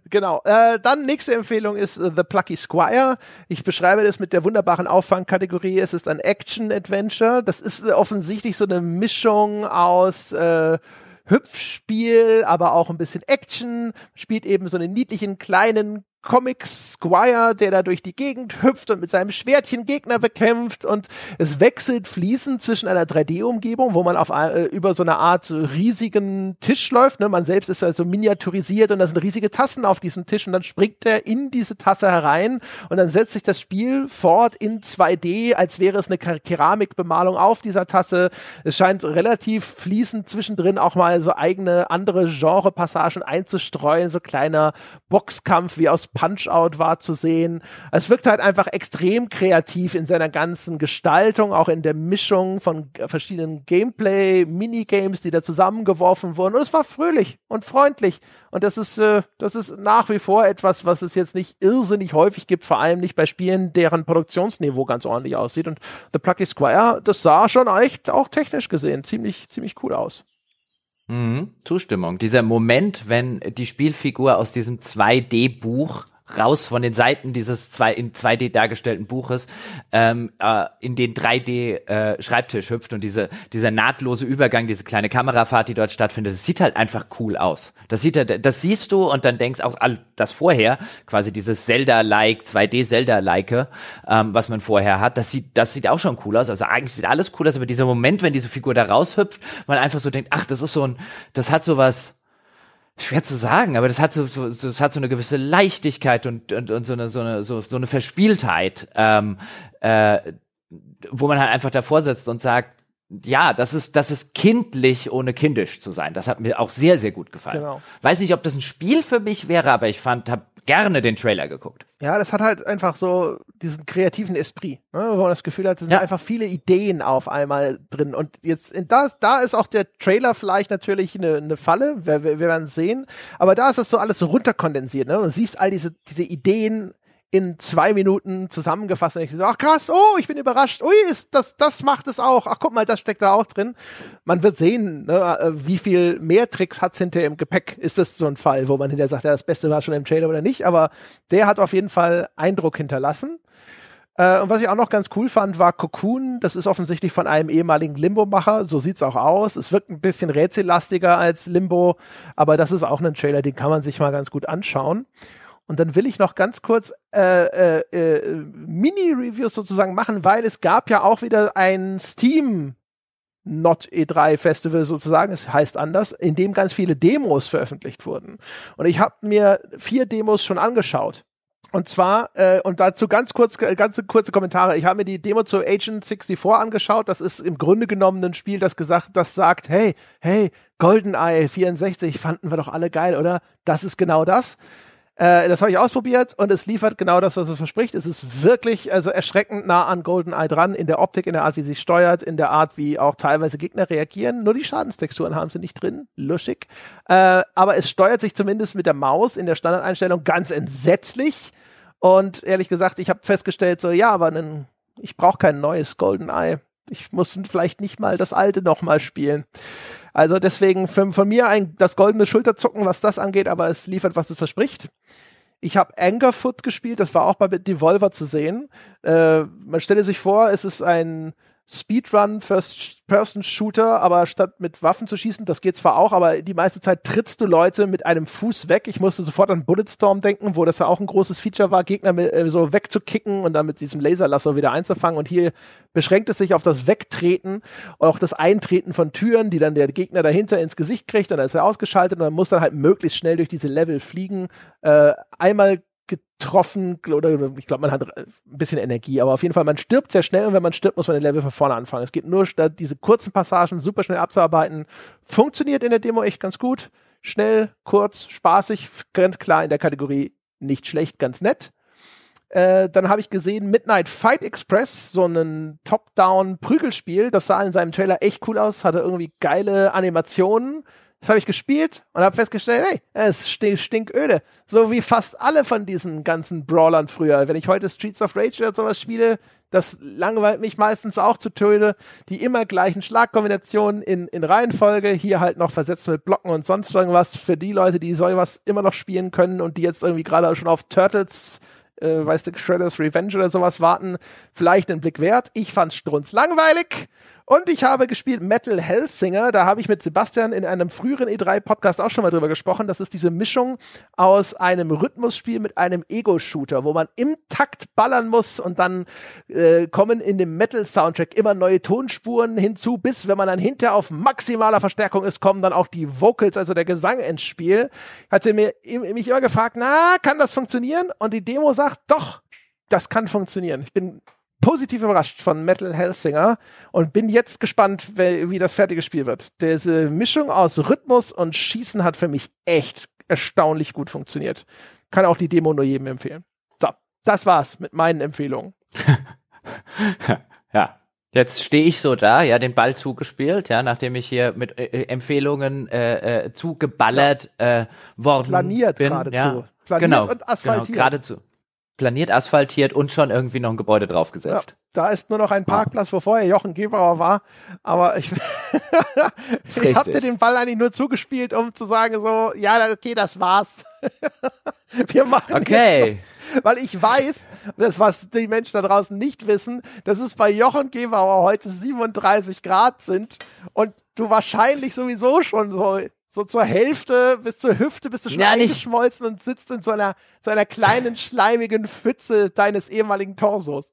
Genau. Äh, dann nächste Empfehlung ist uh, The Plucky Squire. Ich beschreibe das mit der wunderbaren Auffangkategorie. Es ist ein Action-Adventure. Das ist äh, offensichtlich so eine Mischung aus äh, Hüpfspiel, aber auch ein bisschen Action. Spielt eben so einen niedlichen kleinen Comic Squire, der da durch die Gegend hüpft und mit seinem Schwertchen Gegner bekämpft und es wechselt fließend zwischen einer 3D-Umgebung, wo man auf äh, über so eine Art riesigen Tisch läuft. Ne? Man selbst ist also miniaturisiert und da sind riesige Tassen auf diesem Tisch und dann springt er in diese Tasse herein und dann setzt sich das Spiel fort in 2D, als wäre es eine Keramikbemalung auf dieser Tasse. Es scheint relativ fließend zwischendrin auch mal so eigene andere Genre-Passagen einzustreuen, so kleiner Boxkampf wie aus Punch-Out war zu sehen. Es wirkt halt einfach extrem kreativ in seiner ganzen Gestaltung, auch in der Mischung von verschiedenen Gameplay, Minigames, die da zusammengeworfen wurden. Und es war fröhlich und freundlich. Und das ist, äh, das ist nach wie vor etwas, was es jetzt nicht irrsinnig häufig gibt, vor allem nicht bei Spielen, deren Produktionsniveau ganz ordentlich aussieht. Und The Plucky Squire, das sah schon echt auch technisch gesehen ziemlich, ziemlich cool aus. Mhm. Zustimmung. Dieser Moment, wenn die Spielfigur aus diesem 2D-Buch raus von den Seiten dieses zwei, in 2D dargestellten Buches ähm, äh, in den 3D äh, hüpft und diese, dieser nahtlose Übergang, diese kleine Kamerafahrt, die dort stattfindet, das sieht halt einfach cool aus. Das sieht das siehst du und dann denkst auch all das vorher, quasi dieses Zelda-like, 2D Zelda-like, ähm, was man vorher hat, das sieht, das sieht auch schon cool aus. Also eigentlich sieht alles cool aus, aber dieser Moment, wenn diese Figur da raushüpft, man einfach so denkt, ach, das ist so ein, das hat so was, schwer zu sagen, aber das hat so, so, so das hat so eine gewisse Leichtigkeit und, und, und so eine so eine so, so eine Verspieltheit, ähm, äh, wo man halt einfach davor sitzt und sagt, ja, das ist, das ist kindlich, ohne kindisch zu sein. Das hat mir auch sehr, sehr gut gefallen. Genau. Weiß nicht, ob das ein Spiel für mich wäre, aber ich fand, habe gerne den Trailer geguckt. Ja, das hat halt einfach so diesen kreativen Esprit, ne, wo man das Gefühl hat, es sind ja. einfach viele Ideen auf einmal drin. Und jetzt, in das, da ist auch der Trailer vielleicht natürlich eine, eine Falle, wir, wir, werden sehen. Aber da ist das so alles so runterkondensiert, ne? Und siehst all diese, diese Ideen in zwei Minuten zusammengefasst und ich so, ach krass, oh, ich bin überrascht, ui, ist das, das macht es auch, ach guck mal, das steckt da auch drin. Man wird sehen, ne, äh, wie viel mehr Tricks hat's hinterher im Gepäck. Ist das so ein Fall, wo man hinterher sagt, ja, das Beste war schon im Trailer oder nicht, aber der hat auf jeden Fall Eindruck hinterlassen. Äh, und was ich auch noch ganz cool fand, war Cocoon. Das ist offensichtlich von einem ehemaligen Limbo-Macher. So sieht's auch aus. Es wirkt ein bisschen rätsellastiger als Limbo, aber das ist auch ein Trailer, den kann man sich mal ganz gut anschauen. Und dann will ich noch ganz kurz äh, äh, äh, Mini-Reviews sozusagen machen, weil es gab ja auch wieder ein Steam Not E3 Festival sozusagen, es heißt anders, in dem ganz viele Demos veröffentlicht wurden. Und ich habe mir vier Demos schon angeschaut. Und zwar, äh, und dazu ganz kurz, ganz kurze Kommentare. Ich habe mir die Demo zu Agent 64 angeschaut. Das ist im Grunde genommen ein Spiel, das gesagt, das sagt, hey, hey, GoldenEye 64 fanden wir doch alle geil, oder? Das ist genau das. Äh, das habe ich ausprobiert und es liefert genau das, was es verspricht. Es ist wirklich also erschreckend nah an GoldenEye dran, in der Optik, in der Art, wie sie steuert, in der Art, wie auch teilweise Gegner reagieren. Nur die Schadenstexturen haben sie nicht drin. Luschig. Äh, aber es steuert sich zumindest mit der Maus in der Standardeinstellung ganz entsetzlich. Und ehrlich gesagt, ich habe festgestellt, so ja, aber einen, ich brauche kein neues GoldenEye. Ich muss vielleicht nicht mal das alte nochmal spielen. Also deswegen für, von mir ein, das goldene Schulterzucken, was das angeht, aber es liefert, was es verspricht. Ich habe Angerfoot gespielt, das war auch bei Devolver zu sehen. Äh, man stelle sich vor, es ist ein Speedrun First-Person-Shooter, aber statt mit Waffen zu schießen, das geht zwar auch, aber die meiste Zeit trittst du Leute mit einem Fuß weg. Ich musste sofort an Bulletstorm denken, wo das ja auch ein großes Feature war, Gegner mit, äh, so wegzukicken und dann mit diesem Laserlasso wieder einzufangen. Und hier beschränkt es sich auf das Wegtreten, auch das Eintreten von Türen, die dann der Gegner dahinter ins Gesicht kriegt und dann ist er ausgeschaltet und dann muss dann halt möglichst schnell durch diese Level fliegen. Äh, einmal getroffen oder ich glaube, man hat ein bisschen Energie, aber auf jeden Fall, man stirbt sehr schnell und wenn man stirbt, muss man den Level von vorne anfangen. Es geht nur, diese kurzen Passagen super schnell abzuarbeiten. Funktioniert in der Demo echt ganz gut. Schnell, kurz, spaßig, ganz klar in der Kategorie nicht schlecht, ganz nett. Äh, dann habe ich gesehen Midnight Fight Express, so ein Top-Down-Prügelspiel. Das sah in seinem Trailer echt cool aus, hatte irgendwie geile Animationen das habe ich gespielt und habe festgestellt, hey, es stinköde. So wie fast alle von diesen ganzen Brawlern früher. Wenn ich heute Streets of Rage oder sowas spiele, das langweilt mich meistens auch zu Töne. Die immer gleichen Schlagkombinationen in, in Reihenfolge. Hier halt noch versetzt mit Blocken und sonst irgendwas. Für die Leute, die sowas immer noch spielen können und die jetzt irgendwie gerade schon auf Turtles äh, weißt du, Shredder's Revenge oder sowas warten, vielleicht einen Blick wert. Ich fand's strunz langweilig und ich habe gespielt Metal Hellsinger. Da habe ich mit Sebastian in einem früheren E3-Podcast auch schon mal drüber gesprochen. Das ist diese Mischung aus einem Rhythmusspiel mit einem Ego-Shooter, wo man im Takt ballern muss und dann äh, kommen in dem Metal-Soundtrack immer neue Tonspuren hinzu, bis wenn man dann hinterher auf maximaler Verstärkung ist, kommen dann auch die Vocals, also der Gesang ins Spiel. Hatte mir mich immer gefragt, na, kann das funktionieren? Und die Demo sagt, doch, das kann funktionieren. Ich bin positiv überrascht von Metal Hellsinger und bin jetzt gespannt, wie das fertige Spiel wird. Diese Mischung aus Rhythmus und Schießen hat für mich echt erstaunlich gut funktioniert. Kann auch die Demo nur jedem empfehlen. So, das war's mit meinen Empfehlungen. ja. Jetzt stehe ich so da, ja, den Ball zugespielt, ja, nachdem ich hier mit äh, äh Empfehlungen äh, äh, zugeballert äh, worden Planiert bin. geradezu. Ja, Planiert genau, und genau, asphaltiert. Genau, geradezu planiert, asphaltiert und schon irgendwie noch ein Gebäude draufgesetzt. Ja, da ist nur noch ein Parkplatz, wo vorher Jochen Gebauer war. Aber ich, ich hab dir den Ball eigentlich nur zugespielt, um zu sagen so, ja, okay, das war's. Wir machen okay. Was, weil ich weiß, das was die Menschen da draußen nicht wissen, dass es bei Jochen Gebauer heute 37 Grad sind und du wahrscheinlich sowieso schon so so zur Hälfte bis zur Hüfte bist du schon ja, eingeschmolzen und sitzt in so einer, so einer kleinen, schleimigen Pfütze deines ehemaligen Torsos.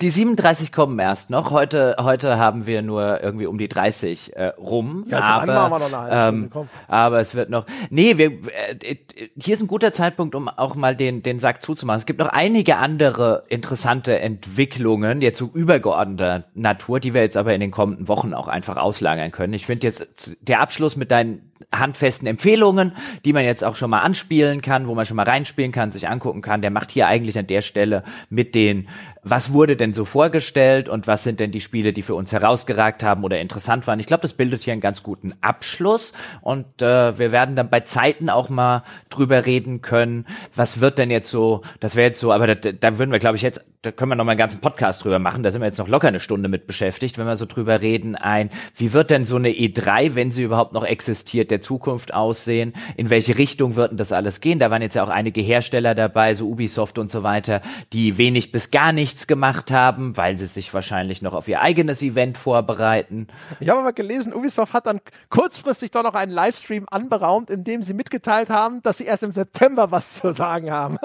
Die 37 kommen erst noch. Heute, heute haben wir nur irgendwie um die 30 äh, rum. Ja, aber, machen wir noch eine ähm, aber es wird noch. Nee, wir, äh, hier ist ein guter Zeitpunkt, um auch mal den, den Sack zuzumachen. Es gibt noch einige andere interessante Entwicklungen, jetzt so übergeordneter Natur, die wir jetzt aber in den kommenden Wochen auch einfach auslagern können. Ich finde jetzt der Abschluss mit deinen handfesten Empfehlungen, die man jetzt auch schon mal anspielen kann, wo man schon mal reinspielen kann, sich angucken kann. Der macht hier eigentlich an der Stelle mit den, was wurde denn so vorgestellt und was sind denn die Spiele, die für uns herausgeragt haben oder interessant waren. Ich glaube, das bildet hier einen ganz guten Abschluss und äh, wir werden dann bei Zeiten auch mal drüber reden können, was wird denn jetzt so, das wäre jetzt so, aber da, da würden wir, glaube ich, jetzt, da können wir noch mal einen ganzen Podcast drüber machen, da sind wir jetzt noch locker eine Stunde mit beschäftigt, wenn wir so drüber reden, ein, wie wird denn so eine E3, wenn sie überhaupt noch existiert, der Zukunft aussehen? In welche Richtung wird denn das alles gehen? Da waren jetzt ja auch einige Hersteller dabei, so Ubisoft und so weiter, die wenig bis gar nichts gemacht haben, weil sie sich wahrscheinlich noch auf ihr eigenes Event vorbereiten. Ich habe aber gelesen, Ubisoft hat dann kurzfristig doch noch einen Livestream anberaumt, in dem sie mitgeteilt haben, dass sie erst im September was zu sagen haben.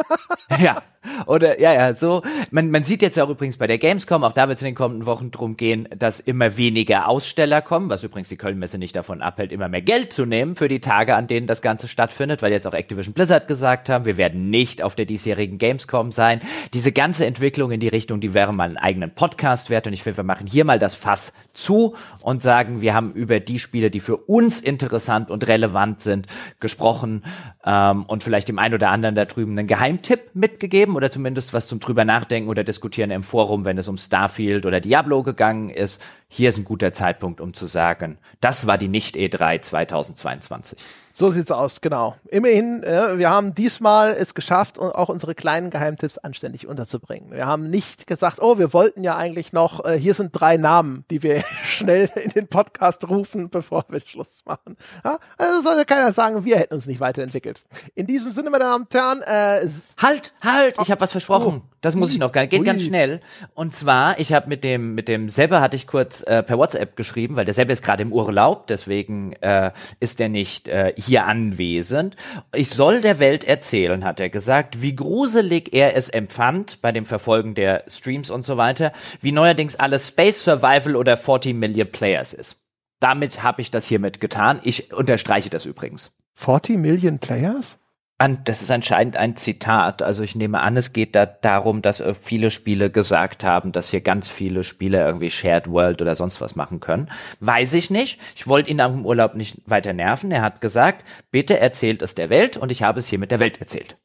ja. Oder ja, ja, so. Man, man sieht jetzt auch übrigens bei der Gamescom, auch da wird es in den kommenden Wochen drum gehen, dass immer weniger Aussteller kommen, was übrigens die Kölnmesse nicht davon abhält, immer mehr Geld zu nehmen für die Tage, an denen das Ganze stattfindet, weil jetzt auch Activision Blizzard gesagt haben, wir werden nicht auf der diesjährigen Gamescom sein. Diese ganze Entwicklung in die Richtung, die wäre mal einen eigenen Podcast wert und ich finde, wir machen hier mal das Fass zu und sagen, wir haben über die Spiele, die für uns interessant und relevant sind, gesprochen ähm, und vielleicht dem einen oder anderen da drüben einen Geheimtipp mitgegeben oder zumindest was zum drüber nachdenken oder diskutieren im Forum, wenn es um Starfield oder Diablo gegangen ist. Hier ist ein guter Zeitpunkt, um zu sagen, das war die Nicht-E3 2022. So sieht's aus, genau. Immerhin, äh, wir haben diesmal es geschafft, auch unsere kleinen Geheimtipps anständig unterzubringen. Wir haben nicht gesagt, oh, wir wollten ja eigentlich noch, äh, hier sind drei Namen, die wir schnell in den Podcast rufen, bevor wir Schluss machen. Ja? Also soll ja keiner sagen, wir hätten uns nicht weiterentwickelt. In diesem Sinne, meine Damen und Herren, äh, halt, halt, ich habe was versprochen. Oh. Das muss ich noch. Geht Ui. ganz schnell. Und zwar, ich habe mit dem mit dem Sebbe hatte ich kurz äh, per WhatsApp geschrieben, weil der Sebbe ist gerade im Urlaub, deswegen äh, ist er nicht äh, hier anwesend. Ich soll der Welt erzählen, hat er gesagt, wie gruselig er es empfand bei dem Verfolgen der Streams und so weiter, wie neuerdings alles Space Survival oder 40 Million Players ist. Damit habe ich das hiermit getan. Ich unterstreiche das übrigens. 40 Million Players? An, das ist anscheinend ein Zitat. Also ich nehme an, es geht da darum, dass äh, viele Spiele gesagt haben, dass hier ganz viele Spiele irgendwie Shared World oder sonst was machen können. Weiß ich nicht. Ich wollte ihn am Urlaub nicht weiter nerven. Er hat gesagt, bitte erzählt es der Welt und ich habe es hier mit der Welt erzählt.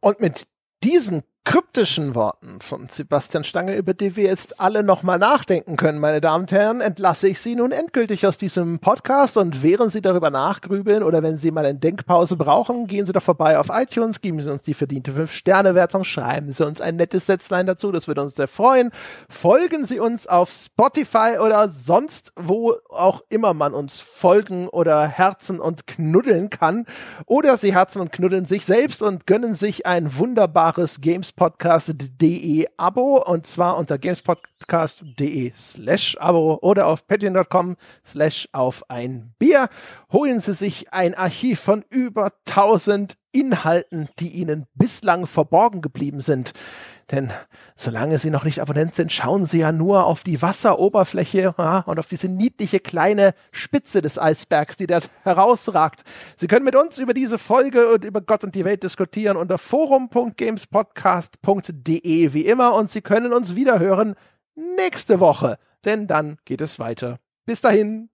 Und mit diesen kryptischen Worten von Sebastian Stange, über die wir jetzt alle nochmal nachdenken können, meine Damen und Herren, entlasse ich Sie nun endgültig aus diesem Podcast und während Sie darüber nachgrübeln oder wenn Sie mal eine Denkpause brauchen, gehen Sie doch vorbei auf iTunes, geben Sie uns die verdiente 5-Sterne-Wertung, schreiben Sie uns ein nettes Sätzlein dazu, das würde uns sehr freuen. Folgen Sie uns auf Spotify oder sonst wo auch immer man uns folgen oder herzen und knuddeln kann. Oder Sie herzen und knuddeln sich selbst und gönnen sich ein wunderbares Games gamespodcast.de Abo und zwar unter gamespodcast.de slash Abo oder auf patreon.com slash auf ein Bier. Holen Sie sich ein Archiv von über 1000 Inhalten, die Ihnen bislang verborgen geblieben sind. Denn solange Sie noch nicht Abonnent sind, schauen Sie ja nur auf die Wasseroberfläche ja, und auf diese niedliche kleine Spitze des Eisbergs, die dort herausragt. Sie können mit uns über diese Folge und über Gott und die Welt diskutieren unter forum.gamespodcast.de wie immer und Sie können uns wiederhören nächste Woche, denn dann geht es weiter. Bis dahin.